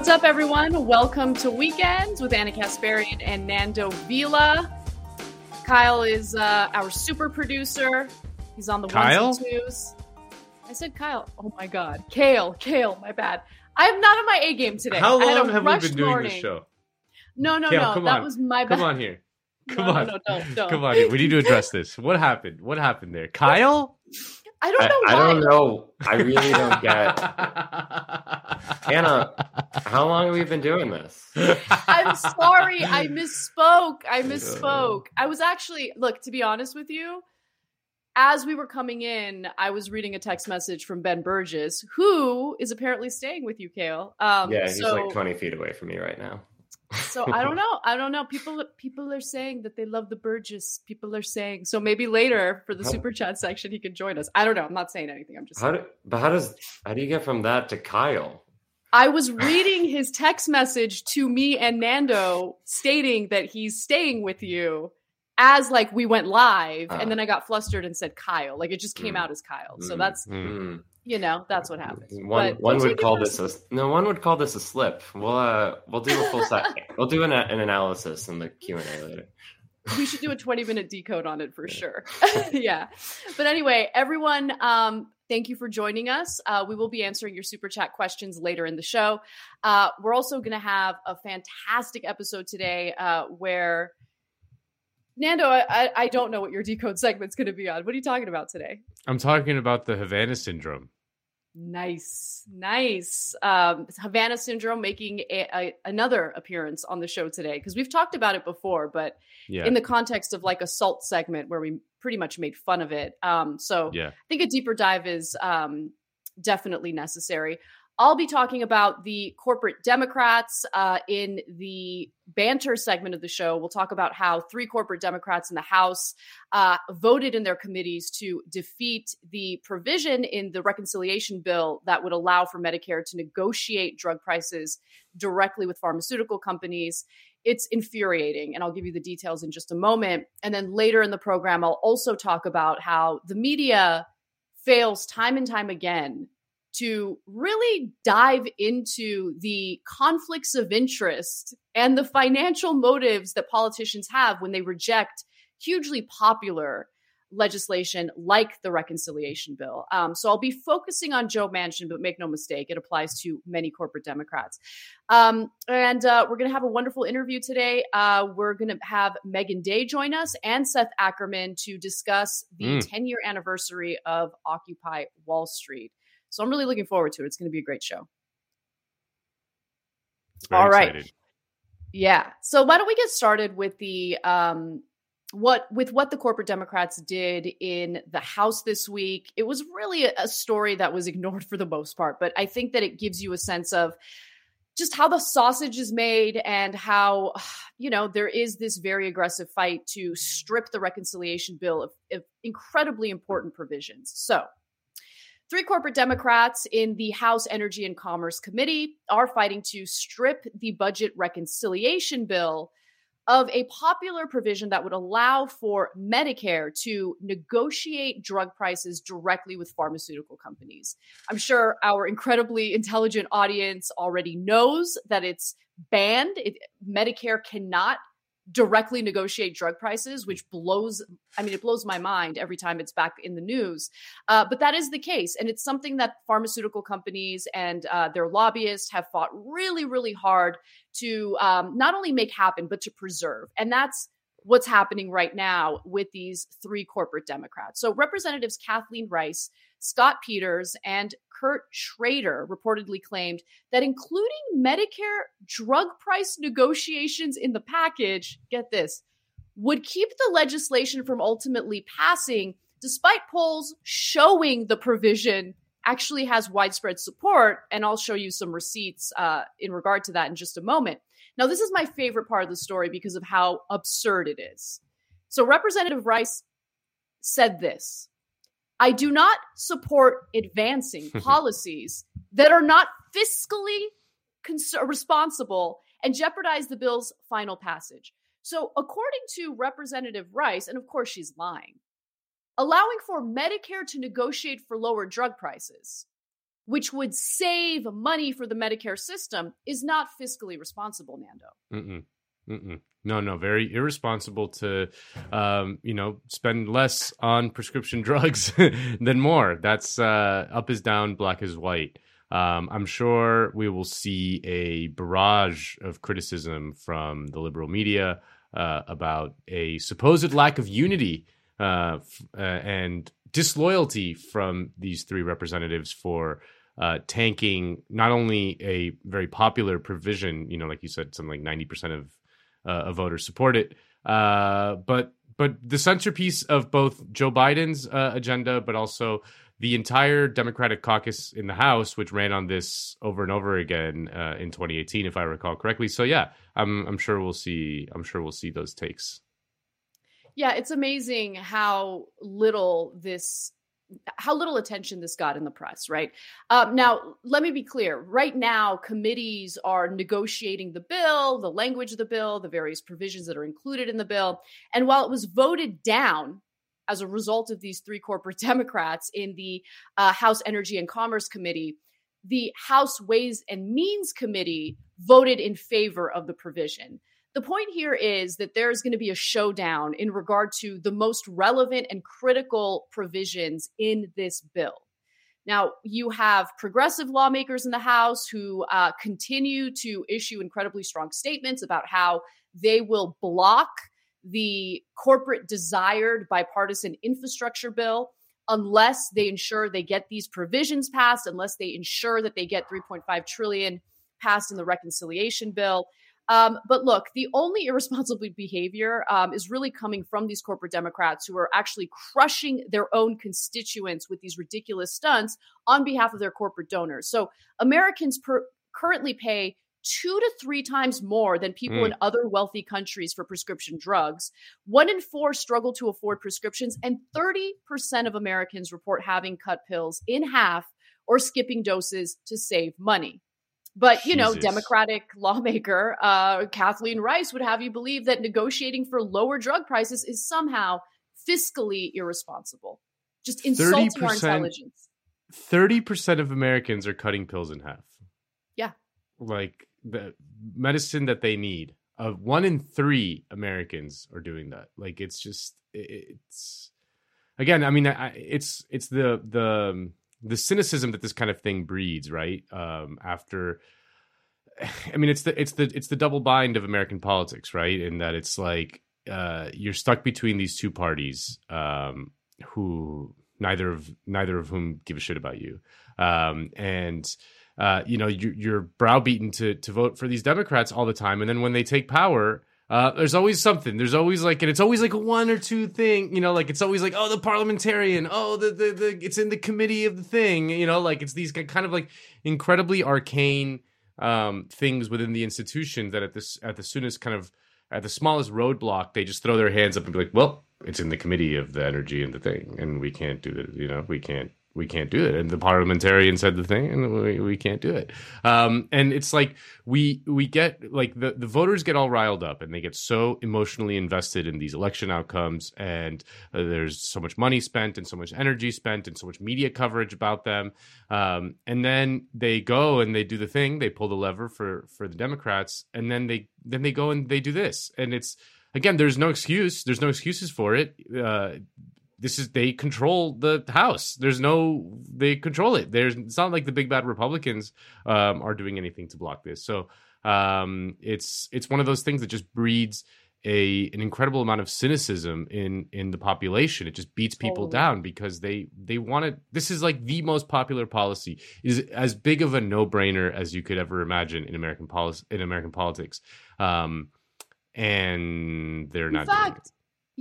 What's up, everyone? Welcome to Weekends with Ana Kasparian and Nando Vila. Kyle is uh, our super producer. He's on the Kyle? ones and twos. I said Kyle. Oh my God, Kale, Kale. My bad. I'm not on my A game today. How I long have we been doing morning. this show? No, no, Kale, no. that on. was my bad. Come on here. Come no, on. no, don't, don't. Come on here. We need to address this. What happened? What happened there? Kyle? I don't know I why. don't know. I really don't get. Ana, how long have we been doing this? I'm sorry. I misspoke. I misspoke. I was actually, look, to be honest with you, as we were coming in, I was reading a text message from Ben Burgess, who is apparently staying with you, Kale. Um, yeah, he's so, like 20 feet away from me right now. So I don't know. I don't know. People people are saying that they love the Burgess. People are saying so. Maybe later for the How- super chat section, he can join us. I don't know. I'm not saying anything. I'm just. How do, but how does how do you get from that to Kyle? I was reading his text message to me and Nando stating that he's staying with you as like we went live Ah. and then I got flustered and said Kyle. Like it just came Mm. out as Kyle. So Mm. that's Mm. You know, that's what happens. One But one would call this a no. One would call this a slip. We'll uh we'll do a full set. we'll do an, an analysis in the Q and A later. we should do a 20 minute decode on it for sure. yeah. But anyway, everyone, um, thank you for joining us. Uh, we will be answering your super chat questions later in the show. Uh, we're also going to have a fantastic episode today uh, where. Nando, I, I- don't know what your decode segment's going to be on. What are you talking about today? I'm talking about the Havana syndrome. Nice, nice. Um, Havana Syndrome making a, a, another appearance on the show today because we've talked about it before, but Yeah. in the context of like a salt segment where we pretty much made fun of it. Um, so yeah. I think a deeper dive is um, definitely necessary. I'll be talking about the corporate Democrats uh, in the banter segment of the show. We'll talk about how three corporate Democrats in the House uh, voted in their committees to defeat the provision in the reconciliation bill that would allow for Medicare to negotiate drug prices directly with pharmaceutical companies it's infuriating and i'll give you the details in just a moment and then later in the program i'll also talk about how the media fails time and time again to really dive into the conflicts of interest and the financial motives that politicians have when they reject hugely popular legislation like the reconciliation bill. Um, so I'll be focusing on Joe Manchin, but make no mistake, it applies to many corporate Democrats. Um, and uh, we're going to have a wonderful interview today. Uh, we're going to have Meagan Day join us and Seth Ackerman to discuss the Mm. 10 year anniversary of Occupy Wall Street. So I'm really looking forward to it. It's going to be a great show. Very All right. excited. Yeah. So why don't we get started with the um what with what the corporate Democrats did in the House this week? It was really a, a story that was ignored for the most part, but I think that it gives you a sense of just how the sausage is made and how you know there is this very aggressive fight to strip the reconciliation bill of, of incredibly important provisions. So, Three corporate Democrats in the House Energy and Commerce Committee are fighting to strip the budget reconciliation bill of a popular provision that would allow for Medicare to negotiate drug prices directly with pharmaceutical companies. I'm sure our incredibly intelligent audience already knows that it's banned. It, Medicare cannot directly negotiate drug prices, which blows, I mean, it blows my mind every time it's back in the news. Uh, but that is the case. And it's something that pharmaceutical companies and uh, their lobbyists have fought really, really hard to um, not only make happen, but to preserve. And that's what's happening right now with these three corporate Democrats. So, Representatives Kathleen Rice, Scott Peters, and Kurt Schrader reportedly claimed that including Medicare drug price negotiations in the package, get this, would keep the legislation from ultimately passing, despite polls showing the provision actually has widespread support. And I'll show you some receipts uh, in regard to that in just a moment. Now, this is my favorite part of the story because of how absurd it is. So, Representative Rice said this I do not support advancing policies that are not fiscally cons- responsible and jeopardize the bill's final passage. So, according to Representative Rice, and of course she's lying, allowing for Medicare to negotiate for lower drug prices which would save money for the Medicare system, is not fiscally responsible, Nando. Mm-mm. Mm-mm. No, no, very irresponsible to, um, you know, spend less on prescription drugs than more. That's uh, up is down, black is white. Um, I'm sure we will see a barrage of criticism from the liberal media uh, about a supposed lack of unity uh, f- uh, and disloyalty from these three representatives for uh, tanking not only a very popular provision, you know, like you said, something like 90% of, of voters support it, uh, but but the centerpiece of both Joe Biden's uh, agenda, but also the entire Democratic caucus in the House, which ran on this over and over again uh, in 2018, if I recall correctly. So yeah, I'm I'm sure we'll see. I'm sure we'll see those takes. Yeah, it's amazing how little this how little attention this got in the press, right? Um, now, let me be clear. Right now, committees are negotiating the bill, the language of the bill, the various provisions that are included in the bill. And while it was voted down as a result of these three corporate Democrats in the uh, House Energy and Commerce Committee, the House Ways and Means Committee voted in favor of the provision. The point here is that there's going to be a showdown in regard to the most relevant and critical provisions in this bill. Now, you have progressive lawmakers in the House who uh, continue to issue incredibly strong statements about how they will block the corporate desired bipartisan infrastructure bill unless they ensure they get these provisions passed, unless they ensure that they get 3.5 trillion passed in the reconciliation bill. Um, but look, the only irresponsible behavior um, is really coming from these corporate Democrats who are actually crushing their own constituents with these ridiculous stunts on behalf of their corporate donors. So Americans per- currently pay two to three times more than people mm. in other wealthy countries for prescription drugs. One in four struggle to afford prescriptions, and 30% of Americans report having cut pills in half or skipping doses to save money. But you know, Democratic lawmaker uh, Kathleen Rice would have you believe that negotiating for lower drug prices is somehow fiscally irresponsible, just insulting 30%, our intelligence. Thirty percent of Americans are cutting pills in half. Yeah, like the medicine that they need. Uh, one in three Americans are doing that. Like it's just it's again. I mean, I, it's it's the the the cynicism that this kind of thing breeds, right? Um, after, I mean, it's the it's the it's the double bind of American politics, right? In that it's like uh, you're stuck between these two parties, um, who neither of neither of whom give a shit about you, um, and. Uh, you know, you're, you're browbeaten to to vote for these Democrats all the time, and then when they take power, uh, there's always something. There's always like, and it's always like one or two thing. You know, like it's always like, oh, the parliamentarian. Oh, the the, the it's in the committee of the thing. You know, like it's these kind of like incredibly arcane um, things within the institution that at this at the soonest kind of at the smallest roadblock, they just throw their hands up and be like, well, it's in the committee of the energy and the thing, and we can't do that. You know, we can't we can't do it. And the parliamentarian said the thing, and we, we can't do it. Um, and it's like we we get like the the voters get all riled up, and they get so emotionally invested in these election outcomes, and uh, there's so much money spent, and so much energy spent, and so much media coverage about them. Um, and then they go and they do the thing, they pull the lever for for the Democrats, and then they then they go and they do this, and it's again, there's no excuse. There's no excuses for it. Uh, this is they control the house. There's no they control it. There's it's not like the big bad republicans um, are doing anything to block this. So um, it's it's one of those things that just breeds a an incredible amount of cynicism in in the population. It just beats people oh. down because they they want to this is like the most popular policy. It is as big of a no-brainer as you could ever imagine in american policy in american politics. Um and they're in not fact,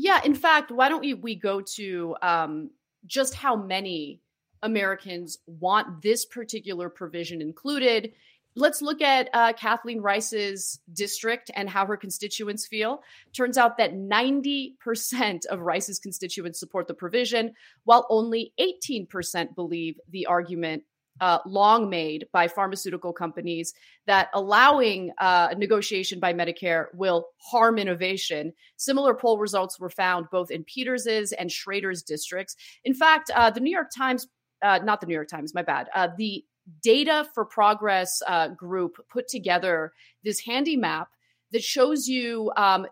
yeah, in fact, why don't we, we go to um, just how many Americans want this particular provision included? Let's look at uh, Kathleen Rice's district and how her constituents feel. Turns out that 90% of Rice's constituents support the provision, while only 18% believe the argument uh, long made by pharmaceutical companies that allowing uh, negotiation by Medicare will harm innovation. Similar poll results were found both in Peters's and Schrader's districts. In fact, uh, the New York Times, uh, not the New York Times, my bad, uh, the Data for Progress uh, group put together this handy map that shows you um,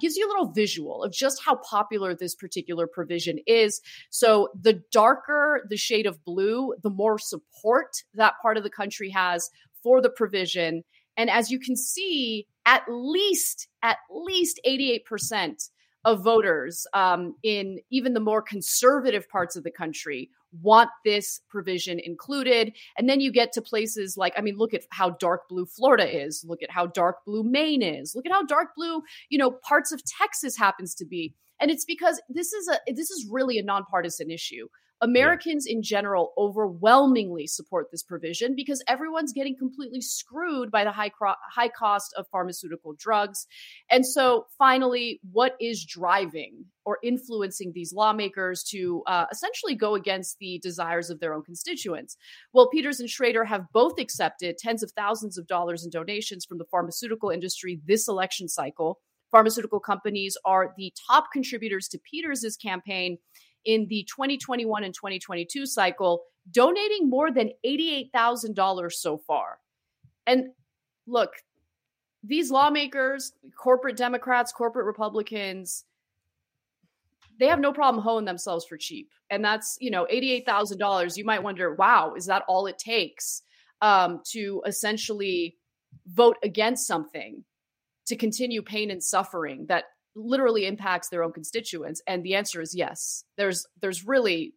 gives you a little visual of just how popular this particular provision is. So the darker the shade of blue, the more support that part of the country has for the provision. And as you can see, at least at least 88% of voters um, in even the more conservative parts of the country want this provision included. And then you get to places like, I mean, look at how dark blue Florida is. Look at how dark blue Maine is. Look at how dark blue, you know, parts of Texas happens to be. And it's because this is a this is really a nonpartisan issue. Americans in general overwhelmingly support this provision because everyone's getting completely screwed by the high cro- high cost of pharmaceutical drugs. And so, finally, what is driving or influencing these lawmakers to uh, essentially go against the desires of their own constituents? Well, Peters and Schrader have both accepted tens of thousands of dollars in donations from the pharmaceutical industry this election cycle. Pharmaceutical companies are the top contributors to Peters's campaign in the 2021 and 2022 cycle, donating more than $88,000 so far. And look, these lawmakers, corporate Democrats, corporate Republicans, they have no problem hoeing themselves for cheap. And that's, you know, $88,000. You might wonder, wow, is that all it takes um, to essentially vote against something to continue pain and suffering that literally impacts their own constituents? And the answer is yes. There's there's really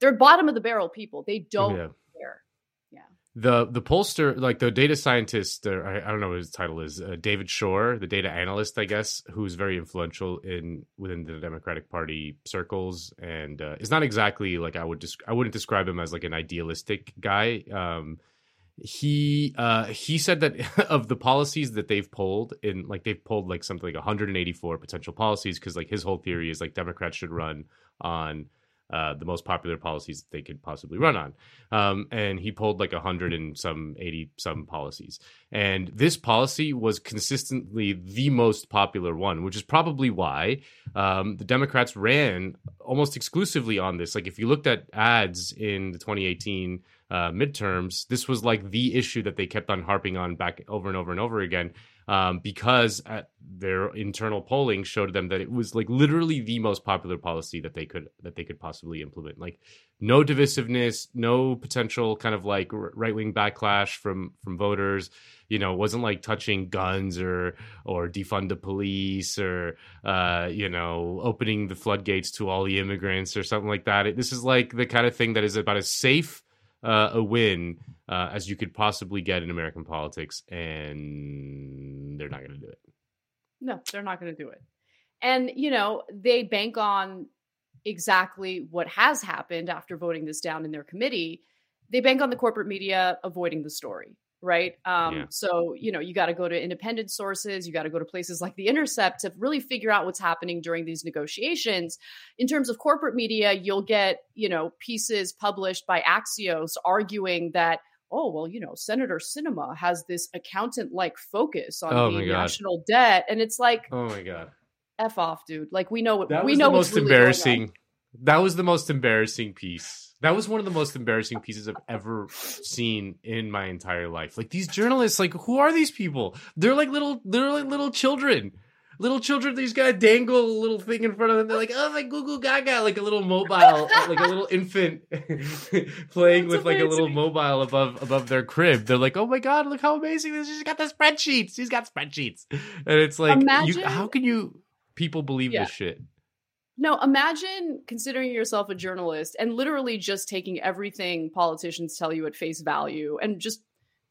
they're bottom of the barrel people. They don't yeah. care. Yeah. The the pollster, like the data scientist, or I, I don't know what his title is, uh, David Shor the data analyst, I guess, who's very influential in within the Democratic Party circles, and uh, is not exactly like I would desc- I wouldn't describe him as like an idealistic guy. Um, he uh he said that of the policies that they've pulled in like they've pulled like something like 184 potential policies because like his whole theory is like democrats should run on uh, the most popular policies that they could possibly run on. Um, and he pulled like a hundred and some eighty some policies. And this policy was consistently the most popular one, which is probably why um, the Democrats ran almost exclusively on this. Like if you looked at ads in the 2018 uh, midterms, this was like the issue that they kept on harping on back over and over and over again um, because their internal polling showed them that it was like literally the most popular policy that they could that they could possibly implement. Like no divisiveness, no potential kind of like right wing backlash from from voters. You know, wasn't like touching guns or or defund the police or uh, you know opening the floodgates to all the immigrants or something like that. It, this is like the kind of thing that is about as safe uh, a win uh, as you could possibly get in American politics, and they're not going to do it. No, they're not going to do it. And, you know, they bank on exactly what has happened after voting this down in their committee. They bank on the corporate media avoiding the story right? Um, yeah. So, you know, you got to go to independent sources, you got to go to places like The Intercept to really figure out what's happening during these negotiations. In terms of corporate media, you'll get, you know, pieces published by Axios arguing that. Oh, well, you know, Senator Sinema has this accountant like focus on oh the national debt. And it's like, oh my God. F off, dude. Like, we know what that we know. The most really embarrassing. That was the most embarrassing piece that was one of the most embarrassing pieces I've ever seen in my entire life. Like these journalists, like who are these people? They're like little, they're like little children. Little children, these guys dangle a little thing in front of them. They're like, oh my goo goo gaga, like a little mobile, like a little infant playing That's with amazing. like a little mobile above above their crib. They're like, oh my god, look how amazing this! She's got the spreadsheets. She's got spreadsheets, and it's like, Imagine... you, how can you people believe yeah. this shit? No, imagine considering yourself a journalist and literally just taking everything politicians tell you at face value and just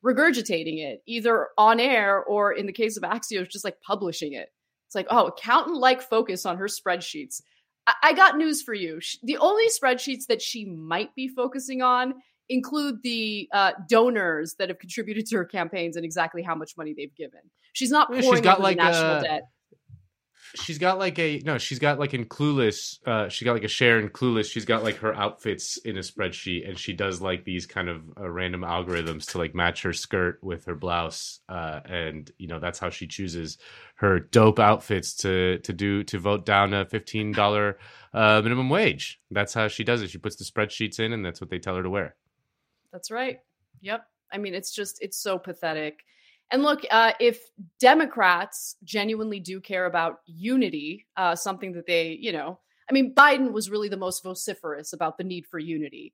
regurgitating it, either on air or in the case of Axios, just like publishing it. It's like, oh, accountant like focus on her spreadsheets. I-, I got news for you. She- the only spreadsheets that she might be focusing on include the uh, donors that have contributed to her campaigns and exactly how much money they've given. She's not pouring she's got like national a, debt she's got like a no she's got like in clueless uh she got like a share in clueless she's got like her outfits in a spreadsheet and she does like these kind of uh, random algorithms to like match her skirt with her blouse uh and you know that's how she chooses her dope outfits to to do to vote down a $15 uh minimum wage that's how she does it she puts the spreadsheets in and that's what they tell her to wear that's right Yep. I mean, it's just, it's so pathetic. And look, uh, if Democrats genuinely do care about unity, uh, something that they, you know, I mean, Biden was really the most vociferous about the need for unity.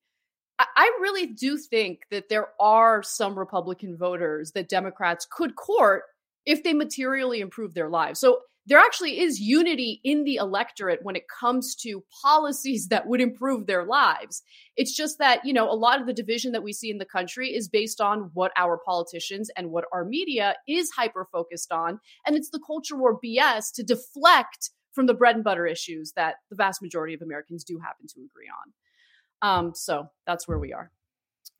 I, I really do think that there are some Republican voters that Democrats could court if they materially improve their lives. So there actually is unity in the electorate when it comes to policies that would improve their lives. It's just that, you know, a lot of the division that we see in the country is based on what our politicians and what our media is hyper focused on. And it's the culture war BS to deflect from the bread and butter issues that the vast majority of Americans do happen to agree on. Um, so that's where we are.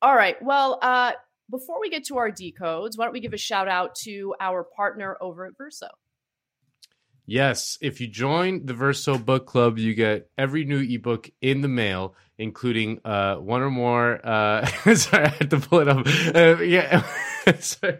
All right. Well, uh, before we get to our decodes, why don't we give a shout out to our partner over at Verso? Yes, if you join the Verso Book Club, you get every new ebook in the mail, including uh, one or more. Uh, sorry, I had to pull it up. Uh, yeah, sorry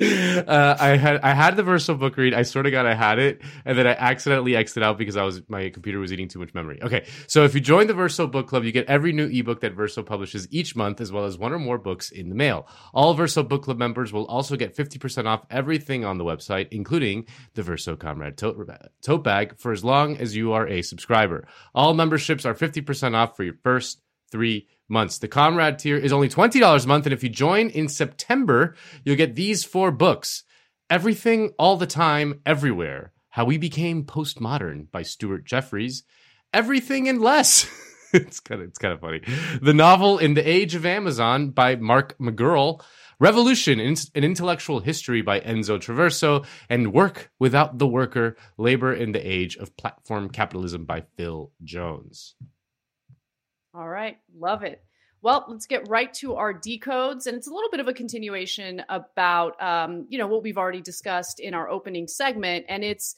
uh, I had I had the Verso book read. I sort of got I had it, and then I accidentally exited out because I was my computer was eating too much memory. Okay, so if you join the Verso book club, you get every new ebook that Verso publishes each month, as well as one or more books in the mail. All Verso book club members will also get fifty percent off everything on the website, including the Verso Comrade tote, tote bag, for as long as you are a subscriber. All memberships are fifty percent off for your first three months. The Comrade tier is only $20 a month. And if you join in September, you'll get these four books Everything, All the Time, Everywhere How We Became Postmodern by Stuart Jeffries. Everything and Less. it's kind of it's kind of funny. The novel In the Age of Amazon by Mark McGurl. Revolution, an intellectual history by Enzo Traverso, and Work Without the Worker, Labor in the Age of Platform Capitalism by Phil Jones. All right, love it. Well, let's get right to our decodes, and it's a little bit of a continuation about um, you know what we've already discussed in our opening segment, and it's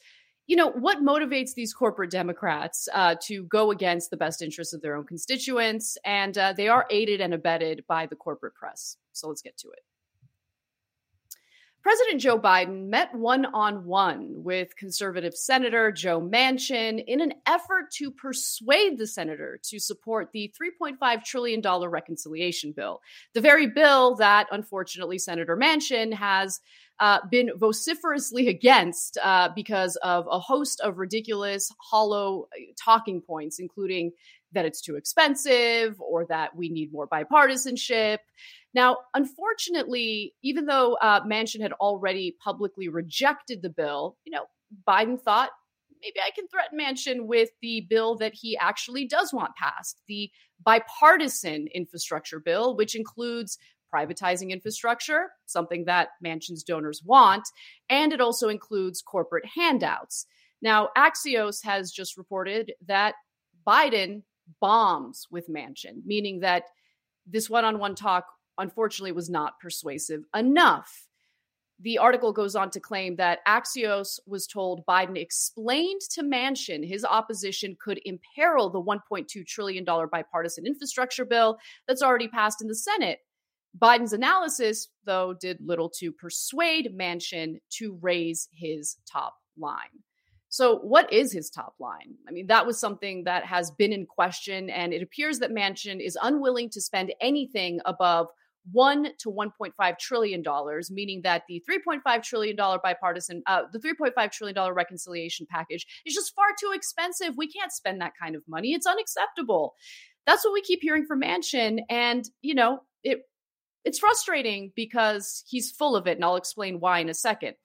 you know what motivates these corporate Democrats uh, to go against the best interests of their own constituents, and uh, they are aided and abetted by the corporate press. So let's get to it. President Joe Biden met one on one with conservative Senator Joe Manchin in an effort to persuade the senator to support the $3.5 trillion reconciliation bill, the very bill that, unfortunately, Senator Manchin has uh, been vociferously against uh, because of a host of ridiculous, hollow uh, talking points, including that it's too expensive or that we need more bipartisanship. Now, unfortunately, even though uh, Manchin had already publicly rejected the bill, you know, Biden thought maybe I can threaten Manchin with the bill that he actually does want passed, the bipartisan infrastructure bill, which includes privatizing infrastructure, something that Manchin's donors want, and it also includes corporate handouts. Now, Axios has just reported that Biden bombs with Manchin, meaning that this one on one talk unfortunately was not persuasive enough. The article goes on to claim that Axios was told Biden explained to Manchin his opposition could imperil the $1.2 trillion bipartisan infrastructure bill that's already passed in the Senate. Biden's analysis, though, did little to persuade Manchin to raise his top line. So, what is his top line? I mean, that was something that has been in question, and it appears that Manchin is unwilling to spend anything above one to 1.5 trillion dollars, meaning that the 3.5 trillion dollar bipartisan, uh, the 3.5 trillion dollar reconciliation package is just far too expensive. We can't spend that kind of money. It's unacceptable. That's what we keep hearing from Manchin, and you know it. It's frustrating because he's full of it, and I'll explain why in a second.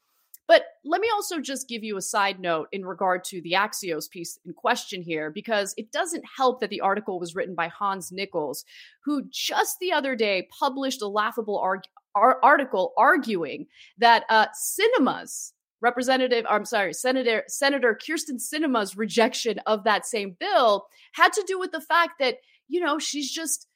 But let me also just give you a side note in regard to the Axios piece in question here, because it doesn't help that the article was written by Hans Nichols, who just the other day published a laughable arg- ar- article arguing that uh, Sinema's Representative, I'm sorry, Senator Senator Kyrsten Sinema's rejection of that same bill had to do with the fact that you know she's just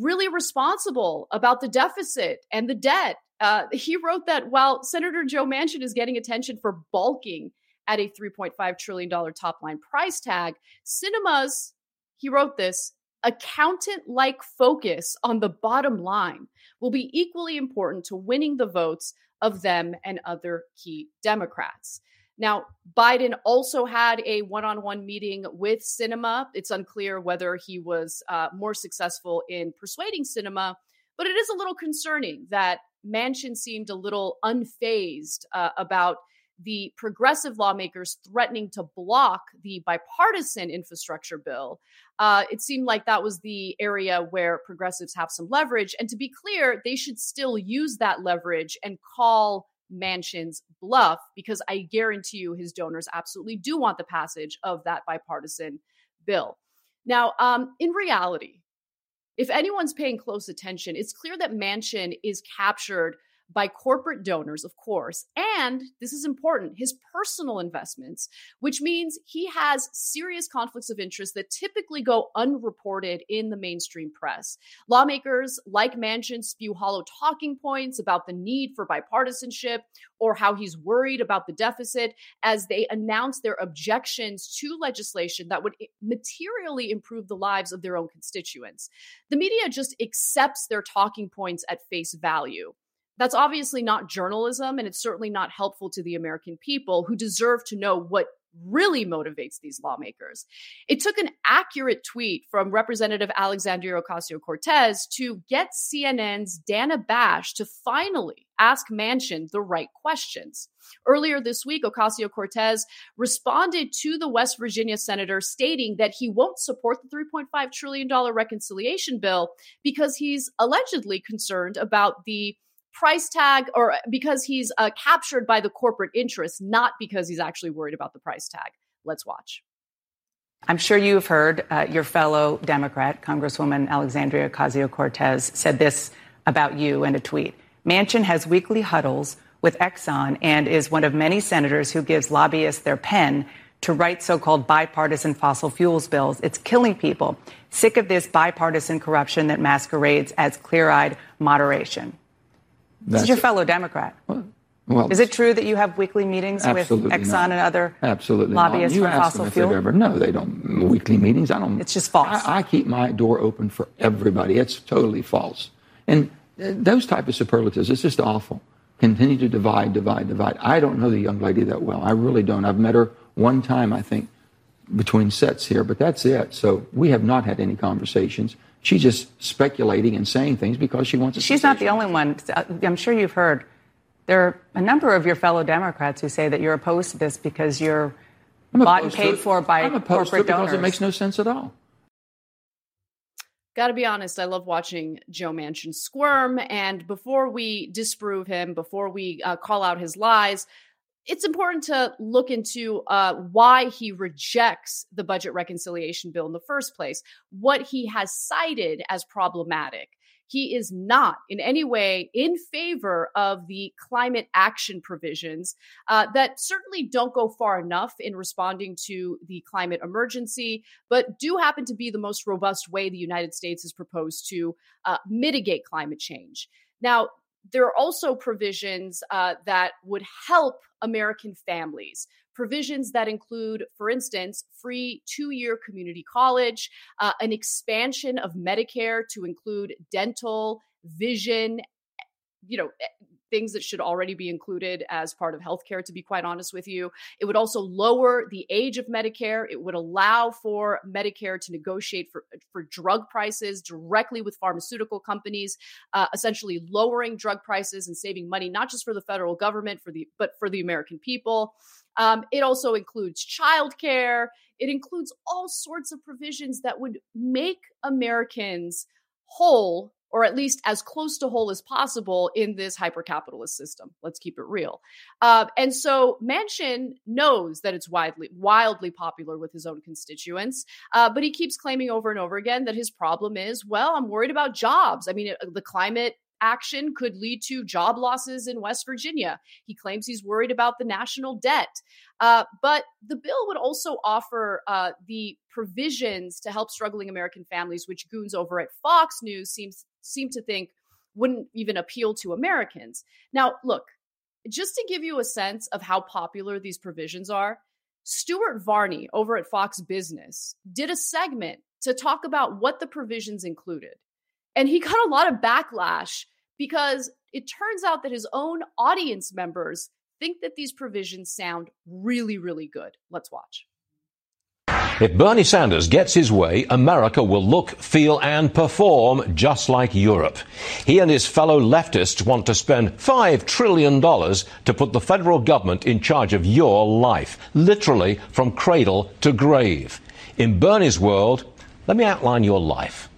really responsible about the deficit and the debt uh, he wrote that while Senator Joe Manchin is getting attention for balking at a $3.5 trillion top line price tag, Sinema's, he wrote this, accountant like focus on the bottom line will be equally important to winning the votes of them and other key Democrats. Now, Biden also had a one on one meeting with Sinema. It's unclear whether he was uh, more successful in persuading Sinema But it is a little concerning that Manchin seemed a little unfazed uh, about the progressive lawmakers threatening to block the bipartisan infrastructure bill. Uh, it seemed like that was the area where progressives have some leverage. And to be clear, they should still use that leverage and call Manchin's bluff because I guarantee you his donors absolutely do want the passage of that bipartisan bill. Now, um, in reality, if anyone's paying close attention, it's clear that Manchin is captured by corporate donors, of course, and this is important, his personal investments, which means he has serious conflicts of interest that typically go unreported in the mainstream press. Lawmakers like Manchin spew hollow talking points about the need for bipartisanship or how he's worried about the deficit as they announce their objections to legislation that would materially improve the lives of their own constituents. The media just accepts their talking points at face value. That's obviously not journalism, and it's certainly not helpful to the American people who deserve to know what really motivates these lawmakers. It took an accurate tweet from Representative Alexandria Ocasio Cortez to get CNN's Dana Bash to finally ask Manchin the right questions. Earlier this week, Ocasio Cortez responded to the West Virginia senator stating that he won't support the $3.5 trillion reconciliation bill because he's allegedly concerned about the price tag or because he's uh, captured by the corporate interests, not because he's actually worried about the price tag. Let's watch. I'm sure you've heard uh, your fellow Democrat, Congresswoman Alexandria Ocasio Cortez, said this about you in a tweet. Manchin has weekly huddles with Exxon and is one of many senators who gives lobbyists their pen to write so called bipartisan fossil fuels bills. It's killing people. Sick of this bipartisan corruption that masquerades as clear eyed moderation. This is your fellow Democrat. Well, well, is it true that you have weekly meetings with Exxon not. and other absolutely lobbyists for fossil fuel? Ever, no, they don't. Weekly meetings, I don't. It's just false. I, I, keep my door open for everybody. It's totally false. And uh, those type of superlatives, it's just awful. Continue to divide, divide, divide. I don't know the young lady that well. I really don't. I've met her one time, I think, between sets here, but that's it. So we have not had any conversations. She's just speculating and saying things because she wants to. She's not the only one. I'm sure you've heard. There are a number of your fellow Democrats who say that you're opposed to this because you're bought and paid for by I'm opposed corporate to it donors. it makes no sense at all. Got to be honest, I love watching Joe Manchin squirm. And before we disprove him, before we uh, call out his lies, it's important to look into uh, why he rejects the budget reconciliation bill in the first place, what he has cited as problematic. He is not in any way in favor of the climate action provisions uh, that certainly don't go far enough in responding to the climate emergency, but do happen to be the most robust way the United States has proposed to uh, mitigate climate change. Now, there are also provisions uh, that would help American families. Provisions that include, for instance, free two year community college, uh, an expansion of Medicare to include dental, vision, you know, things that should already be included as part of healthcare, to be quite honest with you. It would also lower the age of Medicare. It would allow for Medicare to negotiate for, for drug prices directly with pharmaceutical companies, uh, essentially lowering drug prices and saving money, not just for the federal government, for the but for the American people. Um, it also includes childcare. It includes all sorts of provisions that would make Americans whole or at least as close to whole as possible in this hyper capitalist system. Let's keep it real. Uh, and so Manchin knows that it's widely, wildly popular with his own constituents, uh, but he keeps claiming over and over again that his problem is, well, I'm worried about jobs. I mean, the climate action could lead to job losses in West Virginia. He claims he's worried about the national debt. Uh, but the bill would also offer uh, the provisions to help struggling American families, which goons over at Fox News seems seem to think wouldn't even appeal to Americans. Now, look, just to give you a sense of how popular these provisions are, Stuart Varney over at Fox Business did a segment to talk about what the provisions included. And he got a lot of backlash because it turns out that his own audience members think that these provisions sound really, really good. Let's watch. If Bernie Sanders gets his way, America will look, feel, and perform just like Europe. He and his fellow leftists want to spend $5 trillion to put the federal government in charge of your life, literally from cradle to grave. In Bernie's world, let me outline your life.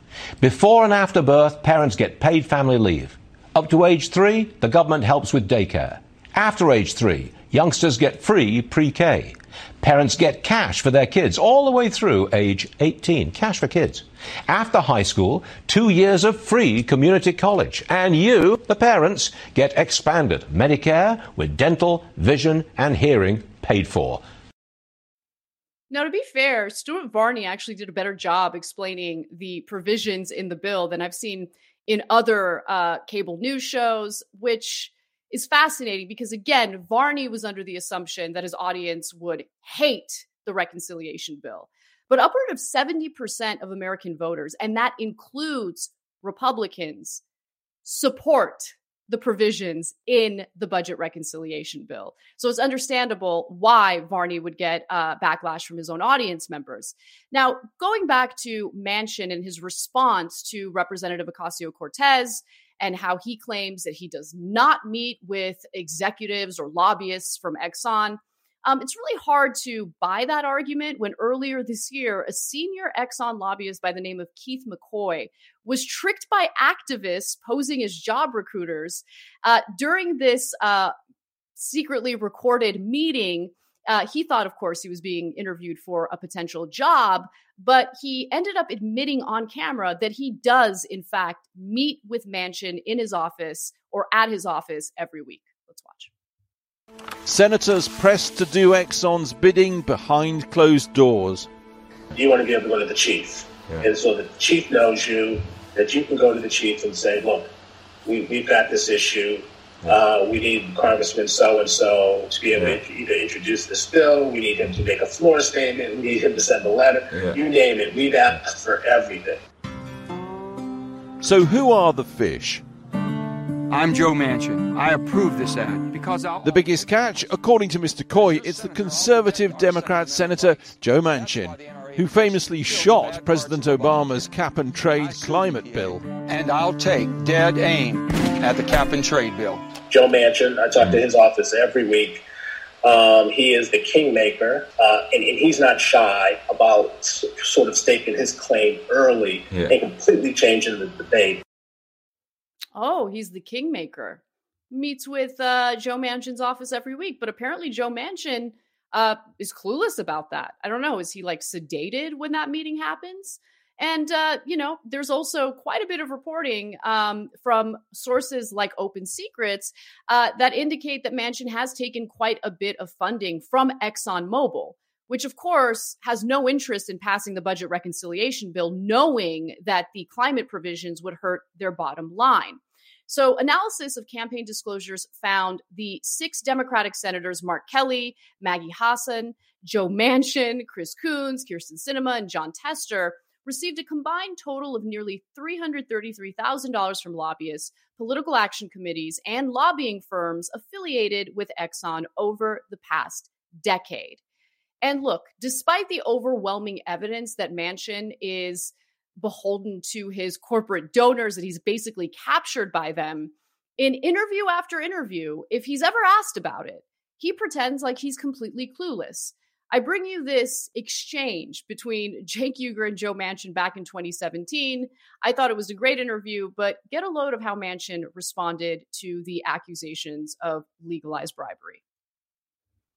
Before and after birth, parents get paid family leave. Up to age three, the government helps with daycare. After age three, youngsters get free pre K. Parents get cash for their kids all the way through age 18. Cash for kids. After high school, two years of free community college. And you, the parents, get expanded Medicare with dental, vision, and hearing paid for. Now, to be fair, Stuart Varney actually did a better job explaining the provisions in the bill than I've seen in other uh, cable news shows, which is fascinating because, again, Varney was under the assumption that his audience would hate the reconciliation bill. But upward of 70% of American voters, and that includes Republicans, support the provisions in the budget reconciliation bill. So it's understandable why Varney would get uh, backlash from his own audience members. Now, going back to Manchin and his response to Representative Ocasio Cortez and how he claims that he does not meet with executives or lobbyists from Exxon. Um, it's really hard to buy that argument when earlier this year, a senior Exxon lobbyist by the name of Keith McCoy was tricked by activists posing as job recruiters uh, during this uh, secretly recorded meeting. Uh, he thought, of course, he was being interviewed for a potential job, but he ended up admitting on camera that he does, in fact, meet with Manchin in his office or at his office every week. Let's watch. Senators pressed to do Exxon's bidding behind closed doors. You want to be able to go to the chief. Yeah. And so the chief knows you, that you can go to the chief and say, look, we, we've got this issue. Uh, we need Congressman so and so to be able yeah. to either introduce this bill. We need him to make a floor statement. We need him to send a letter. Yeah. You name it. We've asked for everything. So, who are the fish? I'm Joe Manchin. I approve this ad because I'll... The biggest catch, according to Mr. Coy, it's the conservative Democrat Senator Joe Manchin, who famously shot President Obama's cap and trade climate bill. And I'll take dead aim at the cap and trade bill. Joe Manchin, I talk to his office every week. Um, he is the kingmaker, uh, and, and, he's not shy about s- sort of staking his claim early yeah. and completely changing the debate. Oh, he's the kingmaker. Meets with uh, Joe Manchin's office every week, but apparently Joe Manchin uh, is clueless about that. I don't know. Is he like sedated when that meeting happens? And, uh, you know, there's also quite a bit of reporting um, from sources like Open Secrets uh, that indicate that Manchin has taken quite a bit of funding from ExxonMobil which of course has no interest in passing the budget reconciliation bill, knowing that the climate provisions would hurt their bottom line. So, analysis of campaign disclosures found the six Democratic senators, Mark Kelly, Maggie Hassan, Joe Manchin, Chris Coons, Kyrsten Sinema, and Jon Tester, received a combined total of nearly $333,000 from lobbyists, political action committees, and lobbying firms affiliated with Exxon over the past decade. And look, despite the overwhelming evidence that Manchin is beholden to his corporate donors, that he's basically captured by them, in interview after interview, if he's ever asked about it, he pretends like he's completely clueless. I bring you this exchange between Cenk Uygur and Joe Manchin back in 2017. I thought it was a great interview, but get a load of how Manchin responded to the accusations of legalized bribery.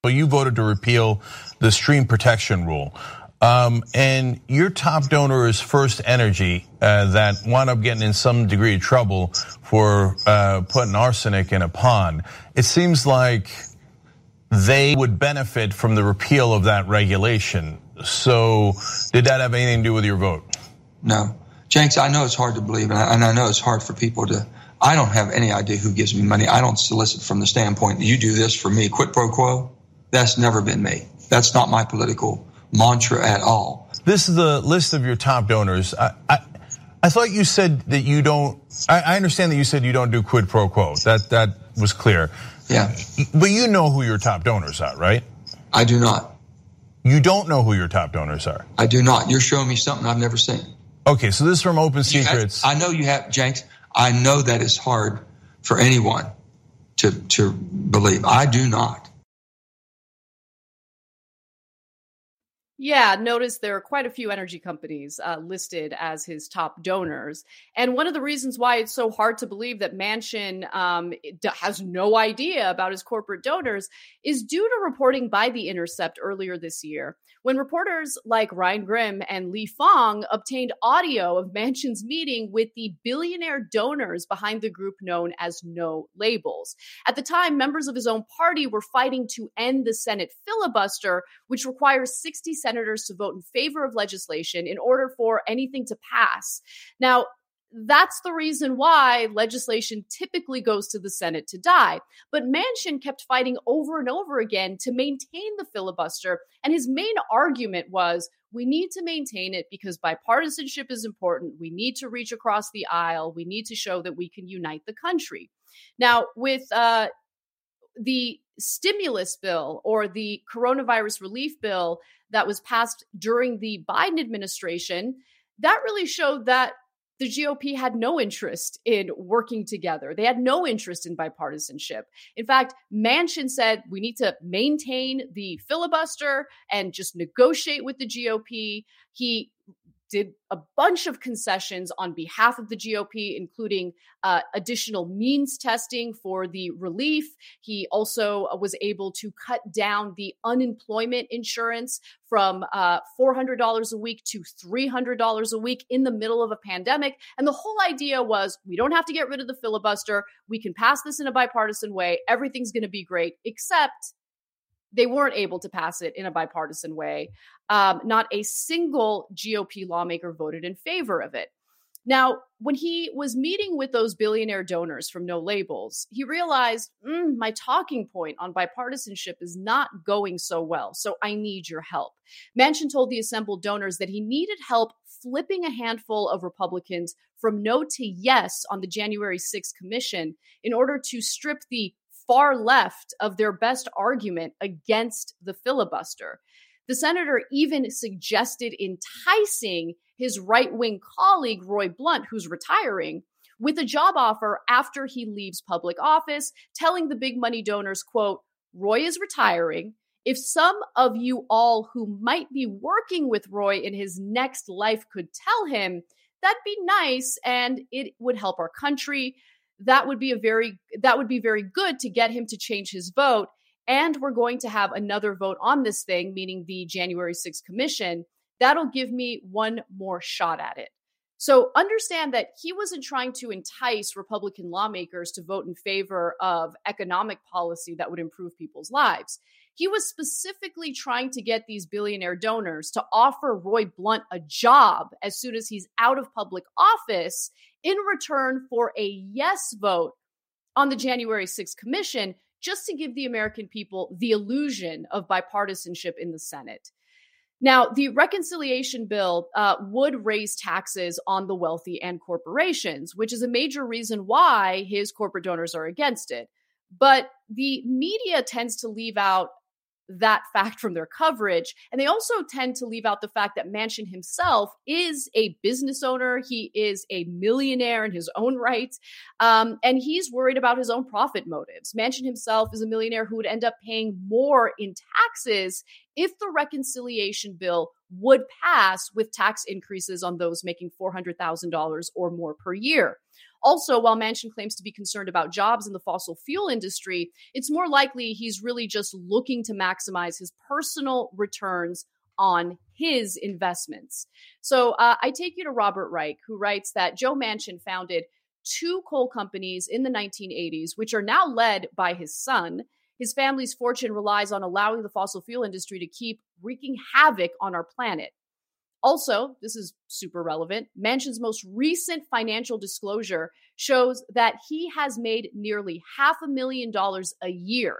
Well, you voted to repeal the stream protection rule. Um, and your top donor is First Energy, uh, that wound up getting in some degree of trouble for uh, putting arsenic in a pond. It seems like they would benefit from the repeal of that regulation. So, did that have anything to do with your vote? No. Jenks, I know it's hard to believe, and I know it's hard for people to. I don't have any idea who gives me money. I don't solicit from the standpoint you do this for me, quid pro quo. That's never been me. That's not my political mantra at all. This is the list of your top donors. I, I, I thought you said that you don't. I, I understand that you said you don't do quid pro quo. That that was clear. Yeah. But you know who your top donors are, right? I do not. You don't know who your top donors are. I do not. You're showing me something I've never seen. Okay, so this is from Open Secrets. I know you have, Jenks. I know that is hard for anyone to to believe. I do not. Yeah, notice there are quite a few energy companies uh, listed as his top donors. And one of the reasons why it's so hard to believe that Manchin um, has no idea about his corporate donors is due to reporting by The Intercept earlier this year when reporters like Ryan Grim and Lee Fang obtained audio of Manchin's meeting with the billionaire donors behind the group known as No Labels. At the time, members of his own party were fighting to end the Senate filibuster, which requires 60 senators to vote in favor of legislation in order for anything to pass. Now, that's the reason why legislation typically goes to the Senate to die. But Manchin kept fighting over and over again to maintain the filibuster. And his main argument was we need to maintain it because bipartisanship is important. We need to reach across the aisle. We need to show that we can unite the country. Now, with uh, the stimulus bill or the coronavirus relief bill that was passed during the Biden administration, that really showed that the GOP had no interest in working together. They had no interest in bipartisanship. In fact, Manchin said we need to maintain the filibuster and just negotiate with the GOP. He did a bunch of concessions on behalf of the GOP, including uh, additional means testing for the relief. He also uh, was able to cut down the unemployment insurance from uh, $400 a week to $300 a week in the middle of a pandemic. And the whole idea was we don't have to get rid of the filibuster. We can pass this in a bipartisan way. Everything's going to be great, except they weren't able to pass it in a bipartisan way. Um, not a single GOP lawmaker voted in favor of it. Now, when he was meeting with those billionaire donors from No Labels, he realized mm, my talking point on bipartisanship is not going so well, so I need your help. Manchin told the assembled donors that he needed help flipping a handful of Republicans from no to yes on the January 6th commission in order to strip the far left of their best argument against the filibuster. The senator even suggested enticing his right wing colleague, Roy Blunt, who's retiring, with a job offer after he leaves public office, telling the big money donors, quote, Roy is retiring. If some of you all who might be working with Roy in his next life could tell him, that'd be nice and it would help our country that would be a very that would be very good to get him to change his vote. And we're going to have another vote on this thing meaning the January 6th commission. That'll give me one more shot at it. So understand that he wasn't trying to entice republican lawmakers to vote in favor of economic policy that would improve people's lives he was specifically trying to get these billionaire donors to offer Roy Blunt a job as soon as he's out of public office in return for a yes vote on the January 6th commission, just to give the American people the illusion of bipartisanship in the Senate. Now, the reconciliation bill uh, would raise taxes on the wealthy and corporations, which is a major reason why his corporate donors are against it. But the media tends to leave out that fact from their coverage. And they also tend to leave out the fact that Manchin himself is a business owner. He is a millionaire in his own right. Um, and he's worried about his own profit motives. Manchin himself is a millionaire who would end up paying more in taxes if the reconciliation bill would pass with tax increases on those making $400,000 or more per year. Also, while Manchin claims to be concerned about jobs in the fossil fuel industry, it's more likely he's really just looking to maximize his personal returns on his investments. So uh, I take you to Robert Reich, who writes that Joe Manchin founded two coal companies in the 1980s, which are now led by his son. His family's fortune relies on allowing the fossil fuel industry to keep wreaking havoc on our planet. Also, this is super relevant. Manchin's most recent financial disclosure shows that he has made nearly half a million dollars a year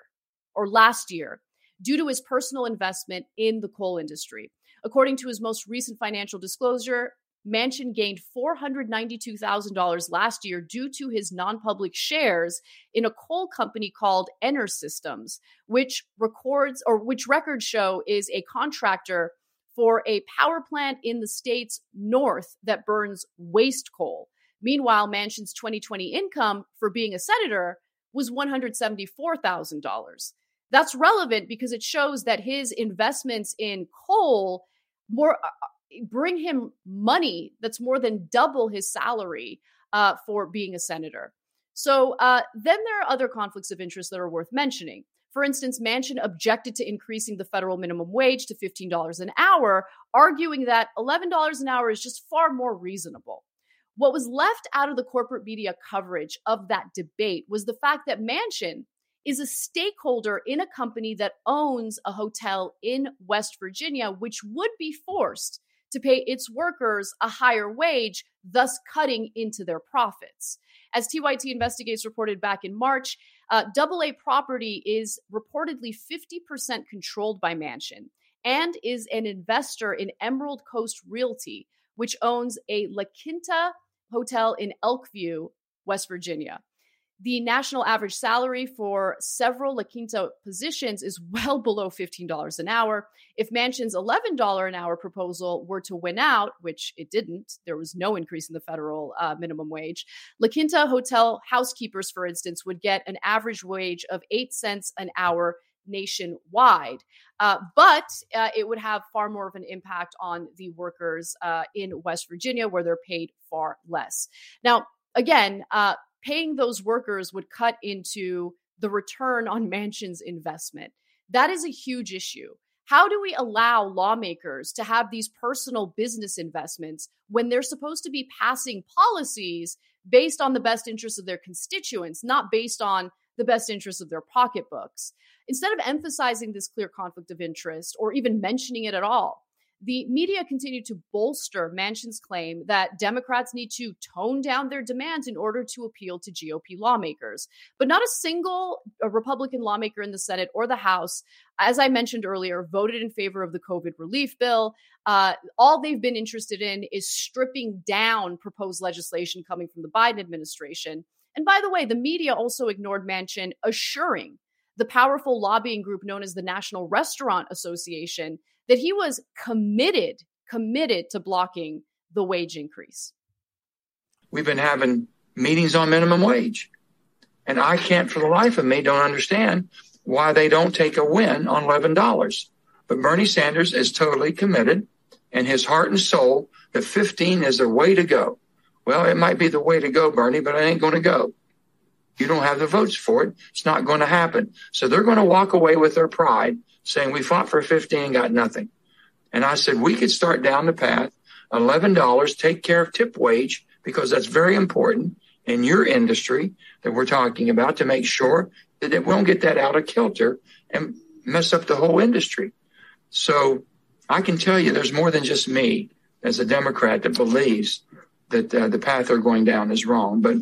or last year due to his personal investment in the coal industry. According to his most recent financial disclosure, Manchin gained $492,000 last year due to his non public shares in a coal company called Enersystems, which records or which records show is a contractor for a power plant in the state's north that burns waste coal. Meanwhile, Manchin's 2020 income for being a senator was $174,000. That's relevant because it shows that his investments in coal more uh, uh, bring him money that's more than double his salary uh, for being a senator. So uh, then there are other conflicts of interest that are worth mentioning. For instance, Manchin objected to increasing the federal minimum wage to $15 an hour, arguing that $11 an hour is just far more reasonable. What was left out of the corporate media coverage of that debate was the fact that Manchin is a stakeholder in a company that owns a hotel in West Virginia, which would be forced to pay its workers a higher wage, thus cutting into their profits. As TYT Investigates reported back in March, uh, AA Property is reportedly 50% controlled by Manchin and is an investor in Emerald Coast Realty, which owns a La Quinta hotel in Elkview, West Virginia. The national average salary for several La Quinta positions is well below $15 an hour. If Manchin's $11 an hour proposal were to win out, which it didn't, there was no increase in the federal uh, minimum wage. La Quinta hotel housekeepers, for instance, would get an average wage of 8 cents an hour nationwide. Uh, but uh, it would have far more of an impact on the workers uh, in West Virginia, where they're paid far less. Now, again, uh, paying those workers would cut into the return on Manchin's investment. That is a huge issue. How do we allow lawmakers to have these personal business investments when they're supposed to be passing policies based on the best interests of their constituents, not based on the best interests of their pocketbooks? Instead of emphasizing this clear conflict of interest or even mentioning it at all, the media continued to bolster Manchin's claim that Democrats need to tone down their demands in order to appeal to GOP lawmakers. But not a single Republican lawmaker in the Senate or the House, as I mentioned earlier, voted in favor of the COVID relief bill. Uh, all they've been interested in is stripping down proposed legislation coming from the Biden administration. And by the way, the media also ignored Manchin assuring the powerful lobbying group known as the National Restaurant Association that he was committed, committed to blocking the wage increase. We've been having meetings on minimum wage. And I can't for the life of me don't understand why they don't take a win on $11. But Bernie Sanders is totally committed in his heart and soul that 15 is the way to go. Well, it might be the way to go, Bernie, but I ain't going to go. You don't have the votes for it. It's not going to happen. So they're going to walk away with their pride saying we fought for 15 and got nothing. And I said, we could start down the path, $11, take care of tip wage because that's very important in your industry that we're talking about to make sure that it won't get that out of kilter and mess up the whole industry. So I can tell you there's more than just me as a Democrat that believes that uh, the path they're going down is wrong. But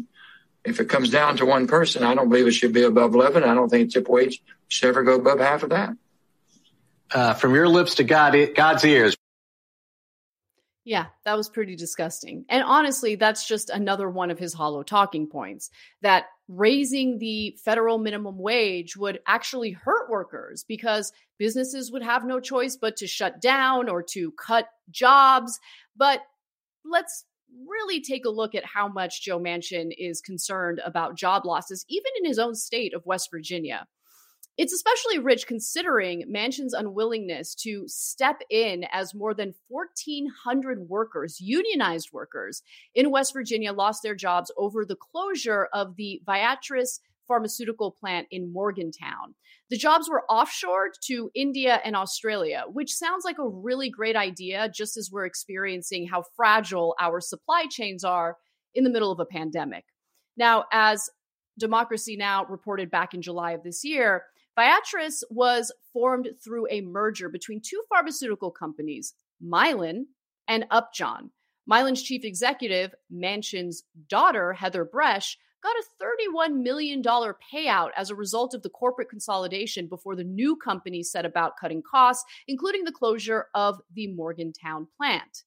if it comes down to one person, I don't believe it should be above 11. I don't think tip wage should ever go above half of that. Uh, from your lips to God, God's ears. Yeah, that was pretty disgusting. And honestly, that's just another one of his hollow talking points that raising the federal minimum wage would actually hurt workers because businesses would have no choice but to shut down or to cut jobs. But let's really take a look at how much Joe Manchin is concerned about job losses, even in his own state of West Virginia. It's especially rich considering Manchin's unwillingness to step in as more than 1,400 workers, unionized workers in West Virginia, lost their jobs over the closure of the Viatris pharmaceutical plant in Morgantown. The jobs were offshored to India and Australia, which sounds like a really great idea, just as we're experiencing how fragile our supply chains are in the middle of a pandemic. Now, as Democracy Now! reported back in July of this year, Viatris was formed through a merger between two pharmaceutical companies, Mylan and Upjohn. Mylan's chief executive, Manchin's daughter, Heather Bresch, got a $31 million payout as a result of the corporate consolidation before the new company set about cutting costs, including the closure of the Morgantown plant.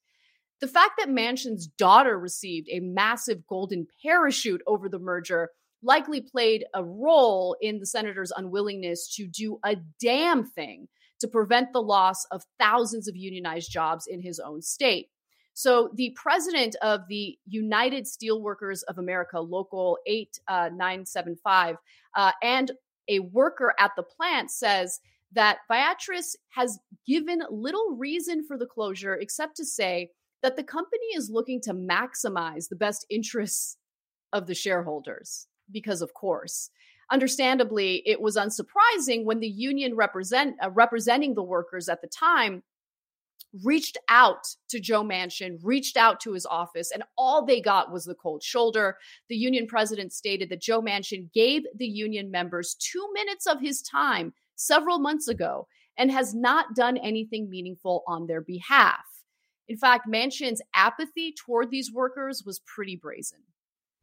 The fact that Manchin's daughter received a massive golden parachute over the merger likely played a role in the senator's unwillingness to do a damn thing to prevent the loss of thousands of unionized jobs in his own state. So, the president of the United Steelworkers of America, Local 8975, uh, uh, and a worker at the plant says that Viatris has given little reason for the closure except to say that the company is looking to maximize the best interests of the shareholders because of course understandably it was unsurprising when the union represent uh, representing the workers at the time reached out to Joe Manchin, reached out to his office, and all they got was the cold shoulder. The union president stated that Joe Manchin gave the union members two minutes of his time several months ago and has not done anything meaningful on their behalf. In fact, Manchin's apathy toward these workers was pretty brazen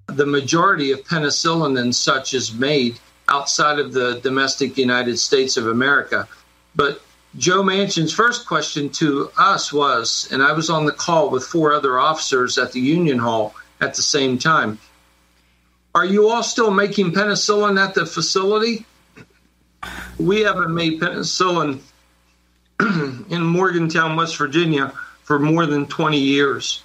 the majority of penicillin and such is made outside of the domestic United States of America. But Joe Manchin's first question to us was, and I was on the call with four other officers at the Union Hall at the same time Are you all still making penicillin at the facility? We haven't made penicillin in Morgantown, West Virginia for more than 20 years.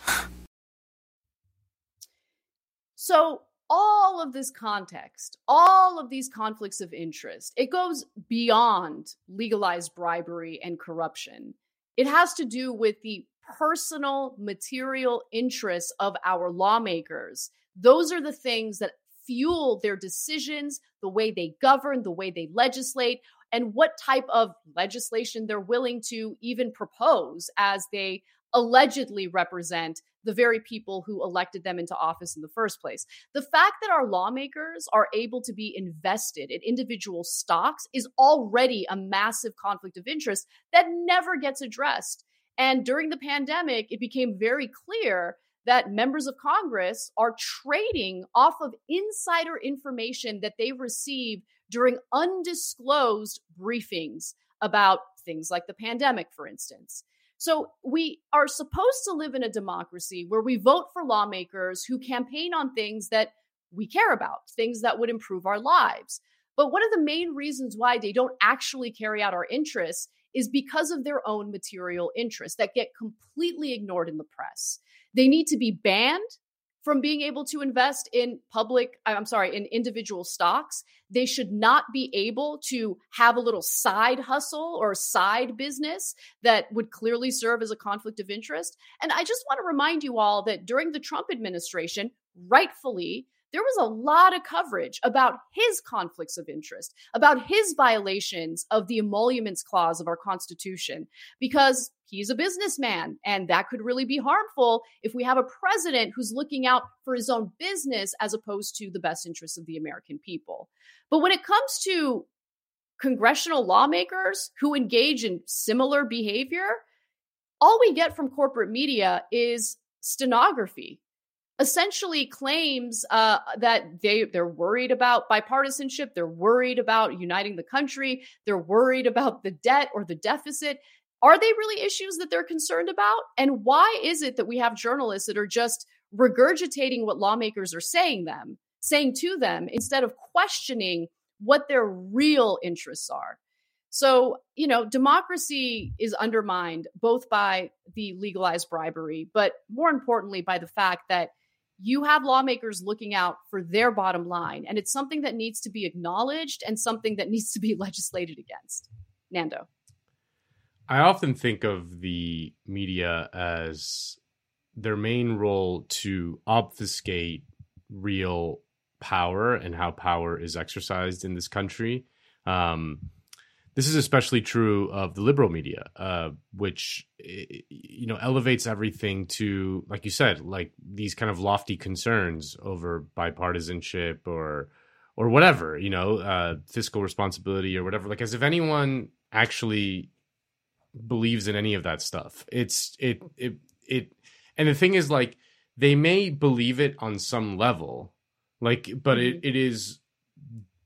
So, all of this context, all of these conflicts of interest, it goes beyond legalized bribery and corruption. It has to do with the personal material interests of our lawmakers. Those are the things that fuel their decisions, the way they govern, the way they legislate, and what type of legislation they're willing to even propose as they allegedly represent the very people who elected them into office in the first place. The fact that our lawmakers are able to be invested in individual stocks is already a massive conflict of interest that never gets addressed. And during the pandemic, it became very clear that members of Congress are trading off of insider information that they receive during undisclosed briefings about things like the pandemic, for instance. So we are supposed to live in a democracy where we vote for lawmakers who campaign on things that we care about, things that would improve our lives. But one of the main reasons why they don't actually carry out our interests is because of their own material interests that get completely ignored in the press. They need to be banned from being able to invest in public, I'm sorry, in individual stocks. They should not be able to have a little side hustle or side business that would clearly serve as a conflict of interest. And I just want to remind you all that during the Trump administration, rightfully, there was a lot of coverage about his conflicts of interest, about his violations of the emoluments clause of our Constitution, because he's a businessman. And that could really be harmful if we have a president who's looking out for his own business as opposed to the best interests of the American people. But when it comes to congressional lawmakers who engage in similar behavior, all we get from corporate media is stenography essentially claims uh, that they they're worried about bipartisanship, they're worried about uniting the country, they're worried about the debt or the deficit. Are they really issues that they're concerned about? And why is it that we have journalists that are just regurgitating what lawmakers are saying them, saying to them instead of questioning what their real interests are? So, you know, democracy is undermined both by the legalized bribery, but more importantly, by the fact that you have lawmakers looking out for their bottom line. And it's something that needs to be acknowledged and something that needs to be legislated against. Nando. I often think of the media as their main role to obfuscate real power and how power is exercised in this country. Um, this is especially true of the liberal media, uh, which you know elevates everything to, like you said, like these kind of lofty concerns over bipartisanship or or whatever, you know, uh, fiscal responsibility or whatever. Like as if anyone actually believes in any of that stuff. It's it it it, and the thing is, like they may believe it on some level, like, but it, mm-hmm. it is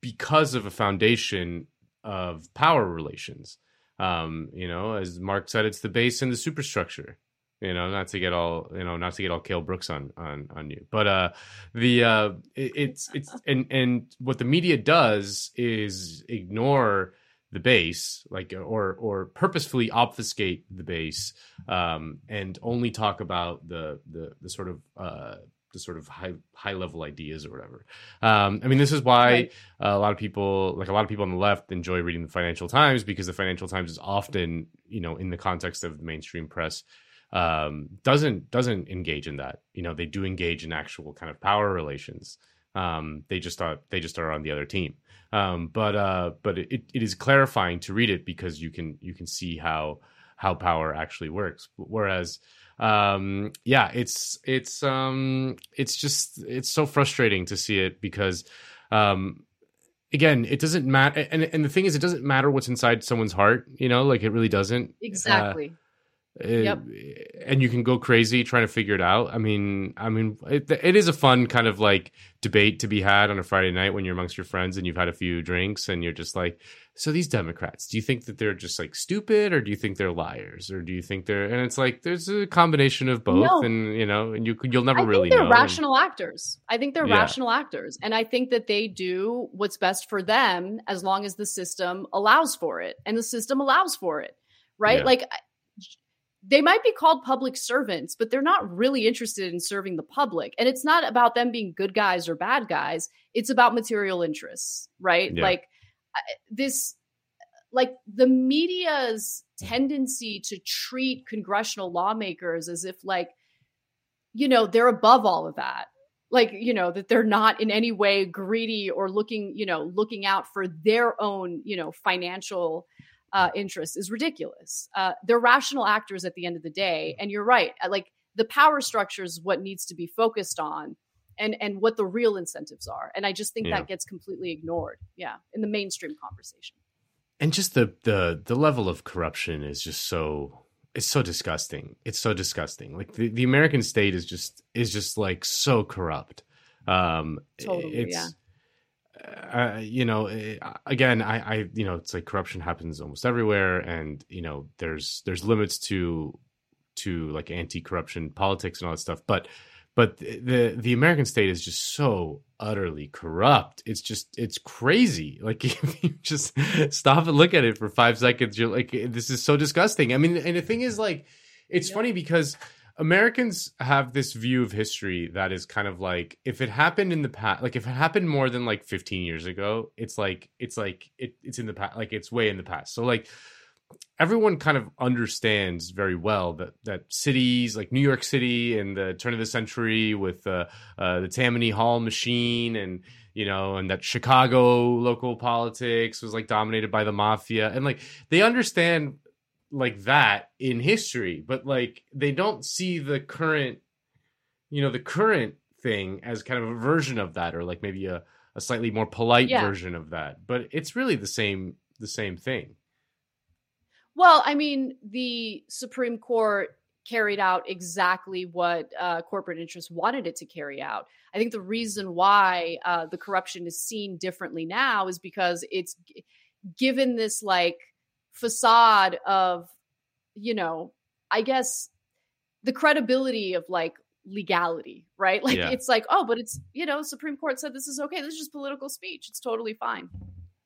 because of a foundation of power relations. Um, you know, as Mark said, it's the base and the superstructure. you know, not to get all, you know, not to get all Cale Brooks on on on you, but uh, the uh, it, it's it's and and what the media does is ignore the base, like or or purposefully obfuscate the base, um, and only talk about the the the sort of uh sort of high high level ideas or whatever. Um, I mean, this is why right. uh, a lot of people, like a lot of people on the left, enjoy reading the Financial Times because the Financial Times is often, you know, in the context of mainstream press, um, doesn't doesn't engage in that. You know, they do engage in actual kind of power relations. Um, they just are they just are on the other team. Um, but uh, but it, it is clarifying to read it because you can you can see how how power actually works. Whereas um yeah it's it's um it's just it's so frustrating to see it because um again it doesn't matter and and the thing is it doesn't matter what's inside someone's heart you know like it really doesn't exactly uh, yep. and you can go crazy trying to figure it out. I mean, I mean, it, it is a fun kind of like debate to be had on a Friday night when you're amongst your friends and you've had a few drinks and you're just like, so these Democrats, do you think that they're just like stupid or do you think they're liars or do you think they're, and it's like, there's a combination of both no. and you know, and you you'll never really. I really they're know. rational actors. I think they're yeah. rational actors. And I think that they do what's best for them as long as the system allows for it and the system allows for it. Right. Yeah. Like they might be called public servants, but they're not really interested in serving the public. And it's not about them being good guys or bad guys. It's about material interests, right? Yeah. Like this, like the media's tendency to treat congressional lawmakers as if, like, you know, they're above all of that. Like, you know, that they're not in any way greedy or looking, you know, looking out for their own, you know, financial uh, interest is ridiculous. Uh, they're rational actors at the end of the day, and you're right. Like the power structure is what needs to be focused on, and and what the real incentives are. And I just think yeah. that gets completely ignored. Yeah, in the mainstream conversation. And just the the the level of corruption is just so it's so disgusting. It's so disgusting. Like the, the American state is just is just like so corrupt. Um, totally, it's, yeah uh, you know, eh, again, I, I, you know, it's like corruption happens almost everywhere, and you know, there's there's limits to to like anti-corruption politics and all that stuff, but but the the American state is just so utterly corrupt. It's just it's crazy. Like if you just stop and look at it for five seconds, you're like, this is so disgusting. I mean, and the thing is, like, it's yep. funny because Americans have this view of history that is kind of like if it happened in the past, like if it happened more than like 15 years ago, it's like it's like it, it's in the past, like it's way in the past. So like everyone kind of understands very well that that cities like New York City in the turn of the century with uh, uh, the Tammany Hall machine and you know and that Chicago local politics was like dominated by the mafia and like they understand like that in history, but like they don't see the current, you know, the current thing as kind of a version of that, or like maybe a, a slightly more polite yeah. version of that. But it's really the same the same thing. Well, I mean, the Supreme Court carried out exactly what uh, corporate interests wanted it to carry out. I think the reason why uh, the corruption is seen differently now is because it's given this like facade of, you know, I guess the credibility of like legality, right? Like yeah. it's like, oh, but it's, you know, Supreme Court said this is okay. This is just political speech. It's totally fine.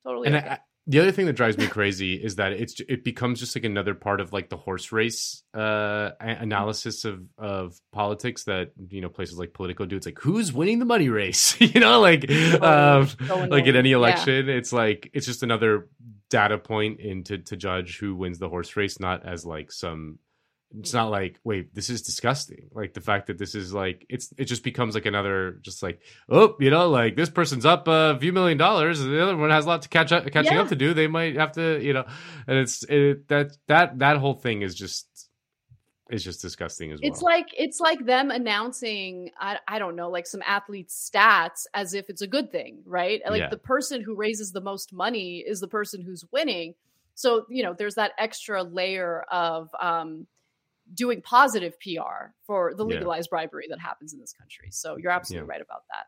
Totally. And okay. I, the other thing that drives me crazy is that it's it becomes just like another part of like the horse race uh analysis of of politics that you know places like Politico do. It's like who's winning the money race, you know, like um, like in any election, yeah. it's like it's just another data point into to judge who wins the horse race, not as like some. It's not like wait, this is disgusting. Like the fact that this is like it's it just becomes like another just like oh you know like this person's up a few million dollars, and the other one has a lot to catch up catching yeah. up to do. They might have to you know, and it's it, that that that whole thing is just is just disgusting as well. It's like it's like them announcing I, I don't know like some athlete's stats as if it's a good thing, right? Like yeah. the person who raises the most money is the person who's winning. So, you know, there's that extra layer of um doing positive PR for the legalized yeah. bribery that happens in this country. So, you're absolutely yeah. right about that.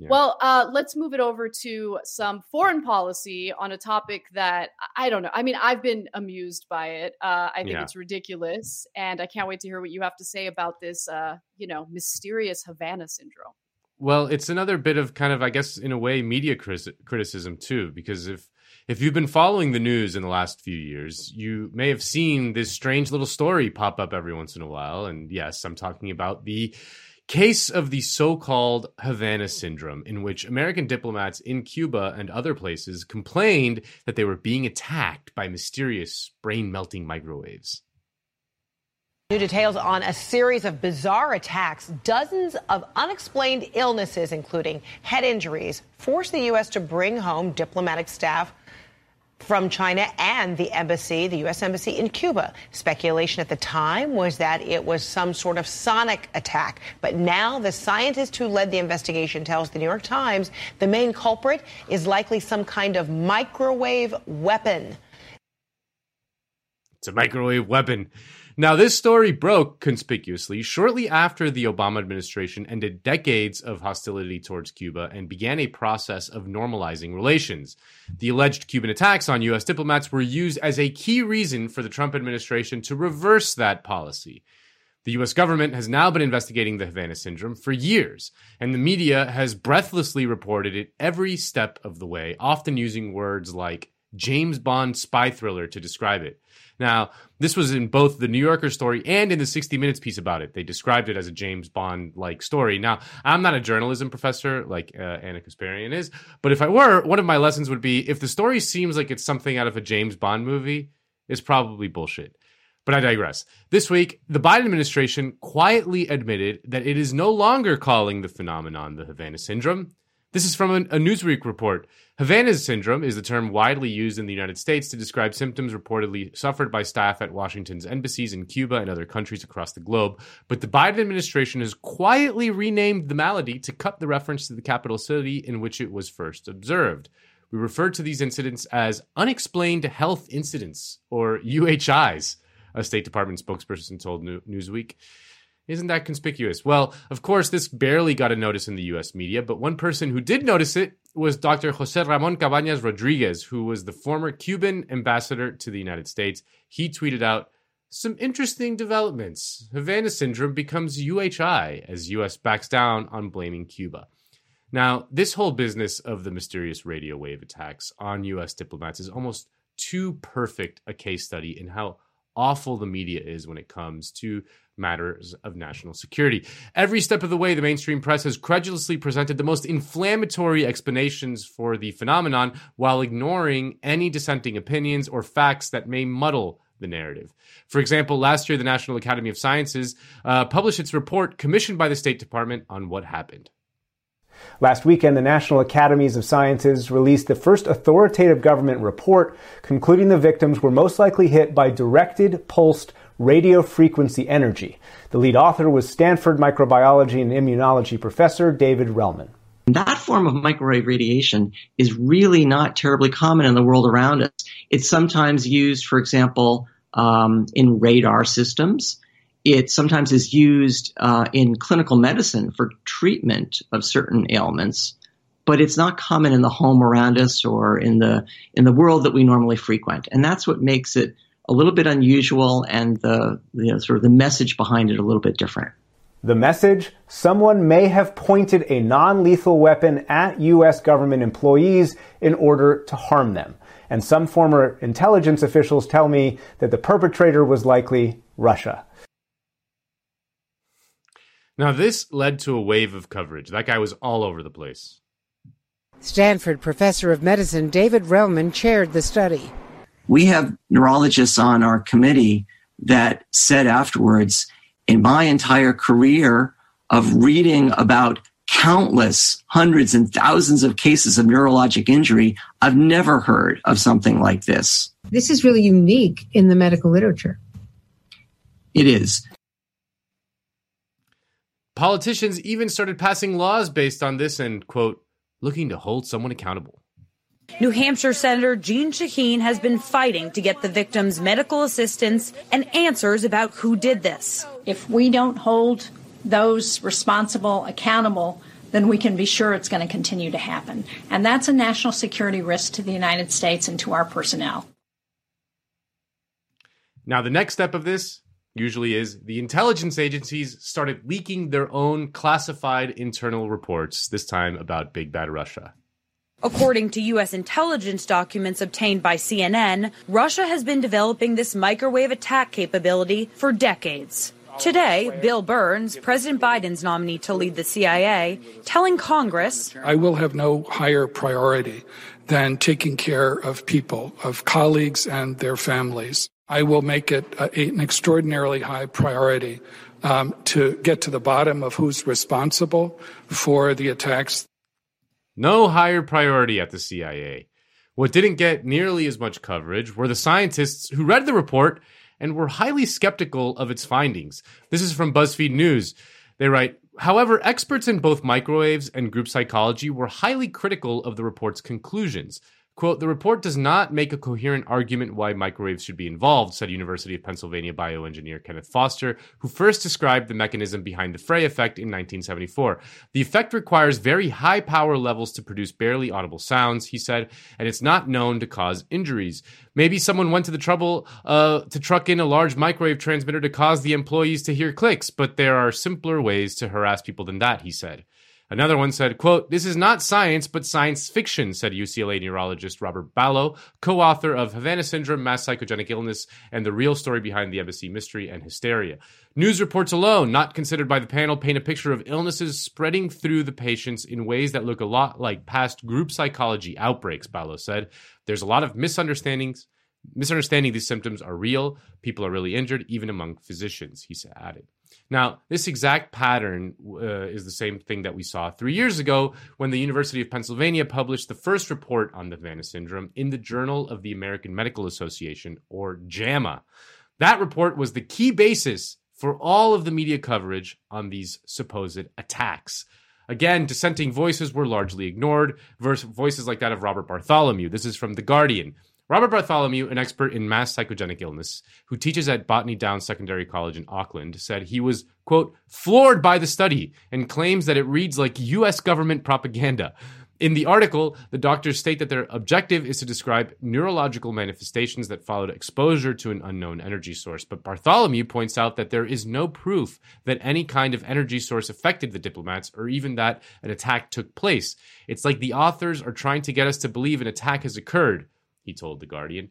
Yeah. Well, uh, let's move it over to some foreign policy on a topic that I don't know. I mean, I've been amused by it. Uh, I think Yeah. it's ridiculous, and I can't wait to hear what you have to say about this. Uh, you know, mysterious Havana syndrome. Well, it's another bit of kind of, I guess, in a way, media criti- criticism too, because if if you've been following the news in the last few years, you may have seen this strange little story pop up every once in a while. And yes, I'm talking about the case of the so-called Havana syndrome, in which American diplomats in Cuba and other places complained that they were being attacked by mysterious brain-melting microwaves. New details on a series of bizarre attacks, dozens of unexplained illnesses, including head injuries, forced the U.S. to bring home diplomatic staff from China and the embassy, the U.S. Embassy in Cuba. Speculation at the time was that it was some sort of sonic attack. But now the scientist who led the investigation tells the New York Times the main culprit is likely some kind of microwave weapon. It's a microwave weapon. Now, this story broke conspicuously shortly after the Obama administration ended decades of hostility towards Cuba and began a process of normalizing relations. The alleged Cuban attacks on U.S. diplomats were used as a key reason for the Trump administration to reverse that policy. The US government has now been investigating the Havana syndrome for years, and the media has breathlessly reported it every step of the way, often using words like James Bond spy thriller to describe it. Now, this was in both the New Yorker story and in the 60 Minutes piece about it. They described it as a James Bond like story. Now, I'm not a journalism professor like uh, Ana Kasparian is, but if I were, one of my lessons would be if the story seems like it's something out of a James Bond movie, it's probably bullshit. But I digress. This week, the Biden administration quietly admitted that it is no longer calling the phenomenon the Havana syndrome. This is from a, Newsweek report. Havana syndrome is the term widely used in the United States to describe symptoms reportedly suffered by staff at Washington's embassies in Cuba and other countries across the globe. But the Biden administration has quietly renamed the malady to cut the reference to the capital city in which it was first observed. We refer to these incidents as unexplained health incidents, or UHIs, a State Department spokesperson told Newsweek. Isn't that conspicuous? Well, of course, this barely got a notice in the US media, but one person who did notice it was Dr. Jose Ramon Cabañas Rodriguez, who was the former Cuban ambassador to the United States. He tweeted out some interesting developments. Havana syndrome becomes UHI as US backs down on blaming Cuba. Now, this whole business of the mysterious radio wave attacks on US diplomats is almost too perfect a case study in how awful the media is when it comes to matters of national security. Every step of the way, the mainstream press has credulously presented the most inflammatory explanations for the phenomenon while ignoring any dissenting opinions or facts that may muddle the narrative. For example, last year, the National Academy of Sciences uh, published its report commissioned by the State Department on what happened. Last weekend, the National Academies of Sciences released the first authoritative government report concluding the victims were most likely hit by directed pulsed radio frequency energy. The lead author was Stanford microbiology and immunology professor David Relman. That form of microwave radiation is really not terribly common in the world around us. It's sometimes used, for example, um, in radar systems. It sometimes is used uh, in clinical medicine for treatment of certain ailments, but it's not common in the home around us or in the in the world that we normally frequent. And that's what makes it a little bit unusual and the you know, sort of the message behind it a little bit different. The message someone may have pointed a non lethal weapon at U.S. government employees in order to harm them. And some former intelligence officials tell me that the perpetrator was likely Russia. Now, this led to a wave of coverage. That guy was all over the place. Stanford professor of medicine David Relman chaired the study. We have neurologists on our committee that said afterwards, in my entire career of reading about countless hundreds and thousands of cases of neurologic injury, I've never heard of something like this. This is really unique in the medical literature. It is. Politicians even started passing laws based on this and, quote, looking to hold someone accountable. New Hampshire Senator Jeanne Shaheen has been fighting to get the victims medical assistance and answers about who did this. If we don't hold those responsible accountable, then we can be sure it's going to continue to happen. And that's a national security risk to the United States and to our personnel. Now, the next step of this usually is the intelligence agencies started leaking their own classified internal reports, this time about Big Bad Russia. According to U.S. intelligence documents obtained by CNN, Russia has been developing this microwave attack capability for decades. Today, Bill Burns, President Biden's nominee to lead the CIA, telling Congress I will have no higher priority than taking care of people, of colleagues and their families. I will make it a, an extraordinarily high priority um, to get to the bottom of who's responsible for the attacks. No higher priority at the CIA. What didn't get nearly as much coverage were the scientists who read the report and were highly skeptical of its findings. This is from BuzzFeed News. They write, However, experts in both microwaves and group psychology were highly critical of the report's conclusions. Quote, the report does not make a coherent argument why microwaves should be involved, said University of Pennsylvania bioengineer Kenneth Foster, who first described the mechanism behind the Frey effect in 1974. The effect requires very high power levels to produce barely audible sounds, he said, and it's not known to cause injuries. Maybe someone went to the trouble uh, to truck in a large microwave transmitter to cause the employees to hear clicks, but there are simpler ways to harass people than that, he said. Another one said, quote, This is not science, but science fiction, said UCLA neurologist Robert Baloh, co-author of Havana Syndrome, Mass Psychogenic Illness, and the real story behind the embassy mystery and hysteria. News reports alone, not considered by the panel, paint a picture of illnesses spreading through the patients in ways that look a lot like past group psychology outbreaks, Baloh said. There's a lot of misunderstandings. Misunderstanding these symptoms are real. People are really injured, even among physicians, he added. Now, this exact pattern uh, is the same thing that we saw three years ago when the University of Pennsylvania published the first report on the Havana syndrome in the Journal of the American Medical Association, or JAMA. That report was the key basis for all of the media coverage on these supposed attacks. Again, dissenting voices were largely ignored, voices like that of Robert Bartholomew. This is from The Guardian. Robert Bartholomew, an expert in mass psychogenic illness, who teaches at Botany Downs Secondary College in Auckland, said he was, quote, floored by the study and claims that it reads like US government propaganda. In the article, the doctors state that their objective is to describe neurological manifestations that followed exposure to an unknown energy source. But Bartholomew points out that there is no proof that any kind of energy source affected the diplomats or even that an attack took place. It's like the authors are trying to get us to believe an attack has occurred he told The Guardian.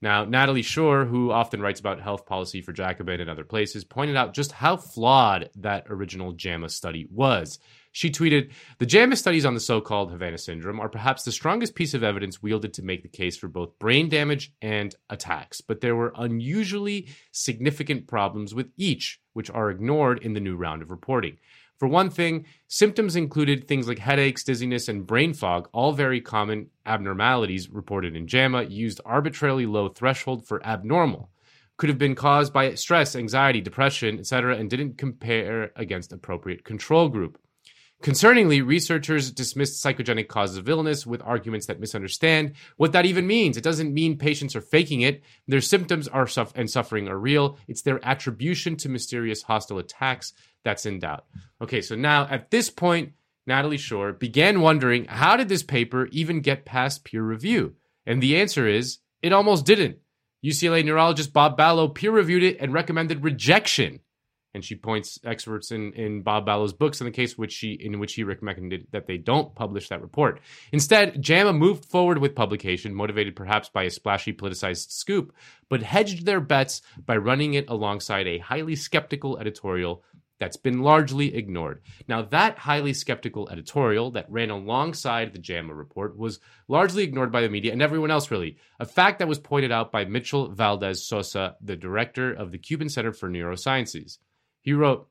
Now, Natalie Shure, who often writes about health policy for Jacobin and other places, pointed out just how flawed that original JAMA study was. She tweeted The JAMA studies on the so called Havana syndrome are perhaps the strongest piece of evidence wielded to make the case for both brain damage and attacks, but there were unusually significant problems with each, which are ignored in the new round of reporting. For one thing, symptoms included things like headaches, dizziness, and brain fog, all very common abnormalities reported in JAMA, used arbitrarily low threshold for abnormal. Could have been caused by stress, anxiety, depression, etc., and didn't compare against appropriate control group. Concerningly, researchers dismissed psychogenic causes of illness with arguments that misunderstand what that even means. It doesn't mean patients are faking it. Their symptoms are and suffering are real. It's their attribution to mysterious hostile attacks that's in doubt. Okay, so now at this point, Natalie Shure began wondering how did this paper even get past peer review? And the answer is it almost didn't. UCLA neurologist Bob Baloh peer reviewed it and recommended rejection. And she points experts in, in Bob Baloh's books in the case which she in which he recommended that they don't publish that report. Instead, JAMA moved forward with publication, motivated perhaps by a splashy politicized scoop, but hedged their bets by running it alongside a highly skeptical editorial that's been largely ignored. Now, that highly skeptical editorial that ran alongside the JAMA report was largely ignored by the media and everyone else, really. A fact that was pointed out by Mitchell Valdés Sosa, the director of the Cuban Center for Neurosciences. He wrote,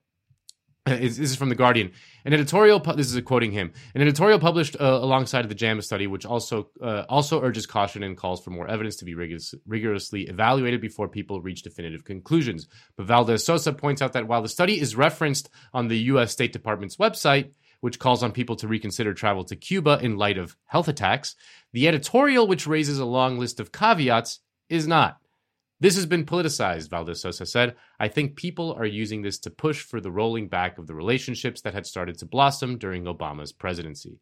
this is from the Guardian. An editorial. This is quoting him. An editorial published uh, alongside the JAMA study, which also uh, also urges caution and calls for more evidence to be rigorous, rigorously evaluated before people reach definitive conclusions. But Valdés Sosa points out that while the study is referenced on the U.S. State Department's website, which calls on people to reconsider travel to Cuba in light of health attacks, the editorial, which raises a long list of caveats, is not. This has been politicized, Valdés Sosa said. I think people are using this to push for the rolling back of the relationships that had started to blossom during Obama's presidency.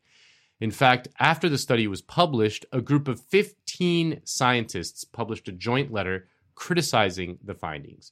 In fact, after the study was published, a group of 15 scientists published a joint letter criticizing the findings.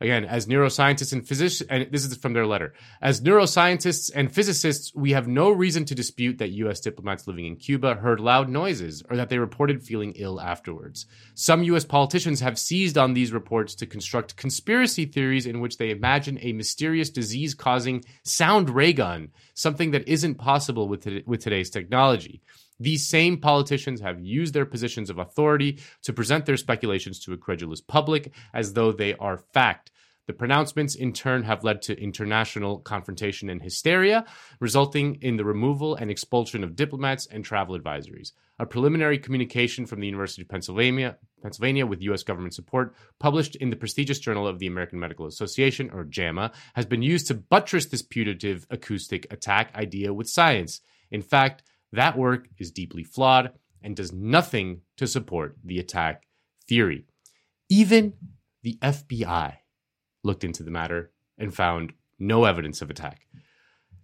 Again, as neuroscientists and physicians, and this is from their letter, as neuroscientists and physicists, we have no reason to dispute that U.S. diplomats living in Cuba heard loud noises or that they reported feeling ill afterwards. Some U.S. politicians have seized on these reports to construct conspiracy theories in which they imagine a mysterious disease causing sound ray gun, something that isn't possible with, with today's technology. These same politicians have used their positions of authority to present their speculations to a credulous public as though they are fact. The pronouncements, in turn, have led to international confrontation and hysteria, resulting in the removal and expulsion of diplomats and travel advisories. A preliminary communication from the University of Pennsylvania, Pennsylvania, with U.S. government support, published in the prestigious Journal of the American Medical Association, or JAMA, has been used to buttress this putative acoustic attack idea with science. In fact, that work is deeply flawed and does nothing to support the attack theory. Even the FBI looked into the matter and found no evidence of attack.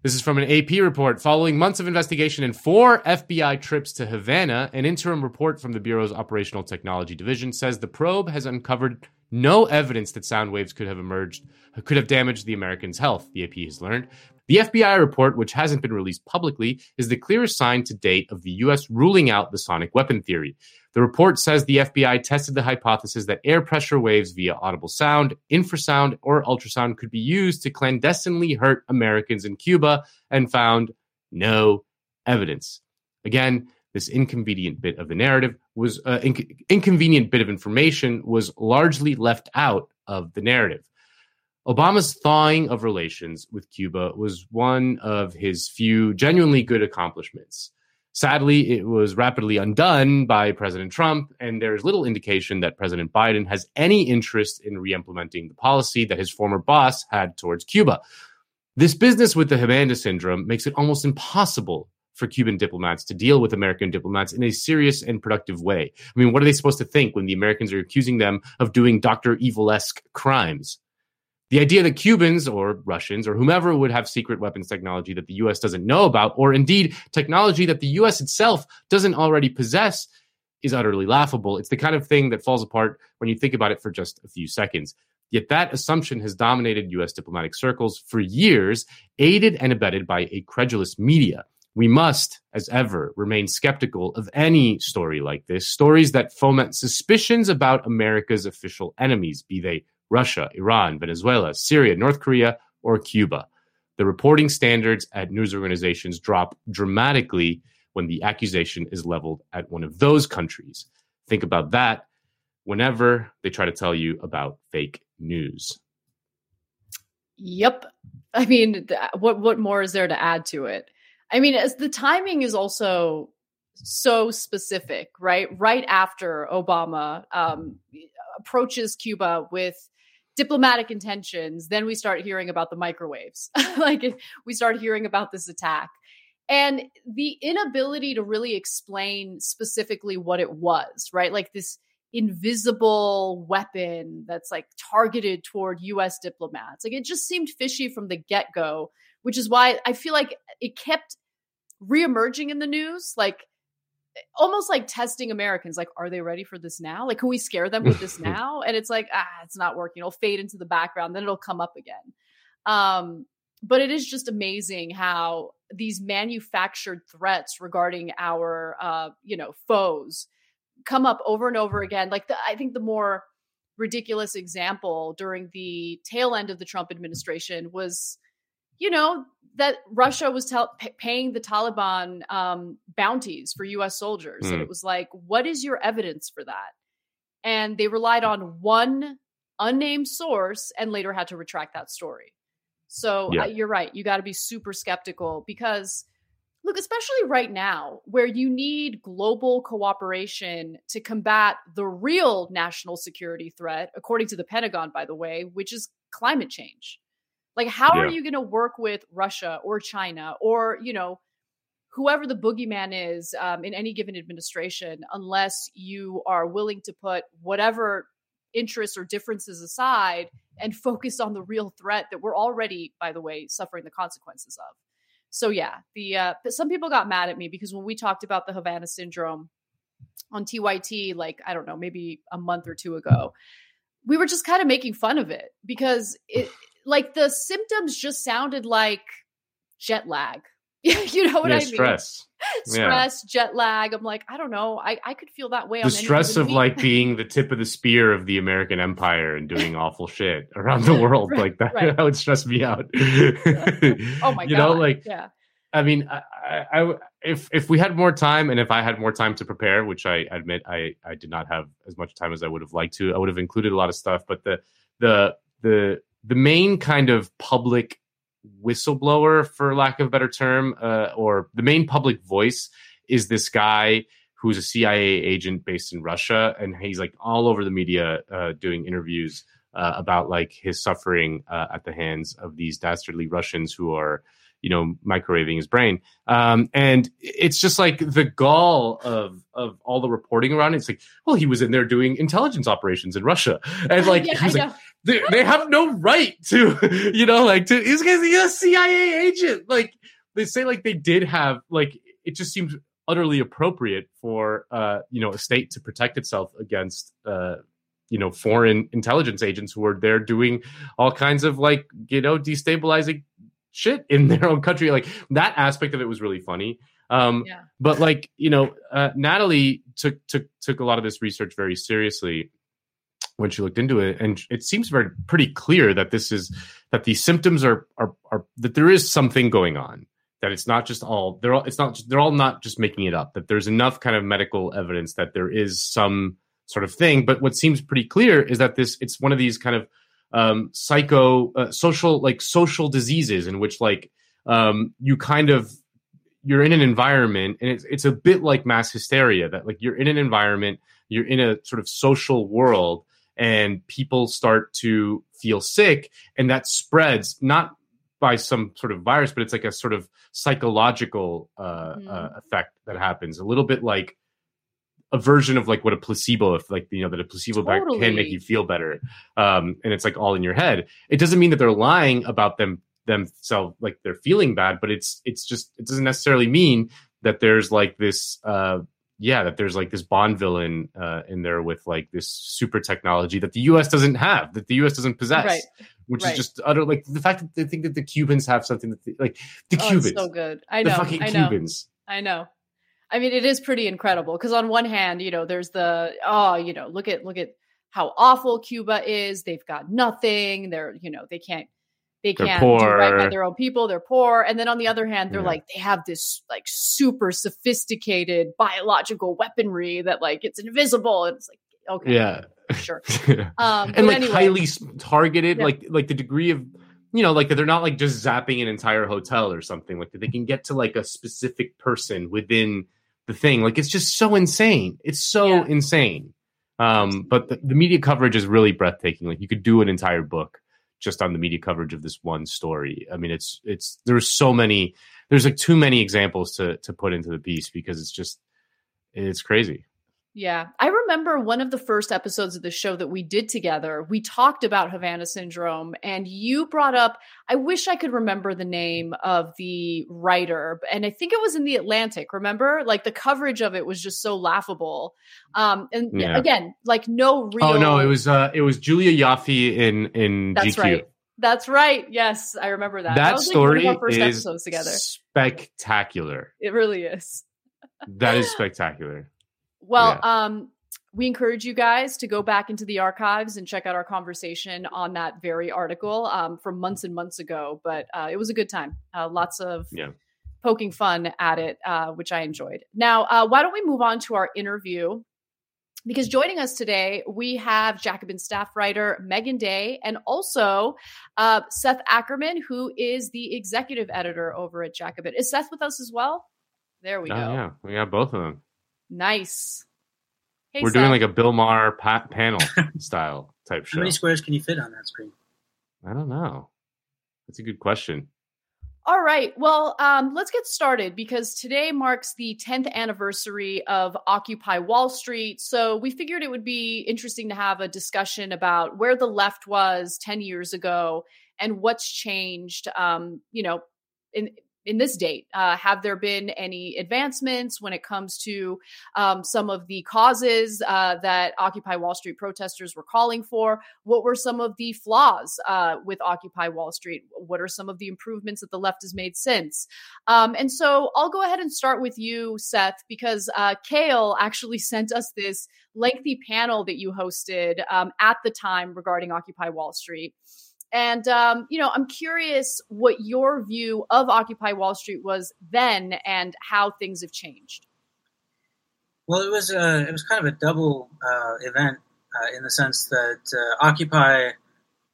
This is from an AP report. Following months of investigation and four FBI trips to Havana, an interim report from the Bureau's Operational Technology Division says the probe has uncovered no evidence that sound waves could have emerged, could have damaged the Americans' health, the AP has learned. The FBI report, which hasn't been released publicly, is the clearest sign to date of the U.S. ruling out the sonic weapon theory. The report says the FBI tested the hypothesis that air pressure waves via audible sound, infrasound, or ultrasound could be used to clandestinely hurt Americans in Cuba and found no evidence. Again, this inconvenient bit of the narrative was uh, inc- inconvenient bit of information was largely left out of the narrative. Obama's thawing of relations with Cuba was one of his few genuinely good accomplishments. Sadly, it was rapidly undone by President Trump, and there's little indication that President Biden has any interest in re implementing the policy that his former boss had towards Cuba. This business with the Hernandez syndrome makes it almost impossible for Cuban diplomats to deal with American diplomats in a serious and productive way. I mean, what are they supposed to think when the Americans are accusing them of doing Dr. Evil esque crimes? The idea that Cubans or Russians or whomever would have secret weapons technology that the US doesn't know about, or indeed technology that the US itself doesn't already possess, is utterly laughable. It's the kind of thing that falls apart when you think about it for just a few seconds. Yet that assumption has dominated US diplomatic circles for years, aided and abetted by a credulous media. We must, as ever, remain skeptical of any story like this, stories that foment suspicions about America's official enemies, be they Russia, Iran, Venezuela, Syria, North Korea, or Cuba. The reporting standards at news organizations drop dramatically when the accusation is leveled at one of those countries. Think about that whenever they try to tell you about fake news. Yep. I mean, what what more is there to add to it? I mean, as the timing is also so specific, right? Right after Obama um, approaches Cuba with diplomatic intentions, then we start hearing about the microwaves. like we start hearing about this attack. And the inability to really explain specifically what it was, right? Like this invisible weapon that's like targeted toward US diplomats. Like it just seemed fishy from the get go, which is why I feel like it kept reemerging in the news. Like almost like testing Americans. Like, are they ready for this now? Like, can we scare them with this now? And it's like, ah, it's not working. It'll fade into the background, then it'll come up again. Um, but it is just amazing how these manufactured threats regarding our, uh, you know, foes come up over and over again. Like, the, I think the more ridiculous example during the tail end of the Trump administration was you know that Russia was tel- paying the Taliban um, bounties for U.S. soldiers, mm. and it hmm. was like, what is your evidence for that? And they relied on one unnamed source, and later had to retract that story. So yeah. uh, you're right; you got to be super skeptical because, look, especially right now, where you need global cooperation to combat the real national security threat, according to the Pentagon, by the way, which is climate change like, how yeah. are you going to work with Russia or China or, you know, whoever the boogeyman is um, in any given administration unless you are willing to put whatever interests or differences aside and focus on the real threat that we're already, by the way, suffering the consequences of. So yeah, the uh, but some people got mad at me because when we talked about the Havana syndrome on TYT, like I don't know, maybe a month or two ago, we were just kind of making fun of it because it like the symptoms just sounded like jet lag. you know what yeah, I mean? stress. Stress, yeah. jet lag. I'm like, I don't know. I, I could feel that way. The stress of like being the tip of the spear of the American empire and doing awful shit around the world right, like that. Right. That would stress me out. oh my god! You know, like yeah. I mean, I, I, if if we had more time and if I had more time to prepare, which I admit I I did not have as much time as I would have liked to, I would have included a lot of stuff. But the the the the main kind of public whistleblower, for lack of a better term, uh, or the main public voice is this guy who's a CIA agent based in Russia, and he's like all over the media uh, doing interviews uh, about like his suffering uh, at the hands of these dastardly Russians who are you know microwaving his brain um, and it's just like the gall of of all the reporting around it. it's like well he was in there doing intelligence operations in russia and like, Yeah, he's like. They, they have no right to you know like to he's, he's a cia agent. Like they say like they did have like it just seems utterly appropriate for uh you know a state to protect itself against uh you know foreign intelligence agents who are there doing all kinds of like you know destabilizing shit in their own country. Like that aspect of it was really funny. Um Yeah. but like you know uh, natalie took took took a lot of this research very seriously when she looked into it and it seems very pretty clear that this is that the symptoms are are, are that there is something going on that it's not just all they're all it's not they're all not just making it up that there's enough kind of medical evidence that there is some sort of thing. But what seems pretty clear is that this it's one of these kind of um psycho uh, social like social diseases in which like um you kind of you're in an environment and it's it's a bit like mass hysteria that like you're in an environment you're in a sort of social world and people start to feel sick and that spreads not by some sort of virus but it's like a sort of psychological uh, uh effect that happens. A little bit like a version of like what a placebo if like you know that a placebo bag can make you feel better um and it's like all in your head. It doesn't mean that they're lying about them themselves like they're feeling bad but it's it's just it doesn't necessarily mean that there's like this uh yeah that there's like this bond villain uh in there with like this super technology that the us doesn't have that the us doesn't possess Right. which Right. is just utter like the fact that they think that the cubans have something that they, like the Oh, cubans so good. I the know. fucking I know. cubans I know. I mean, it is pretty incredible because on one hand, you know, there's the oh, you know, look at look at how awful Cuba is. They've got nothing. They're you know they can't they can't do right by their own people. They're poor. And then on the other hand, they're Yeah. like they have this like super sophisticated biological weaponry that like it's invisible. And it's like okay, yeah sure. Um, and like anyway. highly targeted Yeah. like like the degree of you know like that they're not like just zapping an entire hotel or something like they can get to like a specific person within the thing like it's just so insane it's so insane um but the, the media coverage is really breathtaking like you could do an entire book just on the media coverage of this one story. I mean it's it's there's so many there's like too many examples to to put into the piece because it's just it's crazy Yeah. I remember one of the first episodes of the show that we did together. We talked about Havana syndrome and you brought up, I wish I could remember the name of the writer. And I think it was in the Atlantic, remember? Like the coverage of it was just so laughable. Um, and Yeah. again, like no real. oh no it was uh it was julia Ioffe in in That's gq right. That's right. Yes, I remember that. that, was like story one of our first is episodes together. spectacular. It really is. That is spectacular. Well, um, we encourage you guys to go back into the archives and check out our conversation on that very article um, from months and months ago. But uh, it was a good time. Uh, lots of Yeah. poking fun at it, uh, which I enjoyed. Now, uh, why don't we move on to our interview? Because joining us today, we have Jacobin staff writer Meagan Day and also uh, Seth Ackerman, who is the executive editor over at Jacobin. Is Seth with us as well? There we Oh, go. yeah, we got both of them. Nice. Hey, We're doing like a Bill Maher pa- panel style type show. How many squares can you fit on that screen? I don't know. That's a good question. All right. Well, um, let's get started because today marks the 10th anniversary of Occupy Wall Street. So we figured it would be interesting to have a discussion about where the left was 10 years ago and what's changed, um, you know, in in this date? Uh, have there been any advancements when it comes to um, some of the causes uh, that Occupy Wall Street protesters were calling for? What were some of the flaws uh, with Occupy Wall Street? What are some of the improvements that the left has made since? Um, and so I'll go ahead and start with you, Seth, because uh, Kale actually sent us this lengthy panel that you hosted um, at the time regarding Occupy Wall Street. And um, you know, I'm curious what your view of Occupy Wall Street was then, and how things have changed. Well, it was uh, it was kind of a double uh, event uh, in the sense that uh, Occupy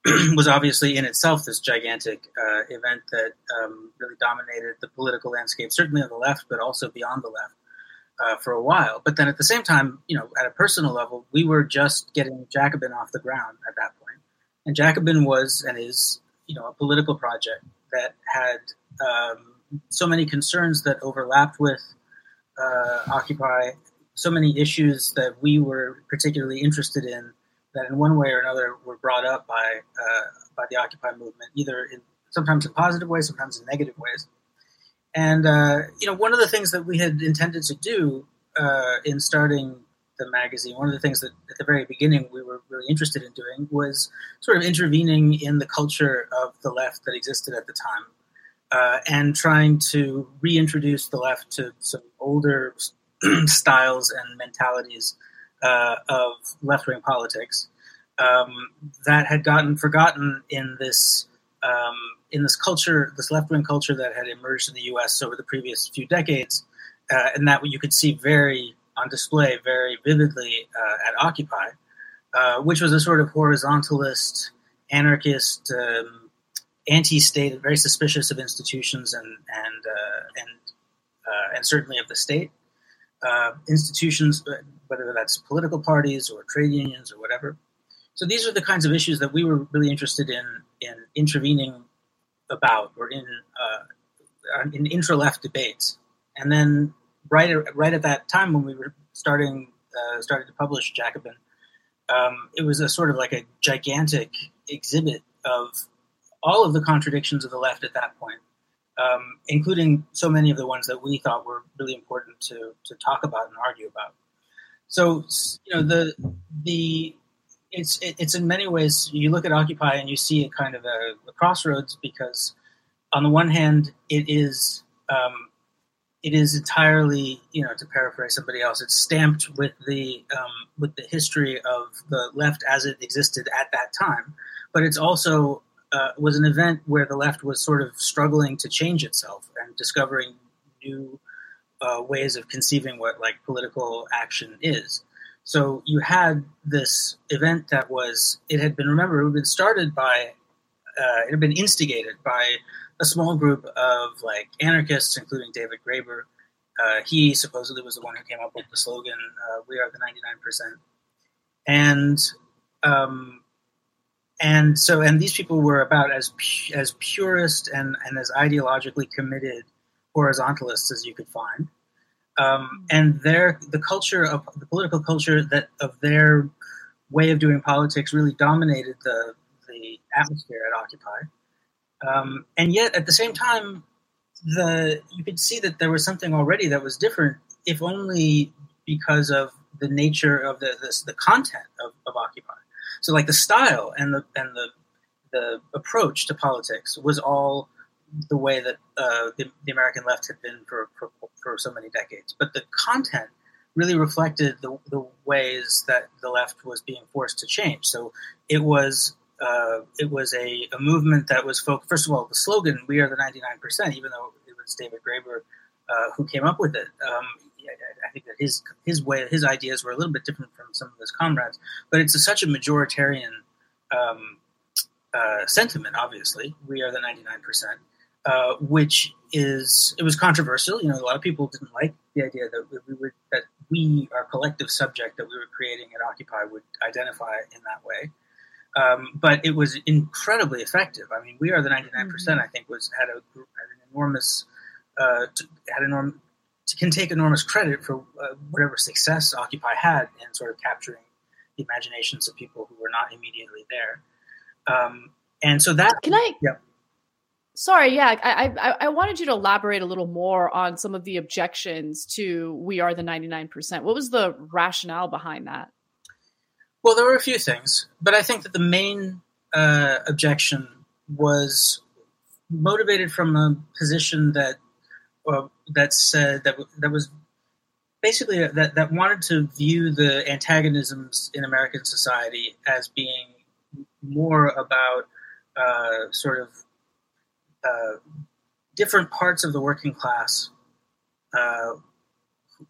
was obviously in itself this gigantic uh, event that um, really dominated the political landscape, certainly on the left, but also beyond the left. Uh, for a while, but then at the same time, you know, at a personal level, we were just getting Jacobin off the ground at that and Jacobin was and is, you know, a political project that had um, so many concerns that overlapped with uh, Occupy, so many issues that we were particularly interested in that in one way or another were brought up by uh, by the Occupy movement, either in sometimes in positive ways, sometimes in negative ways. And uh, you know, one of the things that we had intended to do uh, in starting the magazine, one of the things that at the very beginning we were really interested in doing was sort of intervening in the culture of the left that existed at the time uh, and trying to reintroduce the left to some older styles and mentalities uh, of left wing politics um, that had gotten forgotten in this. Um, in this culture, this left wing culture that had emerged in the U.S. over the previous few decades, uh, and that you could see very on display very vividly uh, at Occupy, uh, which was a sort of horizontalist, anarchist, um, anti-state, very suspicious of institutions and and uh, and uh, and certainly of the state. Uh, institutions, whether that's political parties or trade unions or whatever. So these are the kinds of issues that we were really interested in in intervening about or in in intra left debates. And then right right at that time when we were starting uh, started to publish Jacobin, um, it was a sort of like a gigantic exhibit of all of the contradictions of the left at that point, um, including so many of the ones that we thought were really important to to talk about and argue about. So you know the the it's it's in many ways you look at Occupy and you see a kind of a, a crossroads because on the one hand it is um, it is entirely, you know, to paraphrase somebody else, it's stamped with the um, with the history of the left as it existed at that time. But it's also uh, was an event where the left was sort of struggling to change itself and discovering new uh, ways of conceiving what like political action is. So you had this event that was it had been remember it had been started by uh, it had been instigated by a small group of like anarchists, including David Graeber. Uh, he supposedly was the one who came up with the slogan uh, "We are the 99 percent," and um, and so and these people were about as pu- as purist and and as ideologically committed horizontalists as you could find. Um, and their the culture of the political culture that of their way of doing politics really dominated the the atmosphere at Occupy. Um, and yet, at the same time, the you could see that there was something already that was different, if only because of the nature of the the, the content of, of Occupy. So, like the style and the and the the approach to politics was all the way that uh, the, the, American left had been for, for, for so many decades. But the content really reflected the, the ways that the left was being forced to change. So it was uh, it was a, a, movement that was focused. First of all, the slogan "We are the 99 percent," even though it was David Graeber uh, who came up with it. Um, I think that his his way, his ideas were a little bit different from some of his comrades, but it's a, such a majoritarian um, uh, sentiment. Obviously, we are the 99 percent, uh, which is it was controversial. You know, a lot of people didn't like the idea that we would that we, our collective subject that we were creating at Occupy, would identify in that way. Um, but it was incredibly effective. I mean, we are the 99 percent. I think was had a had an enormous uh, had enormous can take enormous credit for uh, whatever success Occupy had in sort of capturing the imaginations of people who were not immediately there. Um, and so that can I? Yeah. Sorry, yeah, I, I I wanted you to elaborate a little more on some of the objections to "We Are the Ninety Nine Percent." What was the rationale behind that? Well, there were a few things, but I think that the main uh, objection was motivated from a position that uh, that said that that was basically that that wanted to view the antagonisms in American society as being more about uh, sort of uh, different parts of the working class, uh,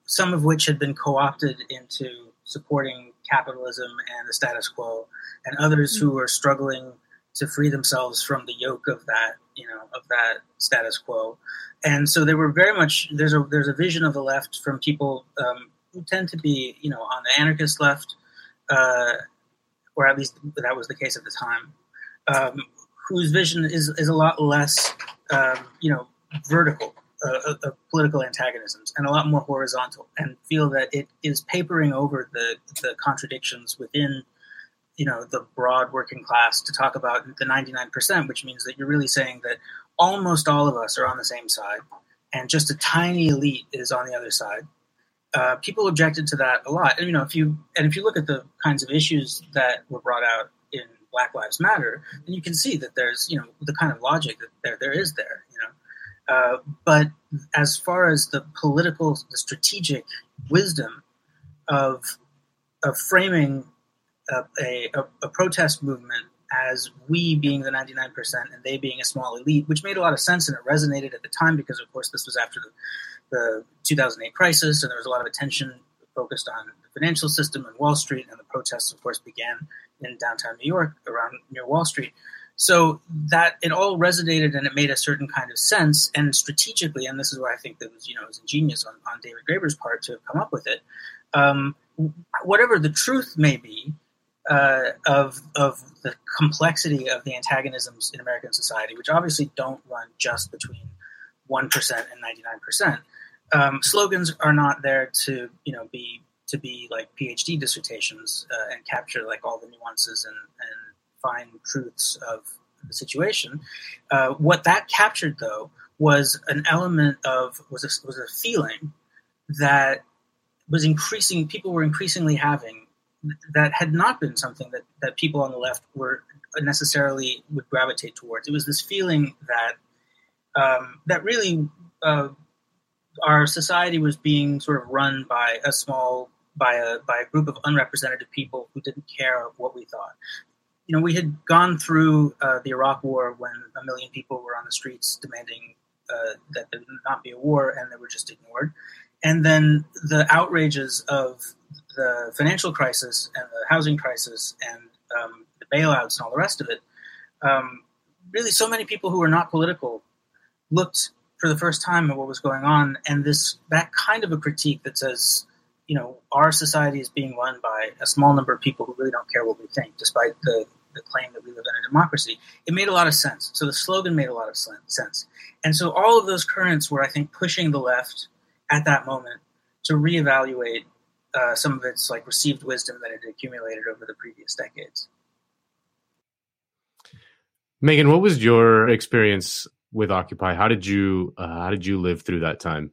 some of which had been co-opted into supporting capitalism and the status quo, and others who are struggling to free themselves from the yoke of that, you know, of that status quo. And so they were very much there's a there's a vision of the left from people um, who tend to be, you know, on the anarchist left, uh, or at least that was the case at the time, um, whose vision is is a lot less, um, you know, vertical uh, of political antagonisms and a lot more horizontal, and feel that it is papering over the the contradictions within, you know, the broad working class to talk about the ninety nine percent, which means that you're really saying that almost all of us are on the same side, and just a tiny elite is on the other side. Uh, people objected to that a lot, and you know, if you and if you look at the kinds of issues that were brought out in Black Lives Matter, then you can see that there's you know the kind of logic that there there is there. You know, uh, but as far as the political, the strategic wisdom of of framing a, a, a, protest movement as we being the 99% and they being a small elite, which made a lot of sense and it resonated at the time because, of course, this was after the, the 2008 crisis and there was a lot of attention focused on the financial system and Wall Street, and the protests, of course, began in downtown New York around near Wall Street. So that it all resonated and it made a certain kind of sense. And strategically, and this is where I think that was, you know, it was ingenious on, on David Graeber's part to have come up with it. Um, whatever the truth may be uh, of of the complexity of the antagonisms in American society, which obviously don't run just between one percent and ninety nine percent. Um, slogans are not there to you know be to be like PhD dissertations uh, and capture like all the nuances and, and fine truths of the situation. Uh, what that captured, though, was an element of was a, was a feeling that was increasing. People were increasingly having that had not been something that that people on the left were necessarily would gravitate towards. It was this feeling that um, that really uh, our society was being sort of run by a small by a by a group of unrepresentative people who didn't care what we thought you know, we had gone through uh, the Iraq War when a million people were on the streets demanding uh, that there not be a war, and they were just ignored. And then the outrages of the financial crisis and the housing crisis and um, the bailouts and all the rest of it. Um, really, so many people who were not political looked for the first time at what was going on, and this that kind of a critique that says, you know, our society is being run by a small number of people who really don't care what we think, despite the the claim that we live in a democracy. It made a lot of sense. So the slogan made a lot of sense. And so all of those currents were, I think, pushing the left at that moment to reevaluate uh, some of its like received wisdom that had accumulated over the previous decades. Meagan, what was your experience with Occupy? How did you uh, how did you live through that time?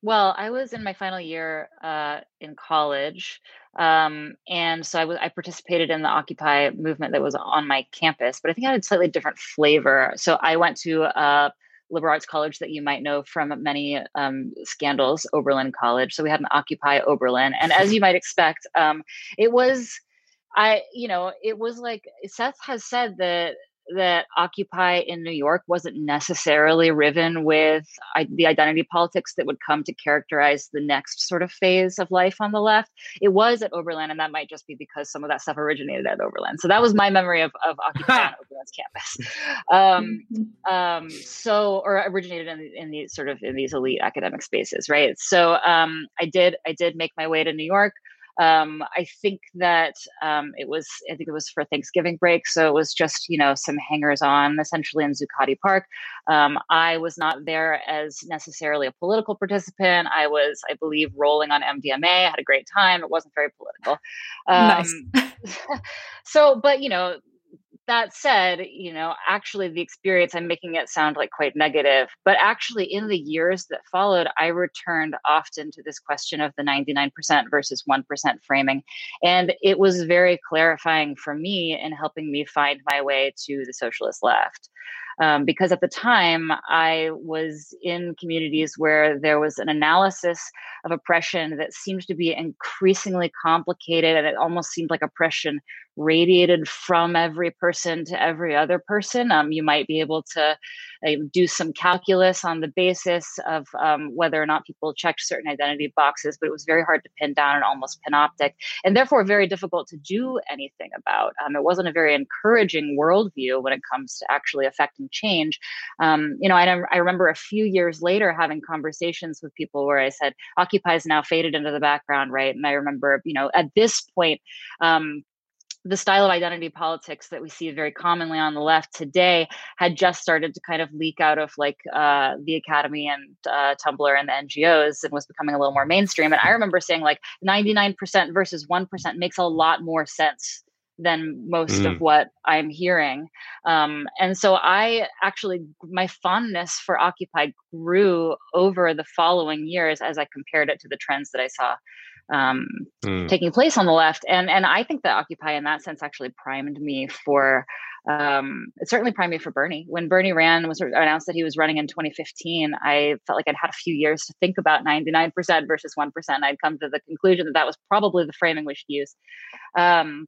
Well, I was in my final year uh, in college, um, and so I, w- I participated in the Occupy movement that was on my campus, but I think I had a slightly different flavor. So I went to a liberal arts college that you might know from many um, scandals, Oberlin College. So we had an Occupy Oberlin, and as you might expect, um, it was. I, you know, it was like Seth has said that that Occupy in New York wasn't necessarily riven with the identity politics that would come to characterize the next sort of phase of life on the left. It was at Oberlin, and that might just be because some of that stuff originated at Oberlin. So that was my memory of, of Occupy on Oberlin's campus. Um, mm-hmm. um, so, or originated in, in these sort of in these elite academic spaces, right? So um, I did I did make my way to New York. Um, I think that um, it was, I think it was for Thanksgiving break. So it was just, you know, some hangers on essentially in Zuccotti Park. Um, I was not there as necessarily a political participant. I was, I believe, rolling on MDMA. I had a great time. It wasn't very political. nice. Um, so, but, you know, that said, you know, actually the experience, I'm making it sound like quite negative, but actually in the years that followed, I returned often to this question of the 99% versus 1% framing. And it was very clarifying for me in helping me find my way to the socialist left. Um, because at the time I was in communities where there was an analysis of oppression that seemed to be increasingly complicated and it almost seemed like oppression radiated from every person to every other person. Um, you might be able to uh, do some calculus on the basis of um, whether or not people checked certain identity boxes, but it was very hard to pin down and almost panoptic, and therefore very difficult to do anything about. Um, it wasn't a very encouraging worldview when it comes to actually affecting change. Um, you know, I, I remember a few years later having conversations with people where I said, Occupy is now faded into the background, right? And I remember, you know, at this point, um, the style of identity politics that we see very commonly on the left today had just started to kind of leak out of like uh, the academy and uh, Tumblr and the NGOs and was becoming a little more mainstream. And I remember saying like 99% versus 1% makes a lot more sense than most mm. of what I'm hearing. Um, and so I actually, my fondness for Occupy grew over the following years as I compared it to the trends that I saw um, mm. taking place on the left. And and I think that Occupy, in that sense, actually primed me for. Um, it certainly primed me for Bernie. When Bernie ran was announced that he was running in 2015, I felt like I'd had a few years to think about 99% versus 1%. I'd come to the conclusion that that was probably the framing we should use. Um,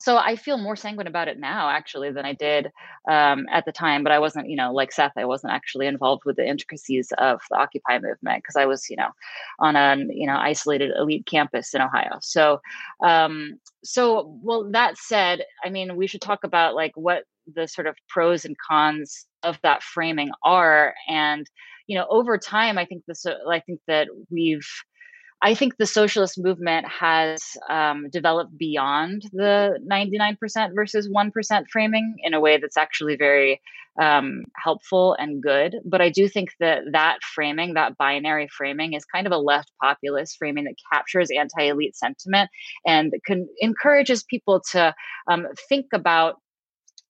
so I feel more sanguine about it now, actually, than I did um, at the time. But I wasn't, you know, like Seth, I wasn't actually involved with the intricacies of the Occupy movement because I was, you know, on a you know isolated elite campus in Ohio. So, um, so well. That said, I mean, we should talk about like what the sort of pros and cons of that framing are, and you know, over time, I think this. I think that we've I think the socialist movement has um, developed beyond the 99% versus 1% framing in a way that's actually very um, helpful and good. But I do think that that framing, that binary framing, is kind of a left populist framing that captures anti elite sentiment and can, encourages people to um, think about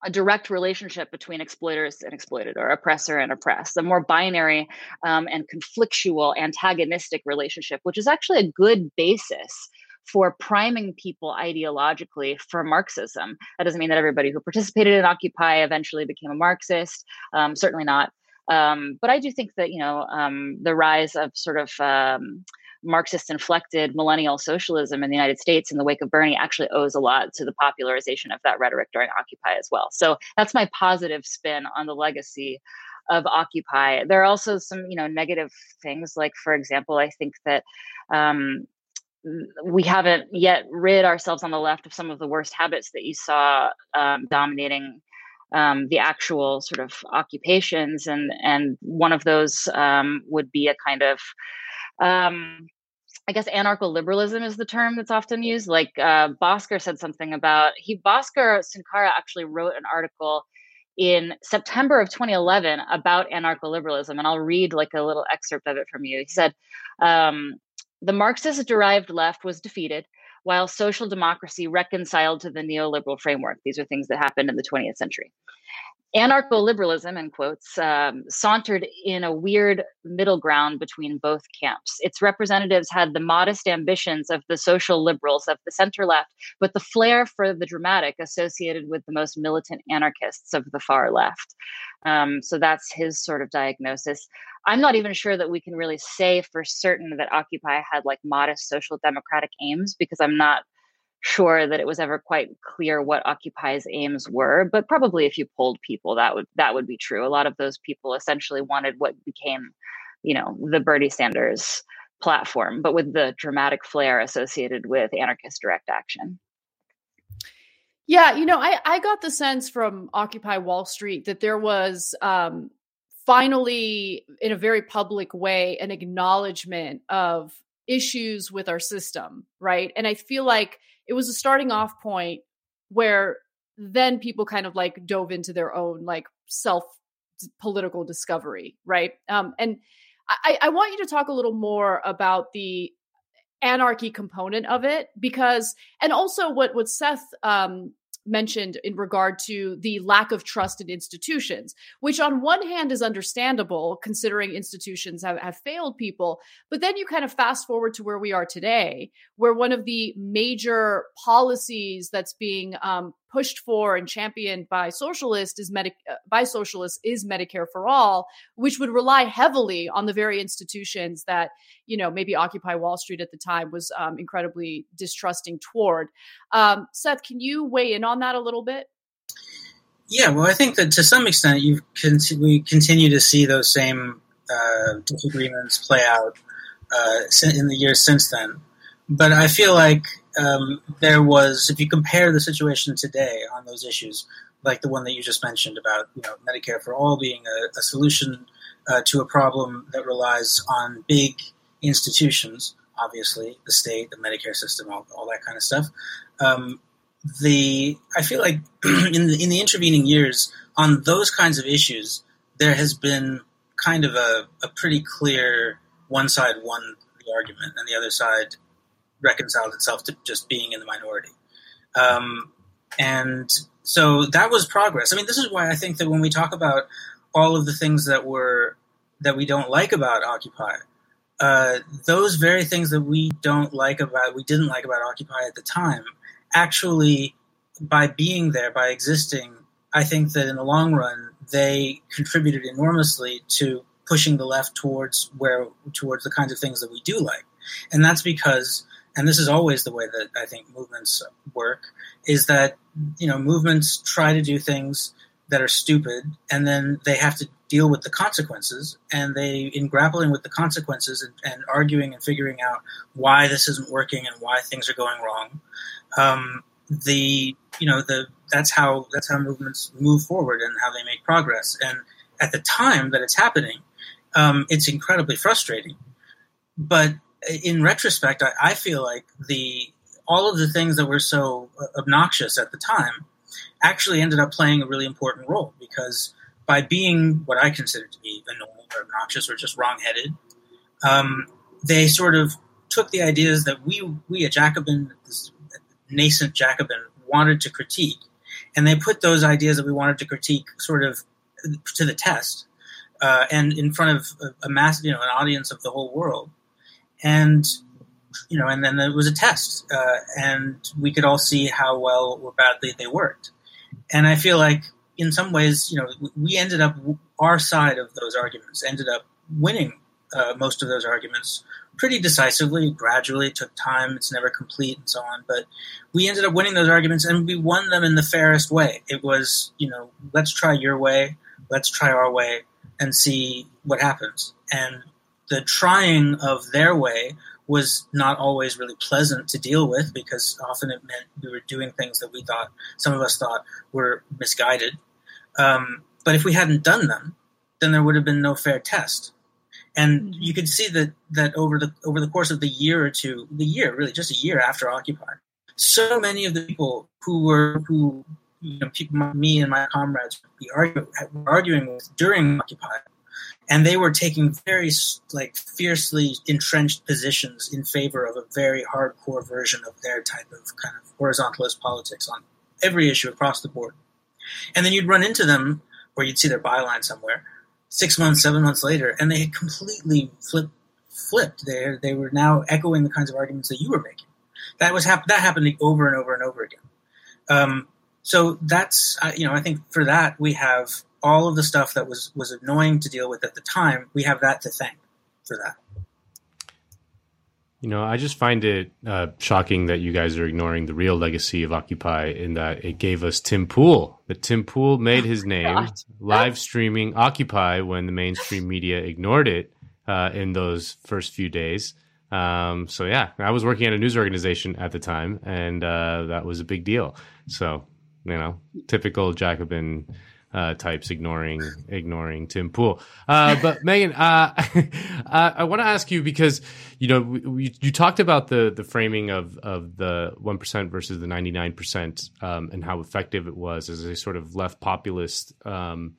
a direct relationship between exploiters and exploited or oppressor and oppressed, a more binary um, and conflictual, antagonistic relationship, which is actually a good basis for priming people ideologically for Marxism. That doesn't mean that everybody who participated in Occupy eventually became a Marxist, um, certainly not. Um, but I do think that, you know, um, the rise of sort of um, Marxist inflected millennial socialism in the United States in the wake of Bernie actually owes a lot to the popularization of that rhetoric during Occupy as well. So that's my positive spin on the legacy of Occupy. There are also some, you know, negative things. Like, for example, I think that um, we haven't yet rid ourselves on the left of some of the worst habits that you saw um, dominating um, the actual sort of occupations, and and one of those um, would be a kind of um, I guess anarcho-liberalism is the term that's often used. Like uh, Bhaskar said something about he Bhaskar Sunkara actually wrote an article in September of 2011 about anarcho-liberalism, and I'll read like a little excerpt of it from you. He said, um, "The Marxist-derived left was defeated." While social democracy reconciled to the neoliberal framework. These are things that happened in the 20th century anarcho-liberalism in quotes um, sauntered in a weird middle ground between both camps. Its representatives had the modest ambitions of the social liberals of the center left but the flair for the dramatic associated with the most militant anarchists of the far left. Um, so that's his sort of diagnosis. I'm not even sure that we can really say for certain that occupy had like modest social democratic aims because i'm not sure that it was ever quite clear what Occupy's aims were, but probably if you polled people, that would that would be true. A lot of those people essentially wanted what became, you know, the Bernie Sanders platform, but with the dramatic flair associated with anarchist direct action. Yeah, you know, I, I got the sense from Occupy Wall Street that there was um, finally, in a very public way, an acknowledgement of issues with our system, right? And I feel like it was a starting off point where then people kind of like dove into their own like self political discovery, right? Um, and I, I want you to talk a little more about the anarchy component of it because, and also what what Seth um, mentioned in regard to the lack of trust in institutions, which on one hand is understandable considering institutions have, have failed people. But then you kind of fast forward to where we are today, where one of the major policies that's being um, pushed for and championed by socialists is Medi- uh, by socialists is Medicare for all, which would rely heavily on the very institutions that you know maybe Occupy Wall Street at the time was um, incredibly distrusting toward. Um, Seth, can you weigh in on that a little bit? Yeah, well, I think that to some extent you can we continue to see those same uh, disagreements play out uh, in the years since then. But I feel like um, there was, if you compare the situation today on those issues, like the one that you just mentioned about you know Medicare for all being a, a solution uh, to a problem that relies on big institutions, obviously the state, the Medicare system, all, all that kind of stuff. Um, the I feel like in the in the intervening years on those kinds of issues, there has been kind of a, a pretty clear one side won the argument and the other side reconciled itself to just being in the minority. Um, and so that was progress. I mean, this is why I think that when we talk about all of the things that were that we don't like about Occupy, uh, those very things that we don't like about we didn't like about Occupy at the time, actually, by being there, by existing, I think that in the long run they contributed enormously to pushing the left towards where towards the kinds of things that we do like, and that's because and this is always the way that I think movements work, is that you know movements try to do things that are stupid, and then they have to deal with the consequences. And they, in grappling with the consequences and, and arguing and figuring out why this isn't working and why things are going wrong, um, the you know the that's how that's how movements move forward and how they make progress. And at the time that it's happening, um, it's incredibly frustrating. But in retrospect, I, I, feel like the all of the things that were so obnoxious at the time actually ended up playing a really important role because by being what I consider to be annoying or obnoxious or just wrongheaded, um, they sort of took the ideas that we we a Jacobin, nascent Jacobin, wanted to critique, and they put those ideas that we wanted to critique sort of to the test, uh, and in front of a, a mass, you know, an audience of the whole world and you know, and then there was a test, uh, and we could all see how well or badly they worked. And I feel like, in some ways, you know, we ended up our side of those arguments ended up winning uh, most of those arguments pretty decisively. Gradually, it took time; it's never complete, and so on. But we ended up winning those arguments, and we won them in the fairest way. It was, you know, let's try your way, let's try our way, and see what happens. And the trying of their way was not always really pleasant to deal with because often it meant we were doing things that we thought some of us thought were misguided. Um, but if we hadn't done them, then there would have been no fair test. And mm-hmm. you could see that that over the over the course of the year or two, the year really just a year after Occupy, so many of the people who were who you know people, me and my comrades were arguing with during Occupy and they were taking very like fiercely entrenched positions in favor of a very hardcore version of their type of kind of horizontalist politics on every issue across the board. And then you'd run into them, or you'd see their byline somewhere, six months, seven months later, and they had completely flipped. Flipped. They they were now echoing the kinds of arguments that you were making. That was hap- that happening over and over and over again. Um, so that's uh, you know I think for that we have all of the stuff that was was annoying to deal with at the time, we have that to thank for that. You know, I just find it uh, shocking that you guys are ignoring the real legacy of Occupy in that it gave us Tim Pool. That Tim Pool made his oh name God. live streaming Occupy when the mainstream media ignored it uh, in those first few days. Um, so yeah, I was working at a news organization at the time, and uh, that was a big deal. So you know, typical Jacobin uh, types ignoring ignoring Tim Pool. Uh, but Meagan, uh, I want to ask you because you know we, you talked about the the framing of of the one percent versus the ninety nine percent um, and how effective it was as a sort of left populist. Um,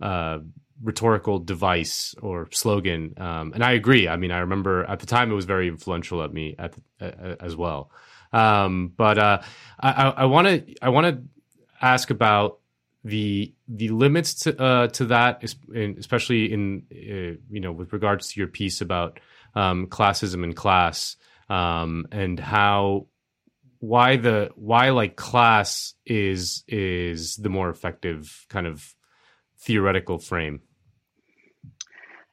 uh, rhetorical device or slogan um, and i agree i mean i remember at the time it was very influential at me at the, as well um, but uh, i want to i want to ask about the the limits to uh, to that, especially in uh, you know with regards to your piece about um, classism and class, um, and how why the why like class is is the more effective kind of theoretical frame.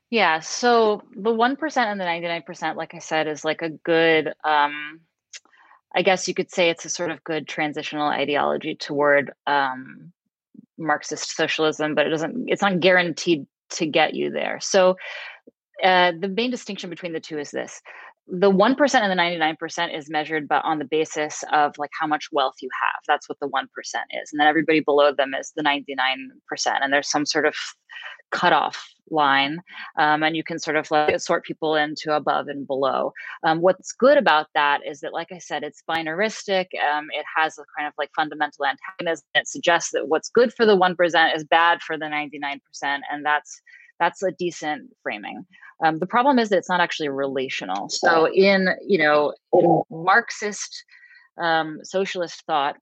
Yeah, so the one percent and the ninety nine percent, like I said, is like a good. Um, I guess you could say it's a sort of good transitional ideology toward um, Marxist socialism, but it doesn't. It's not guaranteed to get you there. So uh, the main distinction between the two is this: the one percent and the ninety nine percent is measured, but on the basis of like how much wealth you have. That's what the one percent is, and then everybody below them is the ninety nine percent, and there's some sort of cutoff line um, and you can sort of like sort people into above and below um, what's good about that is that like i said it's binaristic um, it has a kind of like fundamental antagonism it suggests that what's good for the 1% is bad for the 99% and that's that's a decent framing um, the problem is that it's not actually relational. So in you know in marxist um, socialist thought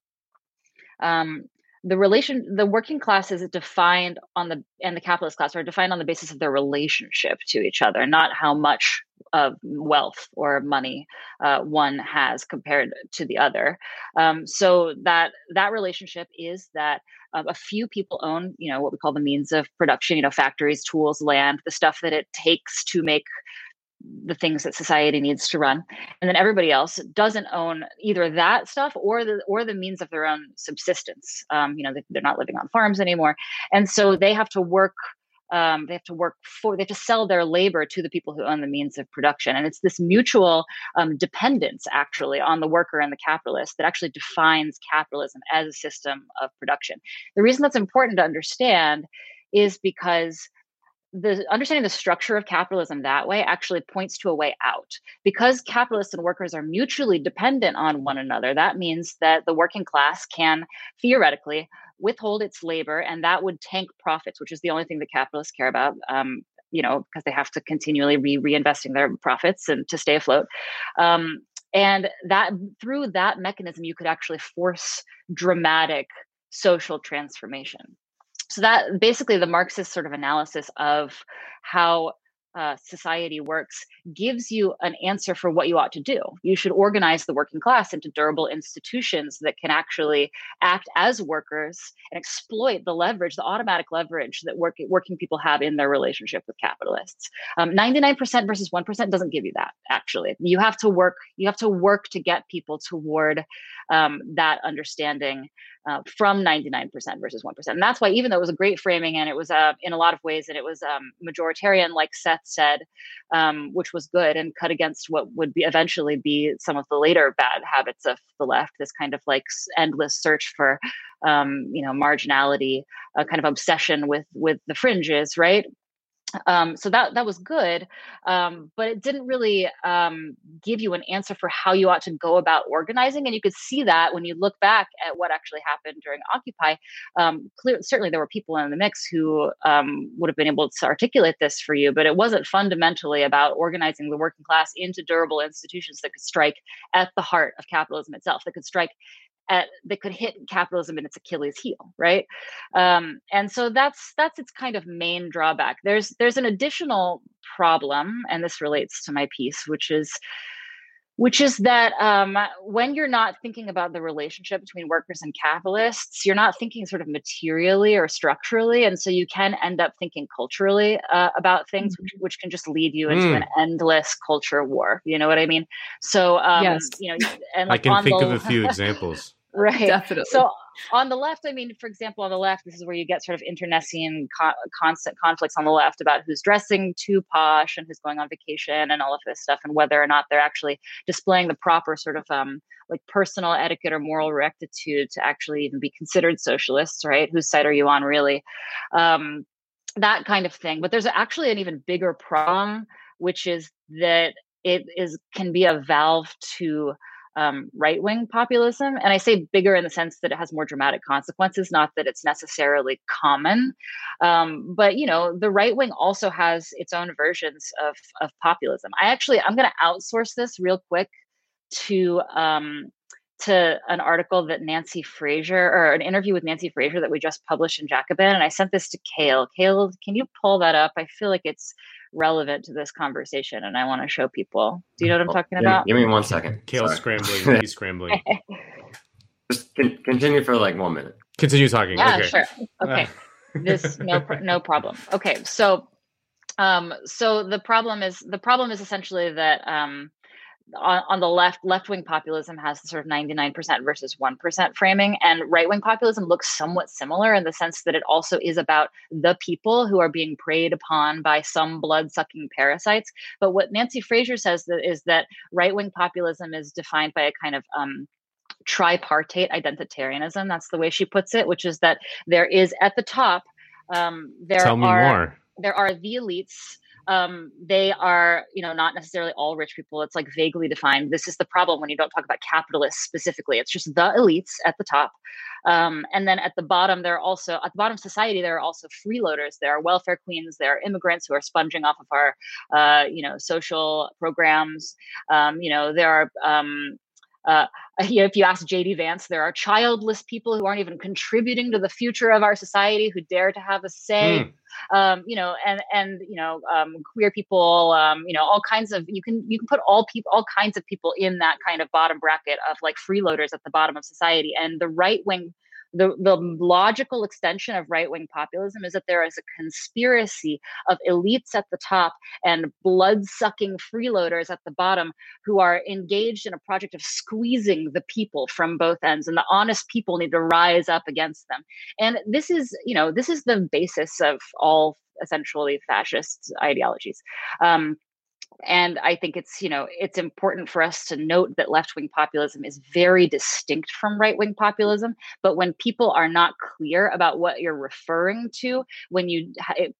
um, the relation the working class is defined on the and the capitalist class are defined on the basis of their relationship to each other not how much of wealth or money uh, one has compared to the other. Um, so that that relationship is that uh, a few people own you know what we call the means of production you know factories tools land the stuff that it takes to make the things that society needs to run. And then everybody else doesn't own either that stuff or the or the means of their own subsistence. Um, you know they, are not living on farms anymore. And so they have to work um, they have to work for they have to sell their labor to the people who own the means of production. And it's this mutual um, dependence actually on the worker and the capitalist that actually defines capitalism as a system of production. The reason that's important to understand is because the understanding the structure of capitalism that way actually points to a way out. Because capitalists and workers are mutually dependent on one another that means that the working class can theoretically withhold its labor and that would tank profits which is the only thing that capitalists care about um, you know because they have to continually be reinvesting their profits and to stay afloat. Um, and that through that mechanism you could actually force dramatic social transformation so that basically the marxist sort of analysis of how uh, society works gives you an answer for what you ought to do. You should organize the working class into durable institutions that can actually act as workers and exploit the leverage, the automatic leverage that work, working people have in their relationship with capitalists. Um, 99% versus 1% doesn't give you that, actually. You have to work, you have to work to get people toward um, that understanding uh, from 99% versus 1%. And that's why, even though it was a great framing and it was uh, in a lot of ways, and it was um, majoritarian, like Seth said, um, which was good and cut against what would be eventually be some of the later bad habits of the left, this kind of like endless search for, um, you know, marginality, a kind of obsession with with the fringes, right? Um, so that that was good, um, but it didn't really um, give you an answer for how you ought to go about organizing. And you could see that when you look back at what actually happened during Occupy. Um, clear, certainly, there were people in the mix who um, would have been able to articulate this for you, but it wasn't fundamentally about organizing the working class into durable institutions that could strike at the heart of capitalism itself, that could strike at, that could hit capitalism in its Achilles heel, right? Um, and so that's that's its kind of main drawback. There's there's an additional problem, and this relates to my piece, which is which is that um, when you're not thinking about the relationship between workers and capitalists, you're not thinking sort of materially or structurally, and so you can end up thinking culturally uh, about things, mm-hmm. which, which, can just lead you into mm. an endless culture war. You know what I mean? So, um, yes. you know, and like I can think the, of a few examples. Right. Definitely. So on the left, I mean, for example, on the left, this is where you get sort of internecine co- constant conflicts on the left about who's dressing too posh and who's going on vacation and all of this stuff, and whether or not they're actually displaying the proper sort of um, like personal etiquette or moral rectitude to actually even be considered socialists, right? Whose side are you on, really? Um, that kind of thing. But there's actually an even bigger problem, which is that it is can be a valve to um, right wing populism. And I say bigger in the sense that it has more dramatic consequences, not that it's necessarily common. Um, but, you know, the right wing also has its own versions of, of populism. I actually, I'm going to outsource this real quick to um, to an article that Nancy Fraser or an interview with Nancy Fraser that we just published in Jacobin. And I sent this to Kale. Kale, can you pull that up? I feel like it's relevant to this conversation and I want to show people. Do you know what I'm oh, talking give about? Me, give me one second. Kale scrambling. He's scrambling. Just con- continue for like one minute. Continue talking. Yeah, okay. sure. Okay. this no no problem. Okay, so um so the problem is the problem is essentially that um on, on the left, left wing populism has the sort of 99% versus 1% framing, and right wing populism looks somewhat similar in the sense that it also is about the people who are being preyed upon by some blood sucking parasites. But what Nancy Fraser says that is that right wing populism is defined by a kind of um, tripartite identitarianism. That's the way she puts it, which is that there is at the top, um, there Tell are there are the elites um, they are you know not necessarily all rich people. It's like vaguely defined. This is the problem when you don't talk about capitalists specifically. It's just the elites at the top. Um, and then at the bottom there are also at the bottom of society there are also freeloaders. There are welfare queens. There are immigrants who are sponging off of our uh, you know social programs. Um, you know there are um, uh, if you ask JD Vance, there are childless people who aren't even contributing to the future of our society who dare to have a say. Mm. Um, you know, and and you know, um, queer people, um, you know, all kinds of you can you can put all people, all kinds of people in that kind of bottom bracket of like freeloaders at the bottom of society, and the right wing the, the logical extension of right wing populism is that there is a conspiracy of elites at the top and blood sucking freeloaders at the bottom who are engaged in a project of squeezing the people from both ends. And the honest people need to rise up against them. And this is, you know, this is the basis of all essentially fascist ideologies. Um, and i think it's you know it's important for us to note that left-wing populism is very distinct from right-wing populism but when people are not clear about what you're referring to when you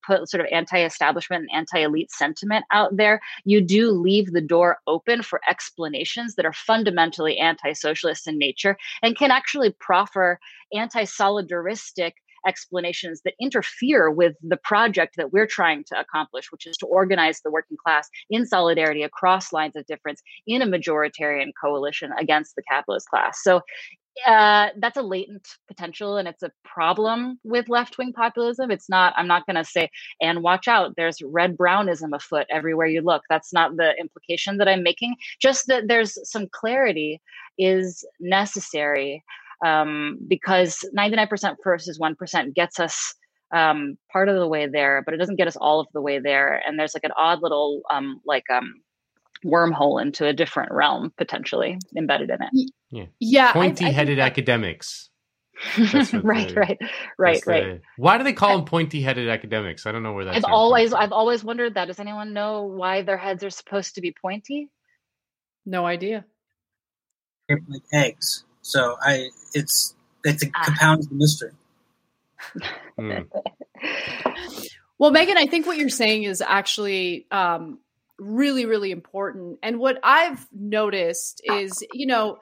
put sort of anti-establishment and anti-elite sentiment out there you do leave the door open for explanations that are fundamentally anti-socialist in nature and can actually proffer anti-solidaristic explanations that interfere with the project that we're trying to accomplish, which is to organize the working class in solidarity across lines of difference in a majoritarian coalition against the capitalist class. So uh, that's a latent potential and it's a problem with left wing populism. It's not, I'm not going to say, and watch out, there's red brownism afoot everywhere you look. That's not the implication that I'm making. Just that there's some clarity is necessary um, because 99% versus 1% gets us um, part of the way there, but it doesn't get us all of the way there. And there's like an odd little um, like um, wormhole into a different realm potentially embedded in it. Yeah, yeah pointy-headed academics. right, the, right, right, right. The, why do they call them pointy-headed academics? I don't know where that's. I've always, I've always wondered that. Does anyone know why their heads are supposed to be pointy? No idea. Like eggs. So I, it's it's a ah. compounds the mystery. Mm. well, Meagan, I think what you're saying is actually um, really, really important. And what I've noticed is, you know,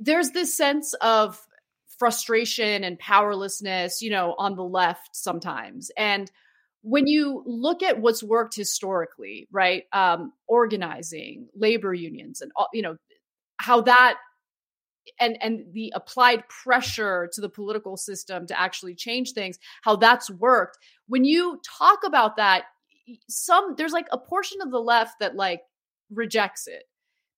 there's this sense of frustration and powerlessness, you know, on the left sometimes. And when you look at what's worked historically, right? Um, organizing, labor unions, and you know how that and and the applied pressure to the political system to actually change things how that's worked. When you talk about that some there's like a portion of the left that like rejects it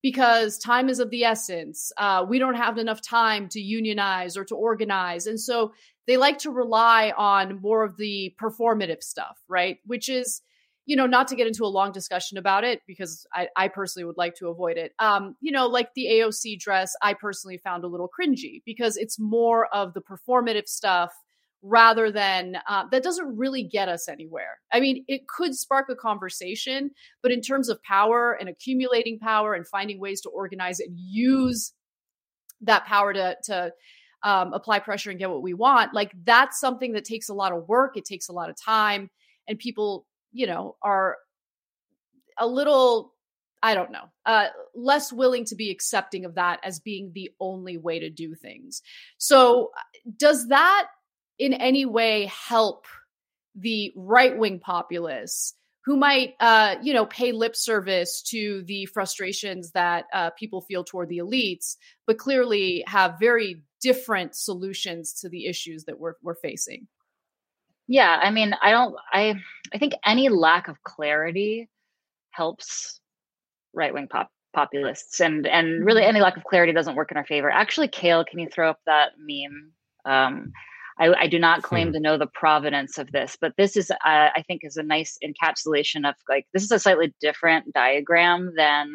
because time is of the essence. Uh, we don't have enough time to unionize or to organize. And so they like to rely on more of the performative stuff right? Which is you know, not to get into a long discussion about it because I, I personally would like to avoid it. Um, you know, like the AOC dress, I personally found a little cringy because it's more of the performative stuff rather than uh, that doesn't really get us anywhere. I mean, it could spark a conversation, but in terms of power and accumulating power and finding ways to organize and use that power to to um, apply pressure and get what we want. Like that's something that takes a lot of work. It takes a lot of time, and people, you know, are a little I don't know, uh, less willing to be accepting of that as being the only way to do things. So, does that in any way help the right wing populace who might, uh, you know, pay lip service to the frustrations that uh, people feel toward the elites, but clearly have very different solutions to the issues that we're we're facing? Yeah, I mean, I don't, I, I think any lack of clarity helps right wing pop populists and and really mm-hmm. any lack of clarity doesn't work in our favor. Actually kale can you throw up that meme? Um, I, I, do not claim to know the provenance of this but this is uh, i think is a nice encapsulation of like this is a slightly different diagram than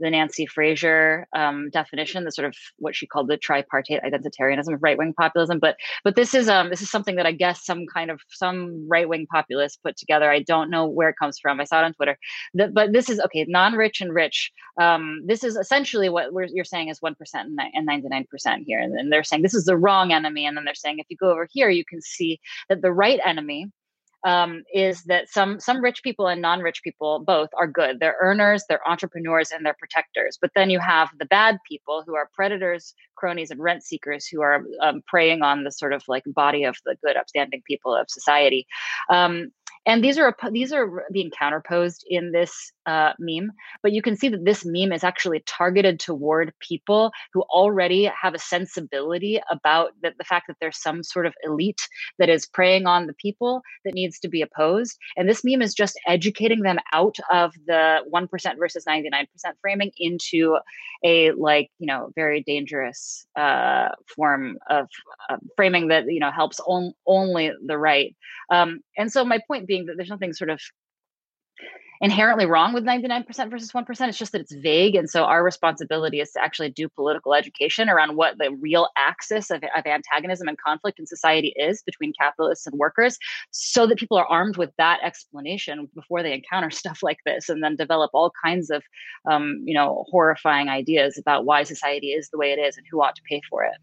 the Nancy Fraser um, definition, the sort of what she called the tripartite identitarianism of right wing populism. But but this is um, this is something that I guess some kind of some right wing populist put together. I don't know where it comes from. I saw it on Twitter. The, but this is okay. Non rich and rich. Um, this is essentially what you're saying is one percent and ninety nine percent here, and, and they're saying this is the wrong enemy, and then they're saying if you go over here, you can see that the right enemy um, is that some some rich people and non-rich people both are good. They're earners, they're entrepreneurs, and they're protectors. But then you have the bad people who are predators, cronies, and rent seekers who are um, preying on the sort of like body of the good, upstanding people of society. Um, and these are these are being counterposed in this uh, meme but you can see that this meme is actually targeted toward people who already have a sensibility about the, the fact that there's some sort of elite that is preying on the people that needs to be opposed. And this meme is just educating them out of the 1% versus 99% framing into a like you know very dangerous uh, form of uh, framing that you know helps on, only the right. Um, and so my point being that there's nothing sort of inherently wrong with 99% versus 1%. It's just that it's vague. And so our responsibility is to actually do political education around what the real axis of, of antagonism and conflict in society is between capitalists and workers so that people are armed with that explanation before they encounter stuff like this and then develop all kinds of, um, you know, horrifying ideas about why society is the way it is and who ought to pay for it.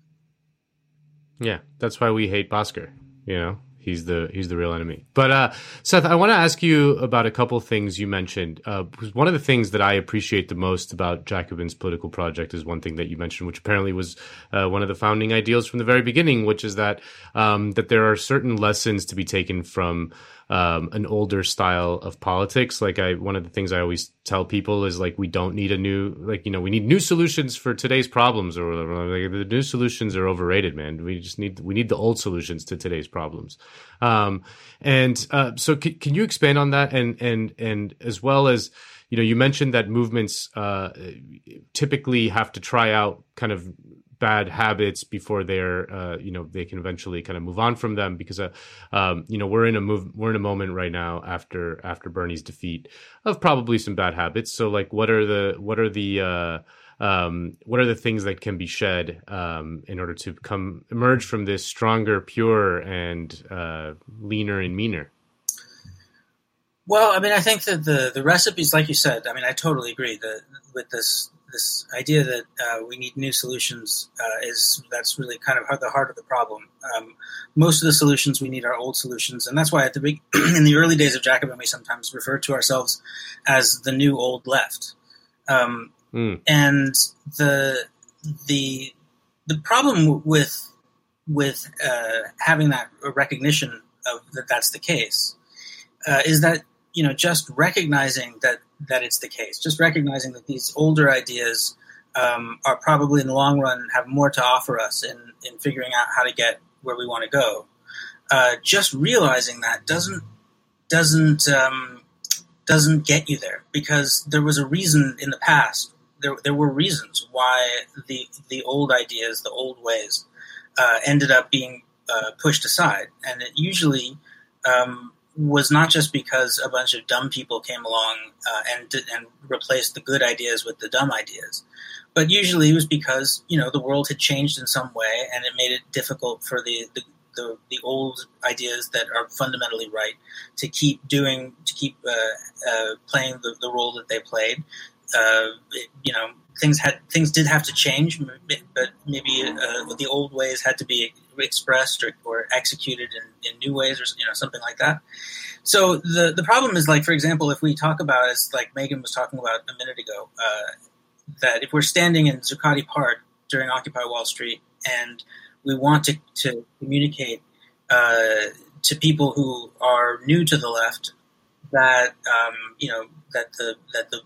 Yeah, that's why we hate Bhaskar, you know? He's the he's the real enemy. But uh, Seth, I want to ask you about a couple things you mentioned. Uh, one of the things that I appreciate the most about Jacobin's political project is one thing that you mentioned, which apparently was uh, one of the founding ideals from the very beginning, which is that um, that there are certain lessons to be taken from um, an older style of politics. Like I, one of the things I always tell people is like we don't need a new, like you know, we need new solutions for today's problems, or whatever. like, the new solutions are overrated, man. We just need we need the old solutions to today's problems. Um, and uh, so, c- can you expand on that, and and and as well as you know, you mentioned that movements uh, typically have to try out kind of bad habits before they're uh, you know they can eventually kind of move on from them because uh, um, you know we're in a move we're in a moment right now after after Bernie's defeat of probably some bad habits. So like what are the what are the uh, um, what are the things that can be shed um, in order to come emerge from this stronger, pure, and uh, leaner and meaner? Well, I mean, I think that the the recipes, like you said, I mean, I totally agree that with this this idea that uh, we need new solutions uh, is that's really kind of the heart of the problem. Um, most of the solutions we need are old solutions, and that's why at the big, in the early days of Jacobin, we sometimes refer to ourselves as the new old left. Um, mm. And the the the problem with with uh, having that recognition of that that's the case uh, is that you know just recognizing that that it's the case. Just recognizing that these older ideas um, are probably in the long run have more to offer us in, in figuring out how to get where we want to go. Uh, just realizing that doesn't doesn't um, doesn't get you there because there was a reason in the past. There, there were reasons why the the old ideas, the old ways, uh, ended up being uh, pushed aside, and it usually um, was not just because a bunch of dumb people came along uh, and and replaced the good ideas with the dumb ideas, but usually it was because you know the world had changed in some way and it made it difficult for the the, the, the old ideas that are fundamentally right to keep doing to keep uh, uh, playing the, the role that they played. Uh, you know things had things did have to change, but maybe uh, the old ways had to be expressed or, or executed in, in, new ways, or you know something like that. So the the problem is like, for example, if we talk about as like Meagan was talking about a minute ago, uh, that if we're standing in Zuccotti Park during Occupy Wall Street and we want to, to communicate uh, to people who are new to the left that um, you know that the that the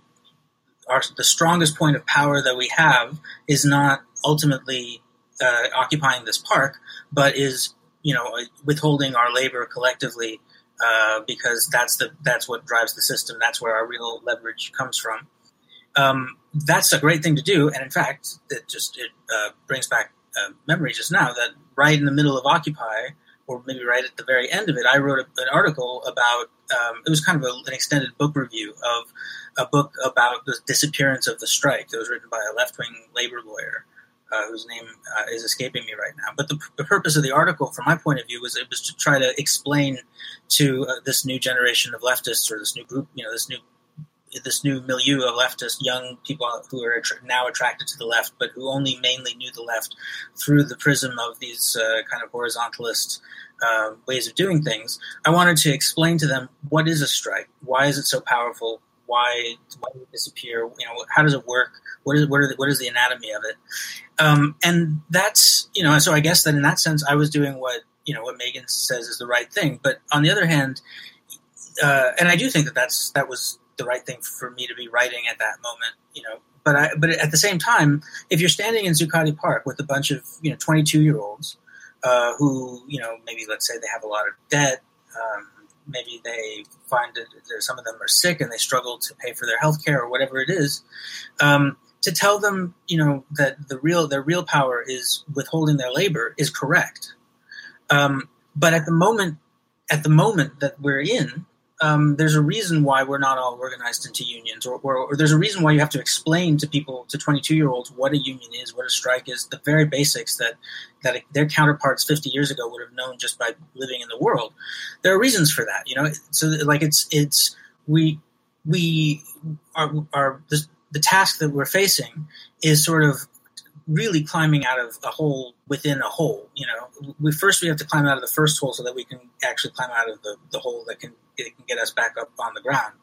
our, the strongest point of power that we have is not ultimately uh, occupying this park, but is you know withholding our labor collectively uh, because that's the that's what drives the system. That's where our real leverage comes from. Um, that's a great thing to do, and in fact, it just it uh, brings back uh, memory just now that right in the middle of Occupy, or maybe right at the very end of it, I wrote an article about. Um, it was kind of a, an extended book review of a book about the disappearance of the strike. It was written by a left wing labor lawyer. Uh, whose name uh, is escaping me right now. But the, the, purpose of the article, from my point of view, was it was to try to explain to uh, this new generation of leftists or this new group, you know, this new this new milieu of leftist young people who are now attracted to the left, but who only mainly knew the left through the prism of these uh, kind of horizontalist uh, ways of doing things. I wanted to explain to them what is a strike, why is it so powerful, why why did it disappear, you know, how does it work, what is what, the, what is the anatomy of it, um, and that's you know, so I guess that in that sense, I was doing what you know what Meagan says is the right thing, but on the other hand. Uh, and I do think that that's that was the right thing for me to be writing at that moment, you know. But I, but at the same time, if you're standing in Zuccotti Park with a bunch of you know 22 year olds uh, who you know maybe let's say they have a lot of debt, um, maybe they find that some of them are sick and they struggle to pay for their health care or whatever it is. Um, to tell them, you know, that the real their real power is withholding their labor is correct. Um, but at the moment, at the moment that we're in, um, there's a reason why we're not all organized into unions, or, or, or, there's a reason why you have to explain to people, to 22 year olds, what a union is, what a strike is, the very basics that that their counterparts 50 years ago would have known just by living in the world. There are reasons for that, you know. So like it's it's we we are are the, the task that we're facing is sort of really climbing out of a hole within a hole. You know, we first we have to climb out of the first hole so that we can actually climb out of the, the hole that can it can get us back up on the ground.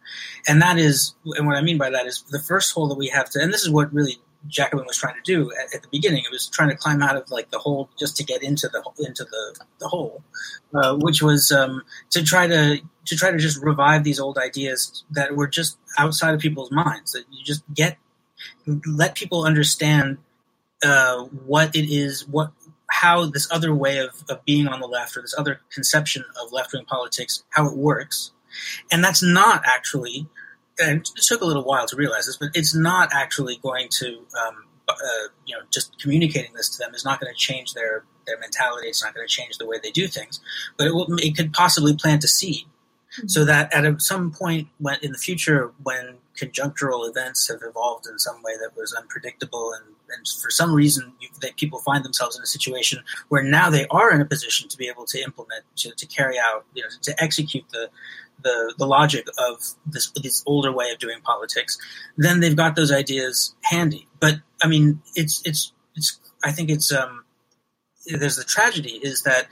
And that is, and what I mean by that is the first hole that we have to, and this is what really Jacobin was trying to do at, at the beginning. It was trying to climb out of like the hole just to get into the into the the hole, uh, which was um, to try to to try to just revive these old ideas that were just outside of people's minds. That you just get let people understand uh, what it is, what how this other way of, of being on the left or this other conception of left wing politics, how it works. And that's not actually, and it took a little while to realize this, but it's not actually going to, um, uh, you know, just communicating this to them is not going to change their, their mentality. It's not going to change the way they do things, but it, will, it could possibly plant a seed mm-hmm. so that at a, some point when in the future, when conjunctural events have evolved in some way that was unpredictable and, and for some reason you, that people find themselves in a situation where now they are in a position to be able to implement to, to carry out you know to execute the the, the logic of this this older way of doing politics then they've got those ideas handy but i mean it's it's it's i think it's um there's the tragedy is that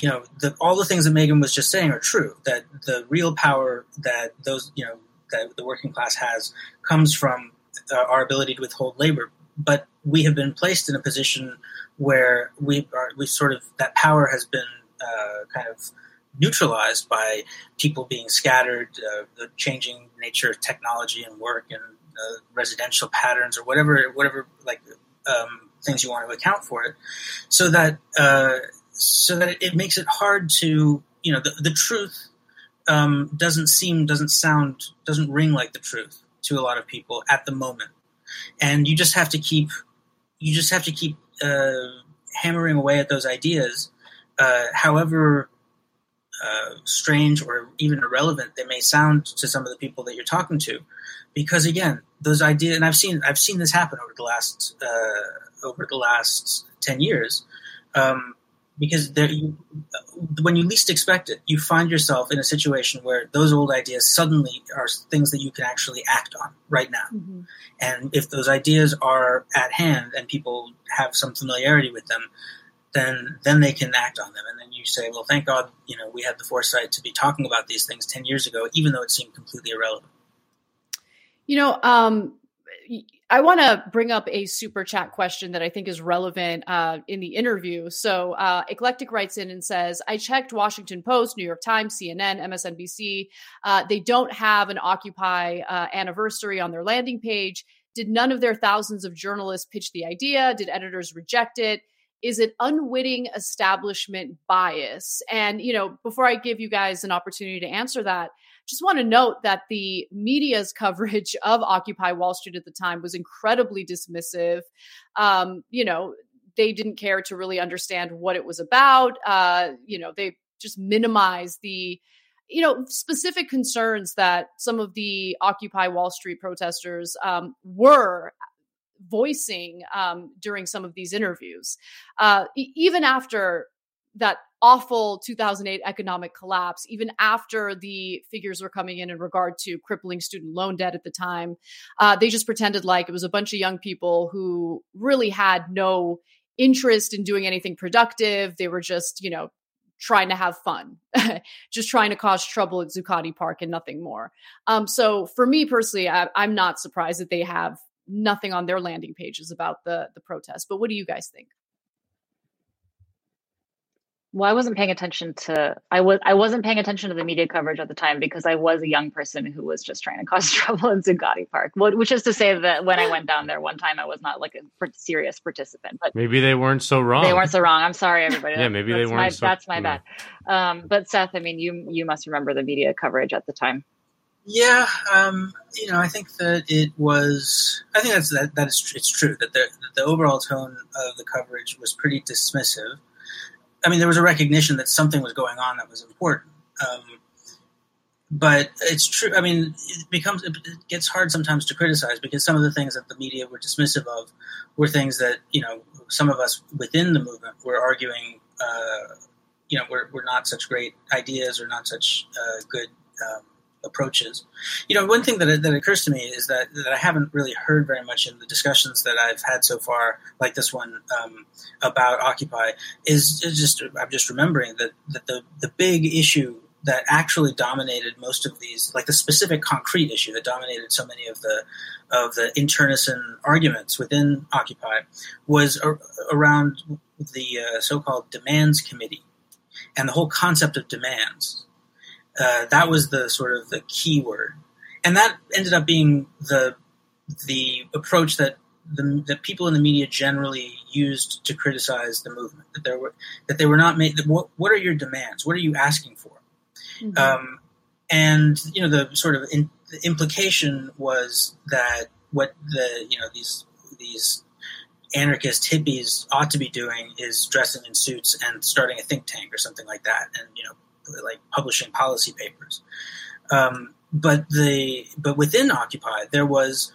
you know the, all the things that meagan was just saying are true that the real power that those you know that the working class has comes from uh, our ability to withhold labor. But we have been placed in a position where we are, we sort of that power has been uh, kind of neutralized by people being scattered, uh, the changing nature of technology and work and uh, residential patterns or whatever whatever like um, things you want to account for it, so that uh, so that it, it makes it hard to you know the, the truth um, doesn't seem, doesn't sound, doesn't ring like the truth to a lot of people at the moment. And you just have to keep, you just have to keep uh, hammering away at those ideas, uh, however uh, strange or even irrelevant they may sound to some of the people that you're talking to, because again, those ideas, and I've seen, I've seen this happen over the last, uh, over the last ten years. Um, because there, you, when you least expect it, you find yourself in a situation where those old ideas suddenly are things that you can actually act on right now. Mm-hmm. And if those ideas are at hand and people have some familiarity with them, then then they can act on them. And then you say, well, thank God, you know, we had the foresight to be talking about these things ten years ago, even though it seemed completely irrelevant. You know, um, I want to bring up a super chat question that I think is relevant uh, in the interview. So, uh, Eclectic writes in and says, I checked Washington Post, New York Times, CNN, MSNBC. Uh, they don't have an Occupy uh, anniversary on their landing page. Did none of their thousands of journalists pitch the idea? Did editors reject it? Is it unwitting establishment bias? And, you know, before I give you guys an opportunity to answer that, just want to note that the media's coverage of Occupy Wall Street at the time was incredibly dismissive. Um, you know, they didn't care to really understand what it was about. Uh, you know, they just minimized the you know specific concerns that some of the occupy wall street protesters um, were voicing um, during some of these interviews. Uh, e- even after that awful 2008 economic collapse, even after the figures were coming in in regard to crippling student loan debt at the time, uh, they just pretended like it was a bunch of young people who really had no interest in doing anything productive. They were just, you know, trying to have fun, just trying to cause trouble at Zuccotti Park and nothing more. Um, so for me personally, I, I'm not surprised that they have nothing on their landing pages about the the protest. But what do you guys think? Well, I wasn't paying attention to I was I wasn't paying attention to the media coverage at the time because I was a young person who was just trying to cause trouble in Zuccotti Park. Which is to say that when I went down there one time, I was not like a serious participant. But maybe they weren't so wrong. They weren't so wrong. I'm sorry, everybody. yeah, maybe that's they weren't. My, so, that's my bad. Um, but Seth, I mean, you you must remember the media coverage at the time. Yeah, um, you know, I think that it was. I think that's that. That is, it's true that the that the overall tone of the coverage was pretty dismissive. I mean, there was a recognition that something was going on that was important. Um, but it's true. I mean, it becomes it gets hard sometimes to criticize because some of the things that the media were dismissive of were things that you know some of us within the movement were arguing. Uh, you know, were, were not such great ideas or not such uh, good um, approaches. You know, one thing that, that occurs to me is that, that I haven't really heard very much in the discussions that I've had so far, like this one um, about Occupy, is, is, just I'm just remembering that, that the the big issue that actually dominated most of these, like the specific concrete issue that dominated so many of the of the internecine arguments within Occupy, was ar- around the uh, so-called demands committee and the whole concept of demands uh, that was the sort of the key word, and that ended up being the the approach that the that people in the media generally used to criticize the movement. That there were that they were not made. What what are your demands? What are you asking for? Mm-hmm. Um, and you know the sort of in, the implication was that what the you know these these anarchist hippies ought to be doing is dressing in suits and starting a think tank or something like that, and you know like publishing policy papers. Um, but the but within Occupy there was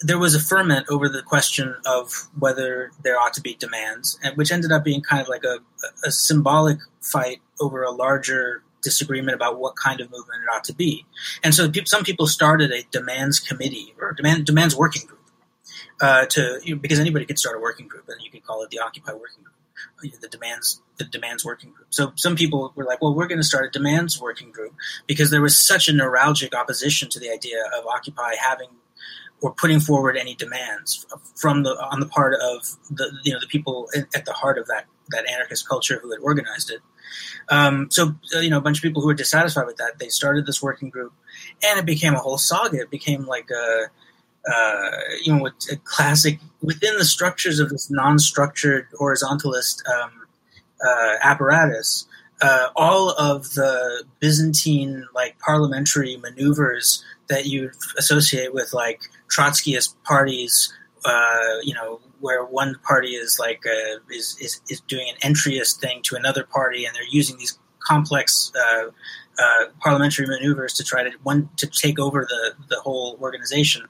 there was a ferment over the question of whether there ought to be demands, and which ended up being kind of like a, a symbolic fight over a larger disagreement about what kind of movement it ought to be. And so some people started a demands committee or demand, demands working group uh, to you know, because anybody could start a working group, and you could call it the Occupy working group the demands the demands working group. So some people were like, well, we're going to start a demands working group because there was such a neuralgic opposition to the idea of Occupy having or putting forward any demands from the on the part of the you know the people at the heart of that that anarchist culture who had organized it. Um, so uh, you know a bunch of people who were dissatisfied with that they started this working group, and it became a whole saga. It became like a uh, you know, a classic within the structures of this non-structured horizontalist um, uh, apparatus. Uh, all of the Byzantine like parliamentary maneuvers that you associate with like Trotskyist parties, uh, you know, where one party is like uh, is, is is doing an entryist thing to another party, and they're using these complex uh, uh, parliamentary maneuvers to try to one to take over the the whole organization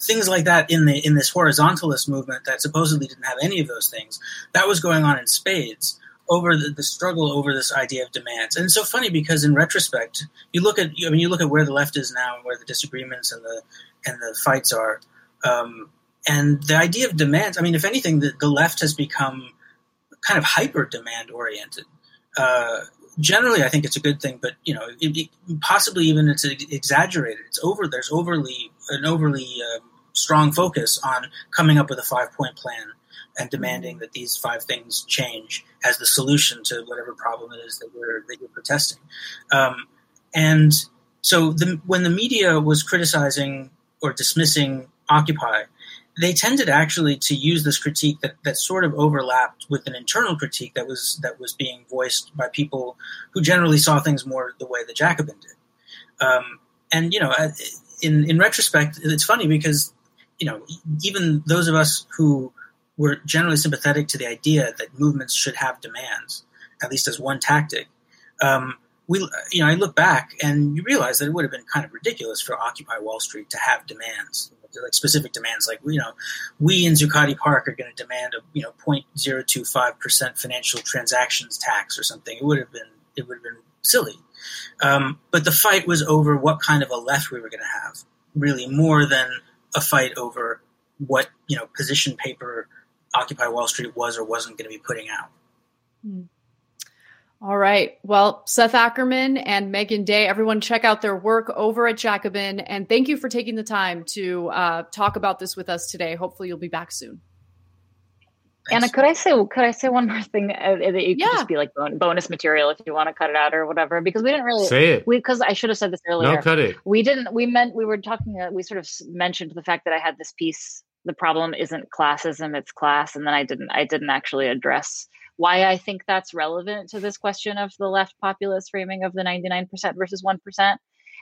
things like that in the in this horizontalist movement that supposedly didn't have any of those things that was going on in spades over the, the struggle over this idea of demands. And it's so funny because in retrospect, you look at I mean you look at where the left is now and where the disagreements and the and the fights are. Um, and the idea of demands, I mean, if anything, the, the left has become kind of hyper demand oriented. Uh, generally, I think it's a good thing, but you know, it, it, possibly even it's exaggerated. It's over. There's overly an overly uh, strong focus on coming up with a five point plan and demanding that these five things change as the solution to whatever problem it is that we're that you're protesting. Um, and so, the, when the media was criticizing or dismissing Occupy, they tended actually to use this critique that, that sort of overlapped with an internal critique that was that was being voiced by people who generally saw things more the way the Jacobin did. Um, and you know, in in retrospect, it's funny because you know even those of us who were generally sympathetic to the idea that movements should have demands, at least as one tactic. Um, we, you know, I look back and you realize that it would have been kind of ridiculous for Occupy Wall Street to have demands like specific demands, like you know, we in Zuccotti Park are going to demand a you know 0.025 percent financial transactions tax or something. It would have been it would have been silly. Um, but the fight was over what kind of a left we were going to have, really more than a fight over what you know position paper Occupy Wall Street was or wasn't going to be putting out. Hmm. All right. Well, Seth Ackerman and Meagan Day, everyone check out their work over at Jacobin. And thank you for taking the time to uh, talk about this with us today. Hopefully, you'll be back soon. Thanks. Ana, could I say could I say one more thing uh, that you could yeah. just be like bonus material if you want to cut it out or whatever? Because we didn't really say it. because I should have said this earlier. No, cut it. We didn't. We meant we were talking. Uh, we sort of mentioned the fact that I had this piece. The problem isn't classism; it's class, and then I didn't. I didn't actually address why I think that's relevant to this question of the left populist framing of the 99% versus 1%.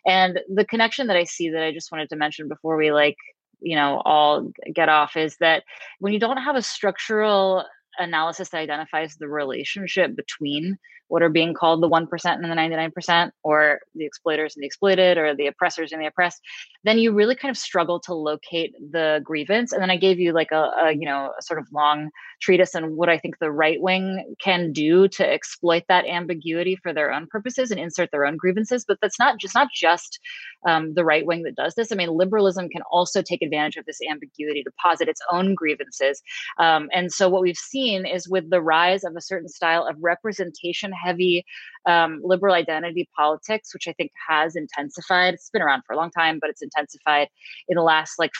And the connection that I see that I just wanted to mention before we like, you know, all get off is that when you don't have a structural analysis that identifies the relationship between what are being called the 1% and the 99% or the exploiters and the exploited or the oppressors and the oppressed then you really kind of struggle to locate the grievance. And then i gave you like a, a you know a sort of long treatise on what i think the right wing can do to exploit that ambiguity for their own purposes and insert their own grievances. But that's not just not just um, the right wing that does this. I mean liberalism can also take advantage of this ambiguity to posit its own grievances. Um, and so what we've seen is with the rise of a certain style of representation heavy um, liberal identity politics, which I think has intensified. It's been around for a long time, but it's intensified in the last like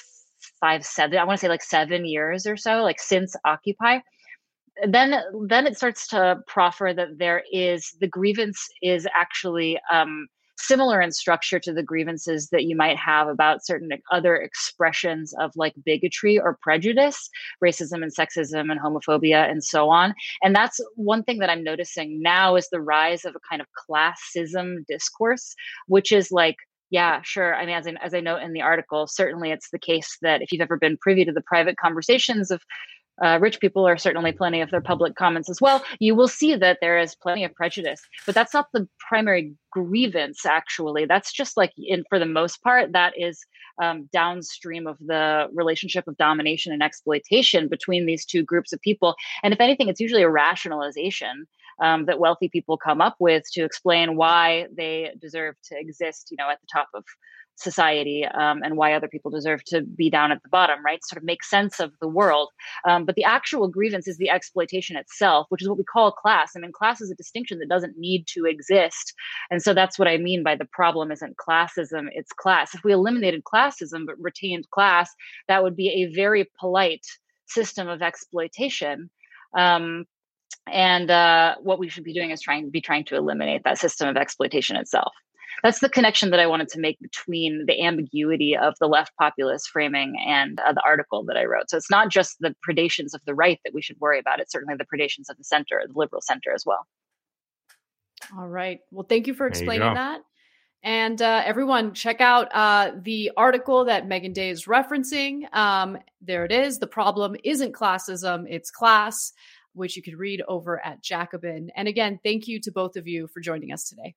five, seven, I want to say like seven years or so, like since Occupy. Then, then it starts to proffer that there is the grievance is actually um, similar in structure to the grievances that you might have about certain other expressions of like bigotry or prejudice, racism and sexism and homophobia and so on. And that's one thing that I'm noticing now is the rise of a kind of classism discourse, which is like yeah, sure. I mean, as I, as I note in the article, certainly it's the case that if you've ever been privy to the private conversations of uh, rich people are certainly plenty of their public comments as well, you will see that there is plenty of prejudice. But that's not the primary grievance, actually. That's just like, in for the most part, that is um, downstream of the relationship of domination and exploitation between these two groups of people. And if anything, it's usually a rationalization. Um, that wealthy people come up with to explain why they deserve to exist, you know, at the top of society um, and why other people deserve to be down at the bottom, right? Sort of make sense of the world. Um, but the actual grievance is the exploitation itself, which is what we call class. I mean, class is a distinction that doesn't need to exist. And so that's what I mean by the problem isn't classism, it's class. If we eliminated classism but retained class, that would be a very polite system of exploitation. Um, and uh, what we should be doing is trying to be trying to eliminate that system of exploitation itself that's the connection that I wanted to make between the ambiguity of the left populist framing and uh, the article that I wrote. So it's not just the predations of the right that we should worry about; it's certainly the predations of the center, the liberal center as well. All right. Well, thank you for explaining you that. And uh, everyone, check out uh, the article that Meagan Day is referencing. Um, there it is. The problem isn't classism, it's class, which you can read over at Jacobin. And again, thank you to both of you for joining us today.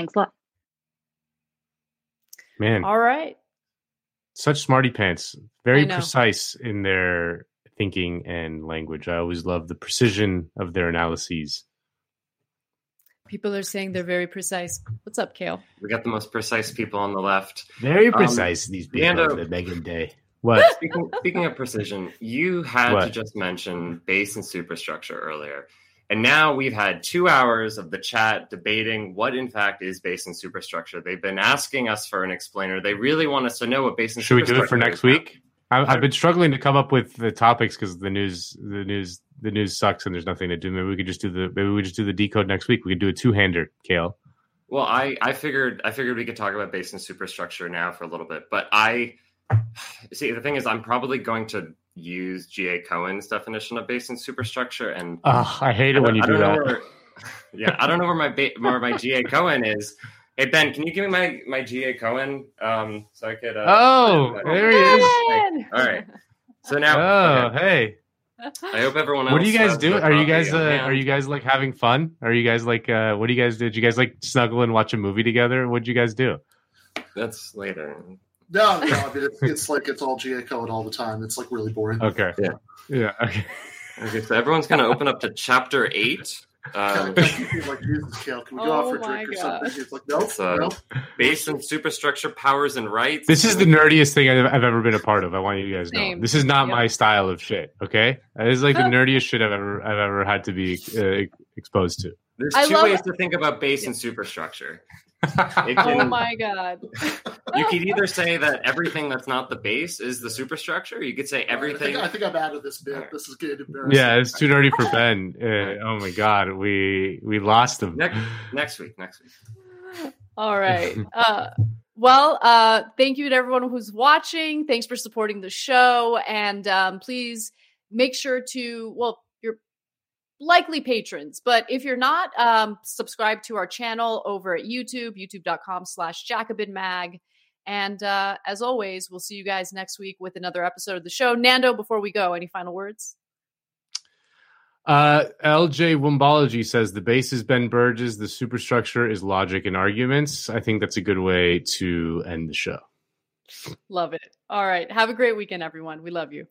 Thanks a lot. Man. All right. Such smarty pants. Very precise in their thinking and language. I always love the precision of their analyses. People are saying they're very precise. What's up, Kale? We got the most precise people on the left. Very Um, precise, these people. Nando, the Meagan Day. What? Speaking, speaking of precision, you had to just mention base and superstructure earlier. And now we've had two hours of the chat debating what, in fact, is base and superstructure. They've been asking us for an explainer. They really want us to know what basin. Should we do it for next now. week? I, I've been struggling to come up with the topics because the news, the news, the news sucks, and there's nothing to do. Maybe we could just do the, maybe we just do the decode next week. We could do a two hander, Kale. Well, I, I figured I figured we could talk about base and superstructure now for a little bit, but I see the thing is I'm probably going to use G.A. Cohen's definition of base and superstructure, and Ugh, I hate it when you do that. Where, yeah, I don't know where my ba- where my G.A. Cohen is. Hey Ben, can you give me my my G.A. Cohen um so I could? Uh, Oh, there he is. All right. So now, Oh, okay. hey. I hope everyone else. What are you guys doing? Are you guys uh, are you guys like having fun? Are you guys like uh what do you guys do? Did you guys like snuggle and watch a movie together? What'd you guys do? That's later. No, no, I mean it's, it's like it's all GA code all the time. It's like really boring. Okay. Yeah. Yeah. Okay. Okay, so everyone's gonna open up to chapter eight. Um, He's like Jesus, Kale. Can we go Oh out for a my drink or God. something? He's like, nope, it's, uh, nope. base and superstructure powers and rights. This is the nerdiest thing I've, I've ever been a part of. I want you guys to know. Same. This is not Yep. my style of shit. Okay, this is like the nerdiest shit I've ever I've ever had to be uh, exposed to. There's two love- ways to think about base and superstructure. It can, Oh my god. you could either say that everything that's not the base is the superstructure. or You could say I everything. think, I think I'm out of this bit. This is getting embarrassing. Yeah, it's too nerdy for Ben. Uh, oh my god, we we lost him. Next, next week, next week. All right. Uh, well, uh, thank you to everyone who's watching. Thanks for supporting the show. And um, please make sure to, well, you're likely patrons, but if you're not, um, subscribe to our channel over at YouTube, youtube.com slash jacobinmag. And uh, as always, we'll see you guys next week with another episode of the show. Nando, before we go, any final words? Uh, LJ Wombology says the base is Ben Burgis, the superstructure is logic and arguments. I think that's a good way to end the show. Love it. All right. Have a great weekend, everyone. We love you.